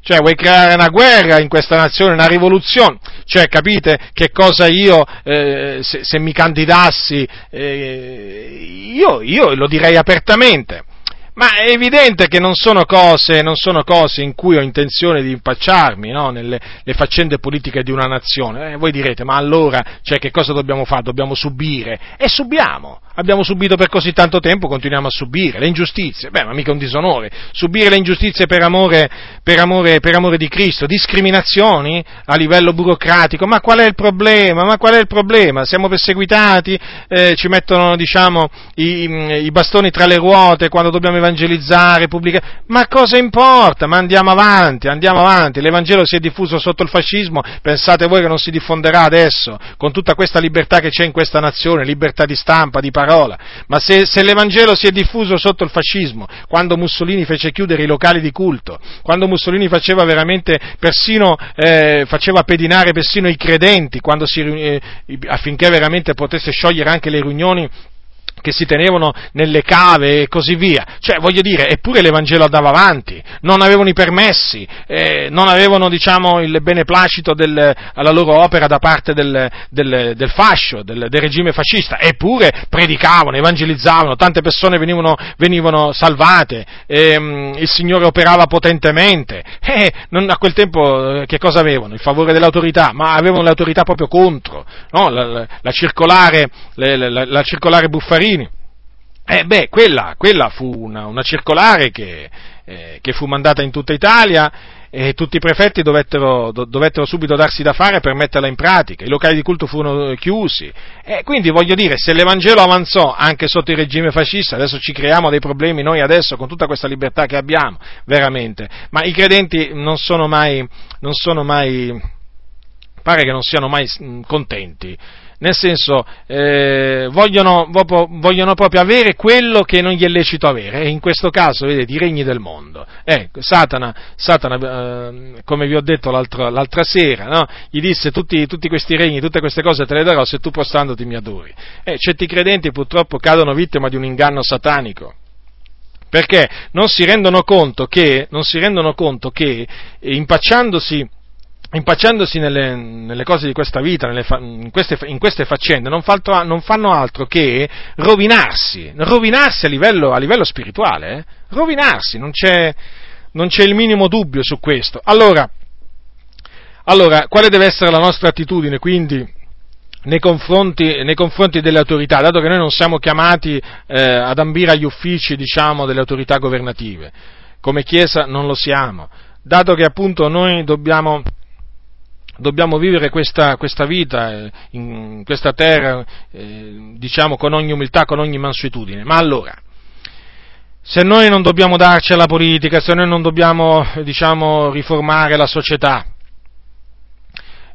Cioè, vuoi creare una guerra in questa nazione, una rivoluzione? Cioè, capite che cosa io, eh, se, se, mi candidassi, eh, io, io lo direi apertamente. Ma è evidente che non sono cose, non sono cose in cui ho intenzione di impacciarmi, no? nelle faccende politiche di una nazione. Eh, voi direte, ma allora, cioè, che cosa dobbiamo fare? Dobbiamo subire? E subiamo abbiamo subito per così tanto tempo, continuiamo a subire le ingiustizie, beh, ma mica un disonore, subire le ingiustizie per amore, per amore, per amore di Cristo, discriminazioni a livello burocratico, ma qual è il problema? Ma qual è il problema? Siamo perseguitati, eh, ci mettono, diciamo, i, i, bastoni tra le ruote quando dobbiamo evangelizzare, pubblicare, ma cosa importa? Ma andiamo avanti, andiamo avanti, l'Evangelo si è diffuso sotto il fascismo, pensate voi che non si diffonderà adesso, con tutta questa libertà che c'è in questa nazione, libertà di stampa, di parola, ma se, se, l'Evangelo si è diffuso sotto il fascismo, quando Mussolini fece chiudere i locali di culto, quando Mussolini faceva veramente persino, eh, faceva pedinare persino i credenti, si, eh, affinché veramente potesse sciogliere anche le riunioni che si tenevano nelle cave e così via. Cioè, voglio dire, eppure l'Evangelo andava avanti, non avevano i permessi, eh, non avevano, diciamo, il beneplacito del, alla loro opera da parte del, del, del fascio, del, del, regime fascista, eppure predicavano, evangelizzavano, tante persone venivano, venivano salvate, ehm, il Signore operava potentemente. Eh, non, a quel tempo eh, che cosa avevano? Il favore dell'autorità, ma avevano l'autorità proprio contro, no? la, la, la, circolare, la, la circolare Buffarina, eh beh, quella, quella fu una, una circolare che, eh, che, fu mandata in tutta Italia e tutti i prefetti dovettero, do, dovettero, subito darsi da fare per metterla in pratica, i locali di culto furono chiusi. E quindi voglio dire, se l'Evangelo avanzò anche sotto il regime fascista, adesso ci creiamo dei problemi noi adesso con tutta questa libertà che abbiamo, veramente, ma i credenti non sono mai, non sono mai pare che non siano mai contenti nel senso eh, vogliono, vogliono, proprio avere quello che non gli è lecito avere, e in questo caso, vedete, i regni del mondo. Ecco, Satana, Satana eh, come vi ho detto l'altra sera, no? gli disse tutti, tutti, questi regni, tutte queste cose te le darò se tu prostandoti mi adori. Eh, certi credenti purtroppo cadono vittima di un inganno satanico perché non si rendono conto che, si rendono conto che impacciandosi impacciandosi nelle, nelle, cose di questa vita, fa, in, queste, in, queste, faccende, non, altro, non, fanno altro che rovinarsi, rovinarsi a livello, a livello spirituale, eh? rovinarsi, non c'è, non c'è, il minimo dubbio su questo. Allora, allora, quale deve essere la nostra attitudine quindi nei confronti, nei confronti delle autorità, dato che noi non siamo chiamati eh, ad ambire agli uffici diciamo, delle autorità governative? Come Chiesa non lo siamo, dato che appunto noi dobbiamo dobbiamo vivere questa, questa, vita eh, in questa terra, eh, diciamo, con ogni umiltà, con ogni mansuetudine. Ma allora, se noi non dobbiamo darci alla politica, se noi non dobbiamo, diciamo, riformare la società,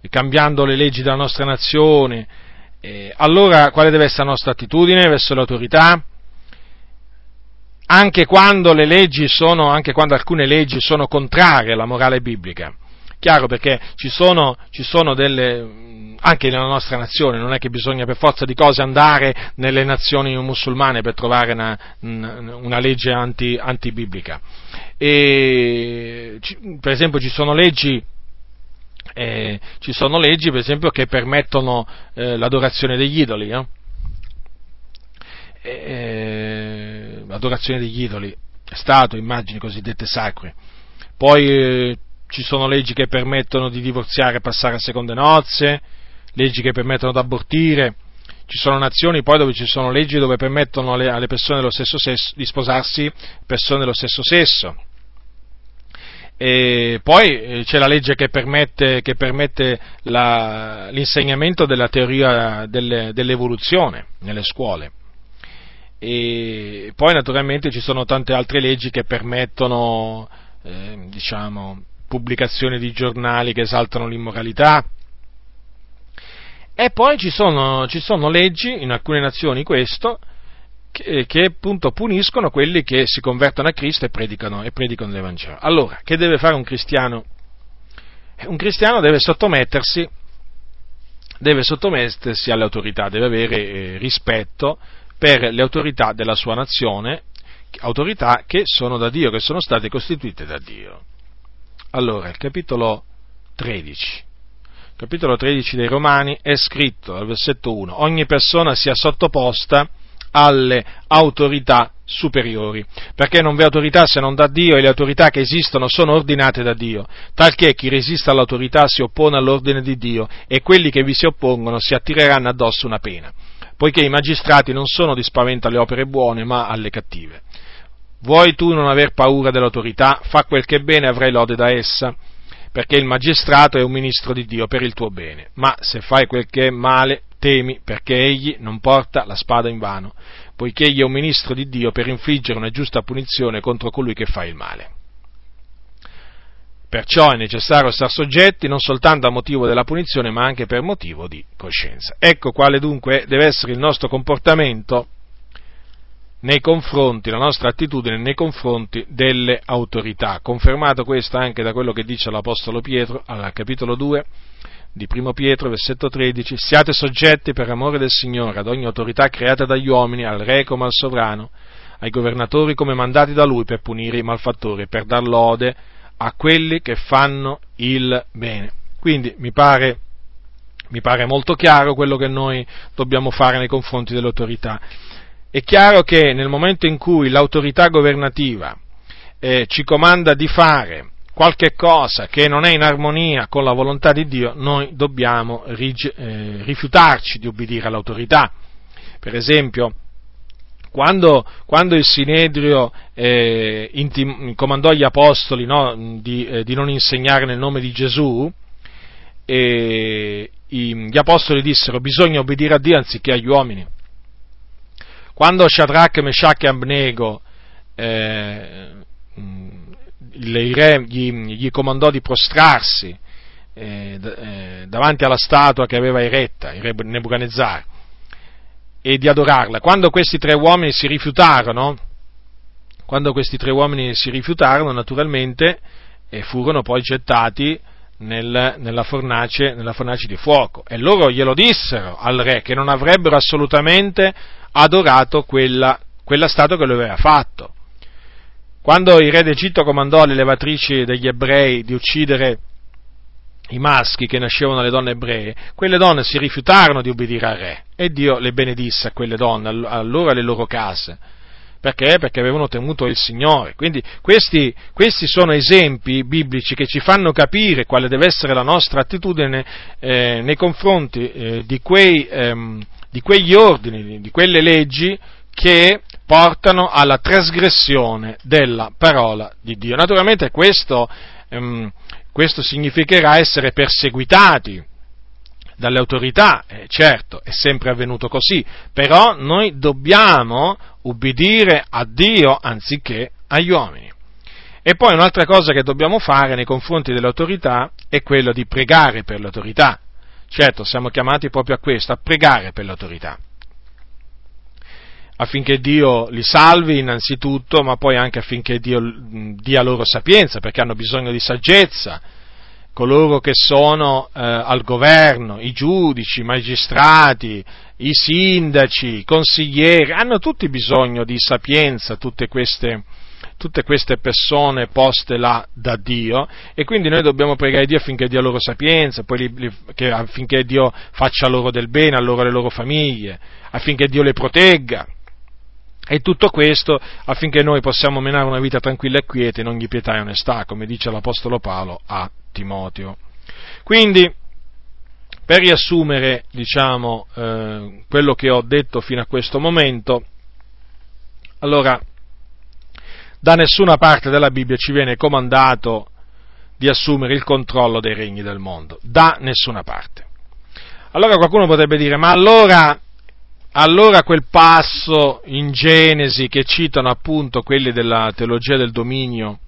cambiando le leggi della nostra nazione, eh, allora quale deve essere la nostra attitudine verso l'autorità? Anche quando le leggi sono, anche quando alcune leggi sono contrarie alla morale biblica. Chiaro perché ci sono, ci sono delle, anche nella nostra nazione, non è che bisogna per forza di cose andare nelle nazioni musulmane per trovare una, una legge anti, antibiblica. E, per esempio ci sono leggi eh, ci sono leggi, per esempio, che permettono eh, l'adorazione degli idoli. Eh? eh l'adorazione degli idoli, statue, immagini cosiddette sacre. Poi eh, ci sono leggi che permettono di divorziare e passare a seconde nozze, leggi che permettono di abortire. Ci sono nazioni poi dove ci sono leggi dove permettono alle, persone dello stesso sesso di sposarsi persone dello stesso sesso. E poi eh, c'è la legge che permette, che permette la, l'insegnamento della teoria delle, dell'evoluzione nelle scuole. E poi naturalmente ci sono tante altre leggi che permettono eh, diciamo, pubblicazioni di giornali che esaltano l'immoralità. E poi ci sono, ci sono leggi, in alcune nazioni questo, che, che, appunto puniscono quelli che si convertono a Cristo e predicano, e predicano l'Evangelo. Allora, che deve fare un cristiano? Un cristiano deve sottomettersi, deve sottomettersi alle autorità, deve avere eh, rispetto per le autorità della sua nazione, autorità che sono da Dio, che sono state costituite da Dio. Allora, il capitolo 13. capitolo 13 dei Romani è scritto al versetto 1: Ogni persona sia sottoposta alle autorità superiori, perché non v'è autorità se non da Dio e le autorità che esistono sono ordinate da Dio, talché chi resiste all'autorità si oppone all'ordine di Dio e quelli che vi si oppongono si attireranno addosso una pena, poiché i magistrati non sono di spavento alle opere buone ma alle cattive. Vuoi tu non aver paura dell'autorità? Fa quel che è bene e avrai lode da essa, perché il magistrato è un ministro di Dio per il tuo bene, ma se fai quel che è male, temi, perché egli non porta la spada in vano, poiché egli è un ministro di Dio per infliggere una giusta punizione contro colui che fa il male. Perciò è necessario star soggetti non soltanto a motivo della punizione, ma anche per motivo di coscienza. Ecco quale dunque deve essere il nostro comportamento nei confronti, la nostra attitudine nei confronti delle autorità. Confermato questo anche da quello che dice l'Apostolo Pietro al capitolo 2, di Primo Pietro, versetto 13, siate soggetti per amore del Signore ad ogni autorità creata dagli uomini, al re come al sovrano, ai governatori come mandati da lui per punire i malfattori, per dar lode a quelli che fanno il bene. Quindi mi pare, mi pare molto chiaro quello che noi dobbiamo fare nei confronti dell'autorità. È chiaro che nel momento in cui l'autorità governativa eh, ci comanda di fare qualche cosa che non è in armonia con la volontà di Dio, noi dobbiamo eh, rifiutarci di obbedire all'autorità. Per esempio, quando, quando il Sinedrio eh, intim- comandò agli apostoli no, di, eh, di, non insegnare nel nome di Gesù, gli apostoli dissero bisogna obbedire a Dio anziché agli uomini. Quando Shadrach, Meshach e Abnego eh, il re gli, gli comandò di prostrarsi eh, eh, davanti alla statua che aveva eretta, il re Nebuchadnezzar, e di adorarla. Quando questi tre uomini si rifiutarono, quando questi tre uomini si rifiutarono, naturalmente eh, furono poi gettati nel, nella, fornace, nella fornace di fuoco. E loro glielo dissero al re che non avrebbero assolutamente adorato quella, quella statua che lui aveva fatto. Quando il re d'Egitto comandò alle levatrici degli ebrei di uccidere i maschi che nascevano dalle donne ebree, quelle donne si rifiutarono di obbedire al re e Dio le benedisse a quelle donne, a loro e alle loro case. Perché? Perché avevano temuto il Signore. Quindi questi, questi sono esempi biblici che ci fanno capire quale deve essere la nostra attitudine eh, nei confronti eh, di, quei, ehm, di quegli ordini, di quelle leggi che portano alla trasgressione della parola di Dio. Naturalmente questo, ehm, questo significherà essere perseguitati dalle autorità, eh, certo, è sempre avvenuto così, però noi dobbiamo ubbidire a Dio anziché agli uomini. E poi un'altra cosa che dobbiamo fare nei confronti delle autorità è quello di pregare per le autorità. Certo, siamo chiamati proprio a questo, a pregare per le autorità affinché Dio li salvi innanzitutto, ma poi anche affinché Dio dia loro sapienza, perché hanno bisogno di saggezza, coloro che sono eh, al governo, i giudici, i magistrati, i sindaci, i consiglieri, hanno tutti bisogno di sapienza, tutte queste, tutte queste persone poste là da Dio e quindi noi dobbiamo pregare Dio affinché dia loro sapienza, li, li, che, affinché Dio faccia loro del bene a loro e alle loro famiglie, affinché Dio le protegga e tutto questo affinché noi possiamo menare una vita tranquilla e quieta in ogni pietà e onestà, come dice l'Apostolo Paolo a Timoteo. Quindi, per riassumere, diciamo, eh, quello che ho detto fino a questo momento, allora, da nessuna parte della Bibbia ci viene comandato di assumere il controllo dei regni del mondo, da nessuna parte. Allora qualcuno potrebbe dire, ma allora allora quel passo in Genesi che citano appunto quelli della teologia del dominio,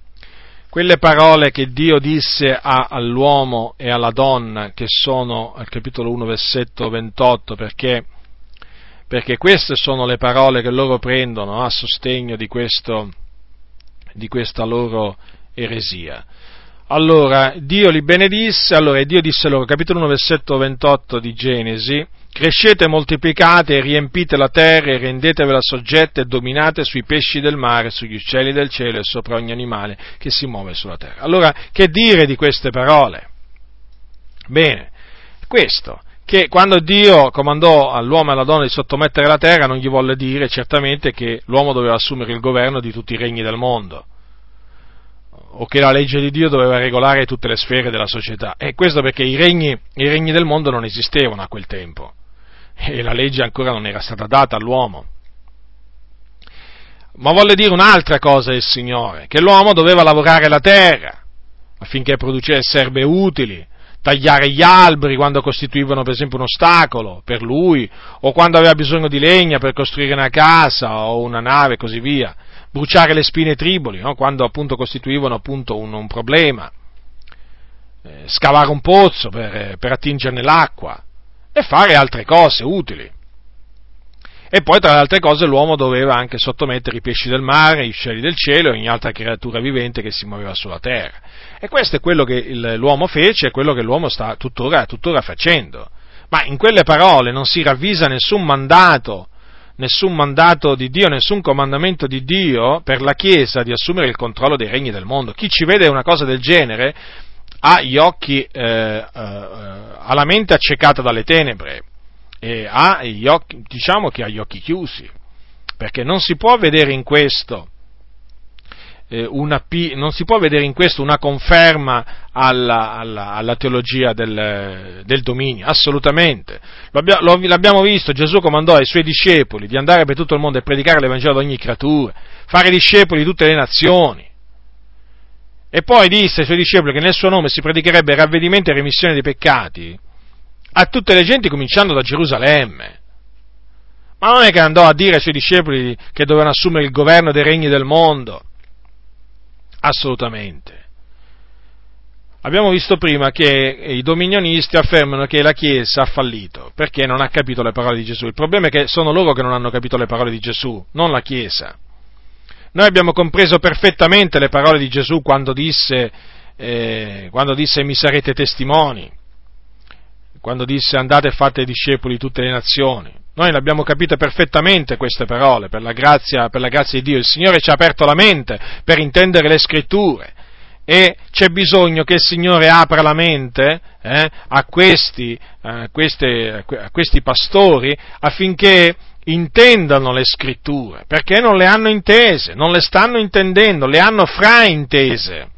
quelle parole che Dio disse a, all'uomo e alla donna, che sono al capitolo 1 versetto 28, perché, perché queste sono le parole che loro prendono a sostegno di, questo, di questa loro eresia. Allora, Dio li benedisse, allora Dio disse loro, capitolo 1 versetto 28 di Genesi, Crescete, moltiplicate riempite la terra e rendetevela soggetta e dominate sui pesci del mare, sugli uccelli del cielo e sopra ogni animale che si muove sulla terra. Allora, che dire di queste parole? Bene, questo, che quando Dio comandò all'uomo e alla donna di sottomettere la terra non gli volle dire certamente che l'uomo doveva assumere il governo di tutti i regni del mondo o che la legge di Dio doveva regolare tutte le sfere della società. E questo perché i regni, i regni del mondo non esistevano a quel tempo e la legge ancora non era stata data all'uomo. Ma volle dire un'altra cosa il Signore, che l'uomo doveva lavorare la terra affinché producesse erbe utili, tagliare gli alberi quando costituivano per esempio un ostacolo per lui, o quando aveva bisogno di legna per costruire una casa o una nave e così via, bruciare le spine triboli, no? quando appunto costituivano appunto un, un problema, eh, scavare un pozzo per, per attingerne l'acqua, e fare altre cose utili. E poi, tra le altre cose, l'uomo doveva anche sottomettere i pesci del mare, i uccelli del cielo e ogni altra creatura vivente che si muoveva sulla terra. E questo è quello che il, l'uomo fece e quello che l'uomo sta tuttora, tuttora facendo. Ma in quelle parole non si ravvisa nessun mandato, nessun mandato di Dio, nessun comandamento di Dio per la Chiesa di assumere il controllo dei regni del mondo. Chi ci vede una cosa del genere ha gli occhi, eh, eh, ha la mente accecata dalle tenebre e ha gli occhi, diciamo che ha gli occhi chiusi, perché non si può vedere in questo eh, una, non si può vedere in questo una conferma alla, alla, alla teologia del, del, dominio, assolutamente. l'abbiamo visto, Gesù comandò ai suoi discepoli di andare per tutto il mondo e predicare l'Evangelo ad ogni creatura, fare discepoli di tutte le nazioni. E poi disse ai suoi discepoli che nel suo nome si predicherebbe ravvedimento e remissione dei peccati a tutte le genti cominciando da Gerusalemme. Ma non è che andò a dire ai suoi discepoli che dovevano assumere il governo dei regni del mondo. Assolutamente. Abbiamo visto prima che i dominionisti affermano che la Chiesa ha fallito perché non ha capito le parole di Gesù. Il problema è che sono loro che non hanno capito le parole di Gesù, non la Chiesa. Noi abbiamo compreso perfettamente le parole di Gesù quando disse, eh, quando disse mi sarete testimoni, quando disse andate e fate discepoli di tutte le nazioni. Noi le abbiamo capite perfettamente queste parole, per la, grazia, per la grazia di Dio. Il Signore ci ha aperto la mente per intendere le scritture e c'è bisogno che il Signore apra la mente eh, a, questi, a, queste, a, questi, pastori affinché intendano le scritture, perché non le hanno intese, non le stanno intendendo, le hanno fraintese.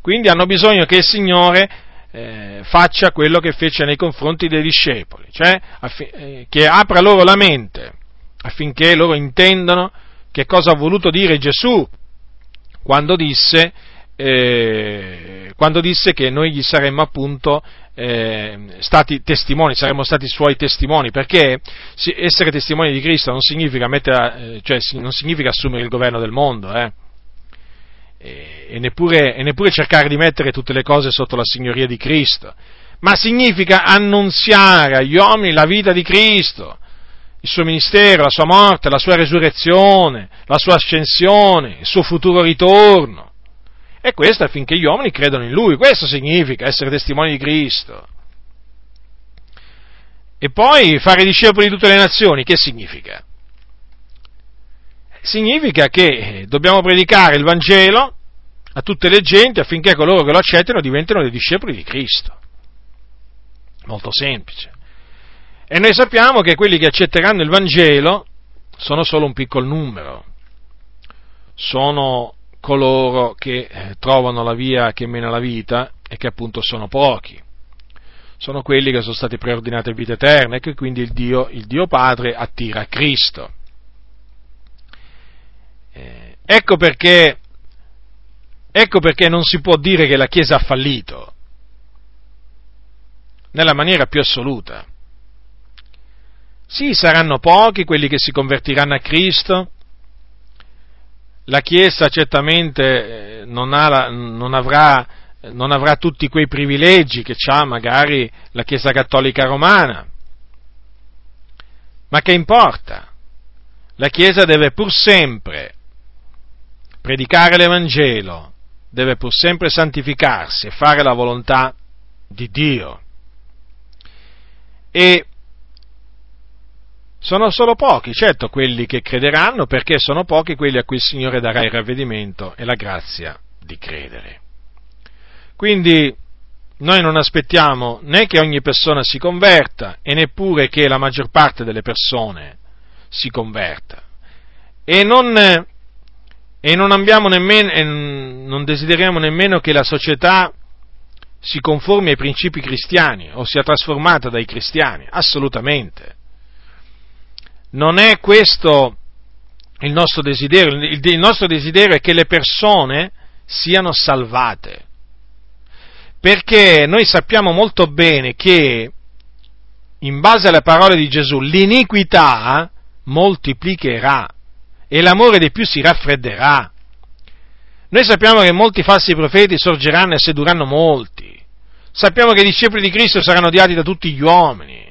Quindi hanno bisogno che il Signore eh, faccia quello che fece nei confronti dei discepoli, cioè affi- eh, che apra loro la mente affinché loro intendano che cosa ha voluto dire Gesù quando disse, eh, quando disse che noi gli saremmo appunto eh, stati testimoni, saremmo stati suoi testimoni, perché essere testimoni di Cristo non significa, mettere, eh, cioè, non significa assumere il governo del mondo, eh? E, neppure, e neppure cercare di mettere tutte le cose sotto la signoria di Cristo, ma significa annunziare agli uomini la vita di Cristo, il suo ministero, la sua morte, la sua resurrezione, la sua ascensione, il suo futuro ritorno. E questo affinché gli uomini credano in Lui. Questo significa essere testimoni di Cristo. E poi fare discepoli di tutte le nazioni, che significa? Significa che dobbiamo predicare il Vangelo a tutte le genti affinché coloro che lo accettino diventino dei discepoli di Cristo. Molto semplice. E noi sappiamo che quelli che accetteranno il Vangelo sono solo un piccolo numero. Sono coloro che eh, trovano la via che mena la vita e che appunto sono pochi. Sono quelli che sono stati preordinati a vita eterna e che quindi il Dio, il Dio Padre attira a Cristo. Eh, ecco, perché, ecco perché non si può dire che la Chiesa ha fallito, nella maniera più assoluta. Sì, saranno pochi quelli che si convertiranno a Cristo, la Chiesa certamente eh, non, ha, non, avrà, non avrà tutti quei privilegi che ha magari la Chiesa cattolica romana, ma che importa? La Chiesa deve pur sempre predicare l'Evangelo, deve pur sempre santificarsi e fare la volontà di Dio. E sono solo pochi, certo, quelli che crederanno, perché sono pochi quelli a cui il Signore darà il ravvedimento e la grazia di credere. Quindi noi non aspettiamo né che ogni persona si converta e neppure che la maggior parte delle persone si converta. E non, e non, nemmeno, e non desideriamo nemmeno che la società si conformi ai principi cristiani o sia trasformata dai cristiani, assolutamente. Non è questo il nostro desiderio, il nostro desiderio è che le persone siano salvate. Perché noi sappiamo molto bene che, in base alle parole di Gesù, l'iniquità moltiplicherà e l'amore dei più si raffredderà. Noi sappiamo che molti falsi profeti sorgeranno e sedurranno molti. Sappiamo che i discepoli di Cristo saranno odiati da tutti gli uomini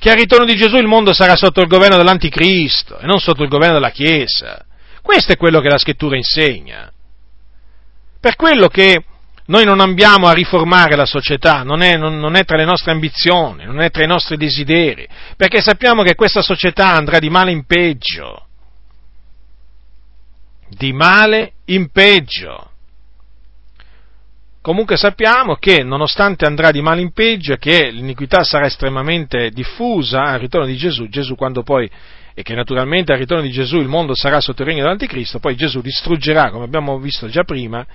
che al ritorno di Gesù il mondo sarà sotto il governo dell'anticristo e non sotto il governo della Chiesa. Questo è quello che la scrittura insegna. Per quello che noi non abbiamo a riformare la società, non è, non, non è, tra le nostre ambizioni, non è tra i nostri desideri, perché sappiamo che questa società andrà di male in peggio. Di male in peggio. Comunque sappiamo che, nonostante andrà di male in peggio, che l'iniquità sarà estremamente diffusa al ritorno di Gesù, Gesù quando poi, e che naturalmente al ritorno di Gesù il mondo sarà sotto il regno dell'Anticristo, poi Gesù distruggerà, come abbiamo visto già prima,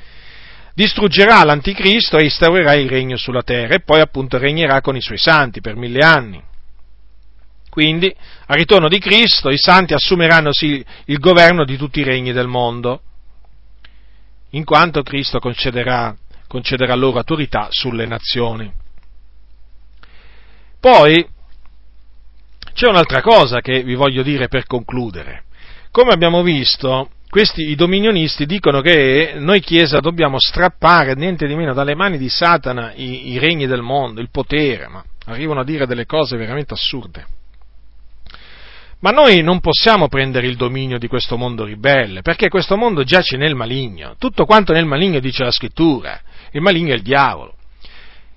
distruggerà l'Anticristo e instaurerà il regno sulla terra e poi appunto regnerà con i suoi santi per mille anni. Quindi, al ritorno di Cristo, i santi assumeranno sì il governo di tutti i regni del mondo, in quanto Cristo concederà concederà loro autorità sulle nazioni. Poi c'è un'altra cosa che vi voglio dire per concludere. Come abbiamo visto, questi i dominionisti dicono che noi Chiesa dobbiamo strappare niente di meno dalle mani di Satana i, i regni del mondo, il potere, ma arrivano a dire delle cose veramente assurde. Ma noi non possiamo prendere il dominio di questo mondo ribelle, perché questo mondo giace nel maligno. Tutto quanto nel maligno dice la scrittura. Il maligno è il diavolo.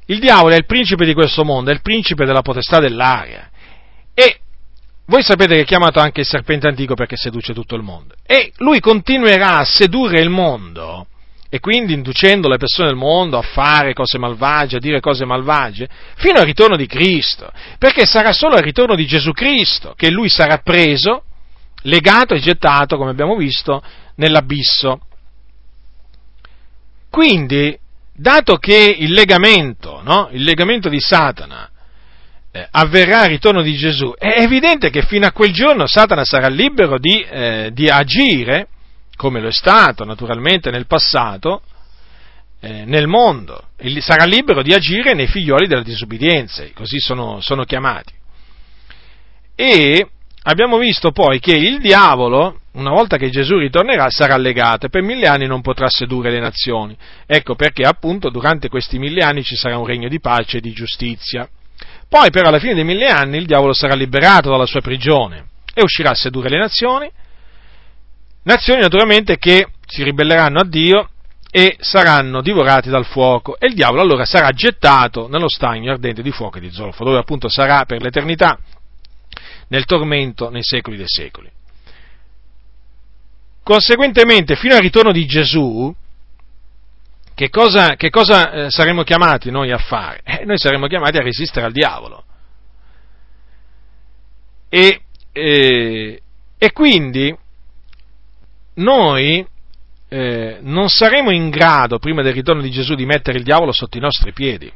Il diavolo è il principe di questo mondo, è il principe della potestà dell'aria. E voi sapete che è chiamato anche il serpente antico perché seduce tutto il mondo. E lui continuerà a sedurre il mondo e quindi inducendo le persone del mondo a fare cose malvagie, a dire cose malvagie, fino al ritorno di Cristo, perché sarà solo al ritorno di Gesù Cristo che lui sarà preso, legato e gettato, come abbiamo visto, nell'abisso. Quindi, dato che il legamento, no? il legamento di Satana eh, avverrà al ritorno di Gesù, è evidente che fino a quel giorno Satana sarà libero di, eh, di agire come lo è stato naturalmente nel passato, eh, nel mondo, e sarà libero di agire nei figlioli della disubbidienza, così sono, sono chiamati. E abbiamo visto poi che il diavolo, una volta che Gesù ritornerà, sarà legato e per mille anni non potrà sedurre le nazioni. Ecco perché appunto durante questi mille anni ci sarà un regno di pace e di giustizia. Poi però alla fine dei mille anni il diavolo sarà liberato dalla sua prigione e uscirà a sedurre le nazioni, nazioni naturalmente che si ribelleranno a Dio e saranno divorati dal fuoco e il diavolo allora sarà gettato nello stagno ardente di fuoco e di zolfo, dove appunto sarà per l'eternità nel tormento nei secoli dei secoli. Conseguentemente, fino al ritorno di Gesù, che cosa, che cosa eh, saremo chiamati noi a fare? Eh, noi saremo chiamati a resistere al diavolo. E, eh, e quindi noi eh, non saremo in grado, prima del ritorno di Gesù, di mettere il diavolo sotto i nostri piedi.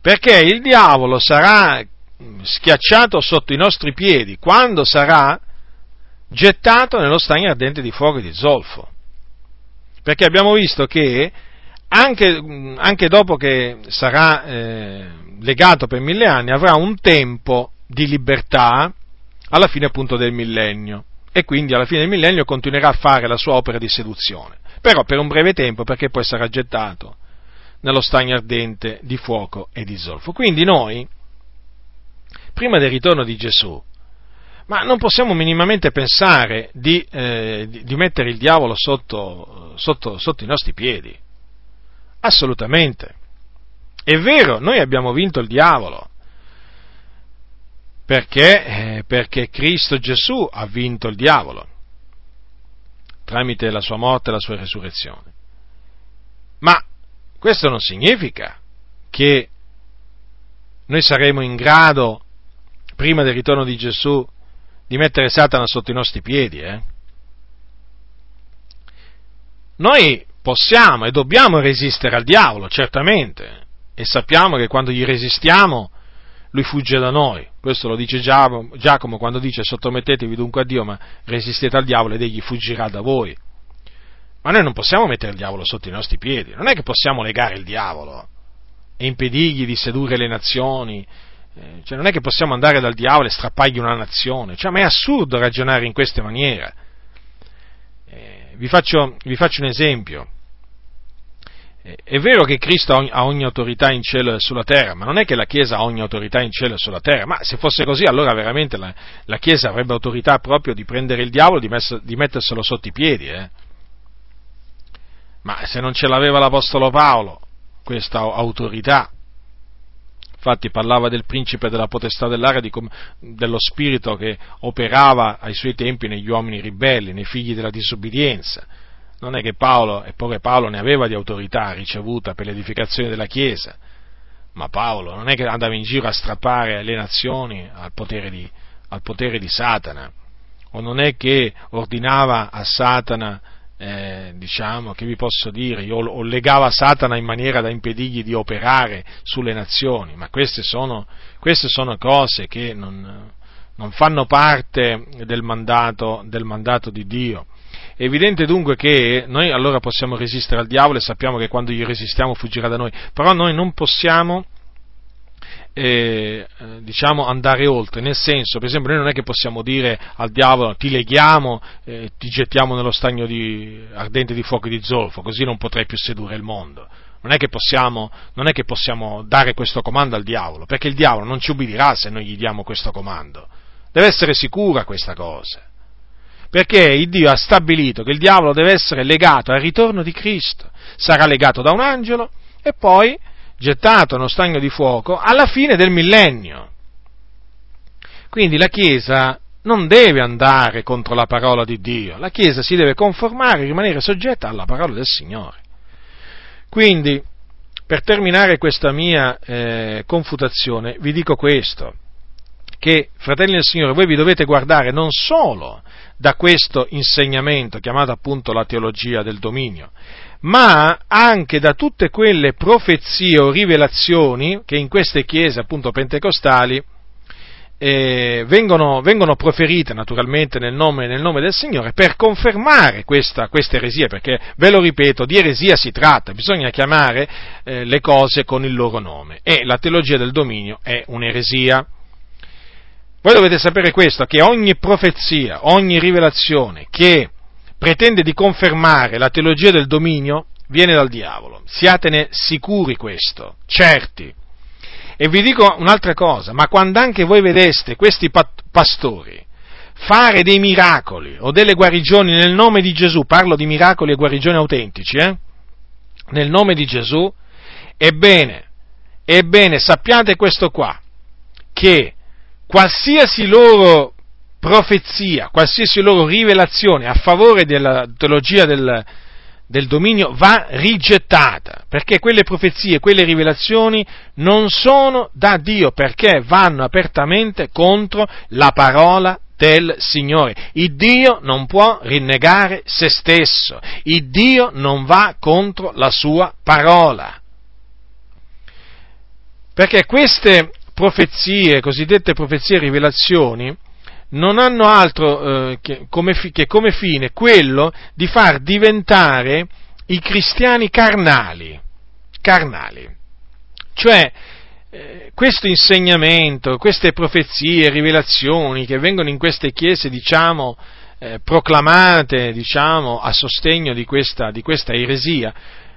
Perché il diavolo sarà schiacciato sotto i nostri piedi quando sarà gettato nello stagno ardente di fuoco e di zolfo. Perché abbiamo visto che anche, anche dopo che sarà eh, legato per mille anni avrà un tempo di libertà alla fine appunto del millennio e quindi alla fine del millennio continuerà a fare la sua opera di seduzione, però per un breve tempo perché poi sarà gettato nello stagno ardente di fuoco e di zolfo. Quindi noi prima del ritorno di Gesù, ma non possiamo minimamente pensare di, eh, di, mettere il diavolo sotto, sotto, sotto i nostri piedi. Assolutamente. È vero, noi abbiamo vinto il diavolo. Perché? Eh, perché Cristo Gesù ha vinto il diavolo tramite la sua morte e la sua resurrezione. Ma questo non significa che noi saremo in grado prima del ritorno di Gesù, di mettere Satana sotto i nostri piedi. Eh? Noi possiamo e dobbiamo resistere al diavolo, certamente, e sappiamo che quando gli resistiamo lui fugge da noi. Questo lo dice Giacomo quando dice sottomettetevi dunque a Dio, ma resistete al diavolo ed egli fuggirà da voi. Ma noi non possiamo mettere il diavolo sotto i nostri piedi, non è che possiamo legare il diavolo e impedirgli di sedurre le nazioni, eh, cioè non è che possiamo andare dal diavolo e strappargli una nazione, cioè, ma è assurdo ragionare in questa maniera. Eh, vi, faccio, vi, faccio, un esempio. È vero che Cristo ha ogni, autorità in cielo e sulla terra, ma non è che la Chiesa ha ogni autorità in cielo e sulla terra, ma se fosse così allora veramente la, la Chiesa avrebbe autorità proprio di prendere il diavolo di, di, metterselo sotto i piedi. Eh. Ma se non ce l'aveva l'Apostolo Paolo, questa autorità, Infatti parlava del principe della potestà dell'aria, com- dello spirito che operava ai suoi tempi negli uomini ribelli, nei figli della disubbidienza. Non è che Paolo, eppure Paolo ne aveva di autorità ricevuta per l'edificazione della Chiesa, ma Paolo non è che andava in giro a strappare le nazioni al potere di, al potere di Satana, o non è che ordinava a Satana eh, diciamo, che vi posso dire, io o legava Satana in maniera da impedirgli di operare sulle nazioni, ma queste sono, queste sono cose che non, non fanno parte del mandato, del mandato di Dio. È evidente dunque che noi allora possiamo resistere al diavolo e sappiamo che quando gli resistiamo fuggirà da noi, però noi non possiamo eh, diciamo andare oltre, nel senso, per esempio, noi non è che possiamo dire al diavolo ti leghiamo, eh, ti gettiamo nello stagno di, ardente di fuoco di zolfo, così non potrai più sedurre il mondo. Non è, possiamo, non è, che possiamo, dare questo comando al diavolo, perché il diavolo non ci ubbidirà se noi gli diamo questo comando. Deve essere sicura questa cosa. Perché il Dio ha stabilito che il diavolo deve essere legato al ritorno di Cristo. Sarà legato da un angelo e poi gettato nello stagno di fuoco alla fine del millennio. Quindi la Chiesa non deve andare contro la parola di Dio, la Chiesa si deve conformare, rimanere soggetta alla parola del Signore. Quindi, per terminare questa mia eh, confutazione, vi dico questo, che, fratelli del Signore, voi vi dovete guardare non solo da questo insegnamento, chiamato appunto la teologia del dominio, ma anche da tutte quelle profezie o rivelazioni che in queste chiese appunto pentecostali eh, vengono, vengono, proferite naturalmente nel nome, nel nome, del Signore per confermare questa, questa, eresia, perché ve lo ripeto, di eresia si tratta, bisogna chiamare eh, le cose con il loro nome e la teologia del dominio è un'eresia. Voi dovete sapere questo, che ogni profezia, ogni rivelazione che pretende di confermare la teologia del dominio viene dal diavolo. Siatene sicuri questo, certi. E vi dico un'altra cosa, ma quando anche voi vedeste questi pastori fare dei miracoli o delle guarigioni nel nome di Gesù, parlo di miracoli e guarigioni autentici, eh? nel nome di Gesù, ebbene, ebbene, sappiate questo qua, che qualsiasi loro profezia, qualsiasi loro rivelazione a favore della teologia del, del dominio va rigettata, perché quelle profezie, quelle rivelazioni non sono da Dio, perché vanno apertamente contro la parola del Signore. Il Dio non può rinnegare se stesso, il Dio non va contro la sua parola. Perché queste profezie, cosiddette profezie e rivelazioni, non hanno altro eh, che, come, che come fine quello di far diventare i cristiani carnali, carnali. Cioè, eh, questo insegnamento, queste profezie, rivelazioni che vengono in queste chiese, diciamo, eh, proclamate, diciamo, a sostegno di questa, di questa eresia,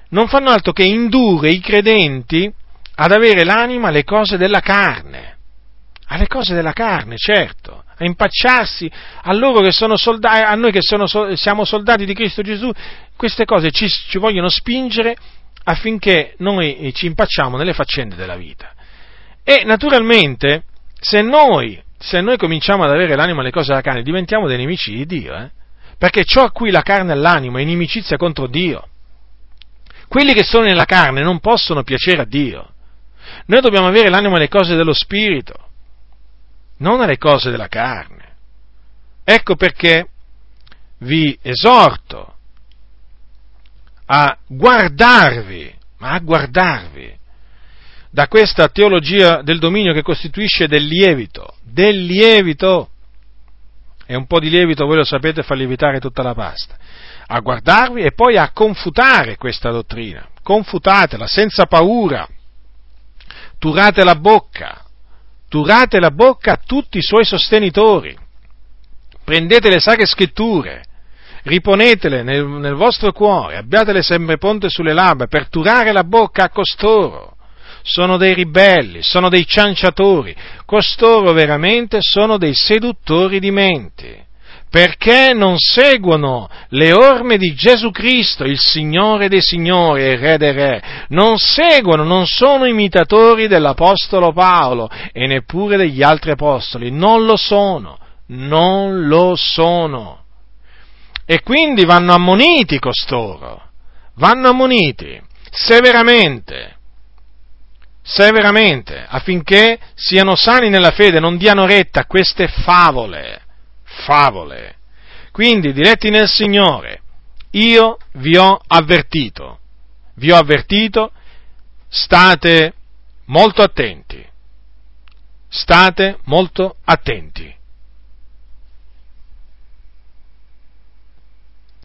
non fanno altro che indurre i credenti ad avere l'anima alle cose della carne, alle cose della carne, certo, a impacciarsi a loro che sono soldati, a noi che sono, siamo soldati di Cristo Gesù, queste cose ci, ci vogliono spingere affinché noi ci impacciamo nelle faccende della vita. E naturalmente, se noi, se noi cominciamo ad avere l'anima alle cose della carne, diventiamo dei nemici di Dio, eh? perché ciò a cui la carne è l'animo è inimicizia contro Dio. Quelli che sono nella carne non possono piacere a Dio. Noi dobbiamo avere l'anima alle cose dello Spirito non alle cose della carne. Ecco perché vi esorto a guardarvi, ma a guardarvi da questa teologia del dominio che costituisce del lievito, del lievito, e un po' di lievito, voi lo sapete, fa lievitare tutta la pasta, a guardarvi e poi a confutare questa dottrina, confutatela senza paura, turate la bocca, turate la bocca a tutti i suoi sostenitori, prendete le sacre scritture, riponetele nel, nel vostro cuore, abbiatele sempre ponte sulle labbra per turare la bocca a costoro. Sono dei ribelli, sono dei cianciatori, costoro veramente sono dei seduttori di menti perché non seguono le orme di Gesù Cristo, il Signore dei Signori e Re dei Re, non seguono, non sono imitatori dell'Apostolo Paolo e neppure degli altri Apostoli, non lo sono, non lo sono. E quindi vanno ammoniti costoro, vanno ammoniti severamente, severamente, affinché siano sani nella fede, non diano retta a queste favole favole. Quindi, diretti nel Signore, io vi ho avvertito, vi ho avvertito, state molto attenti, state molto attenti.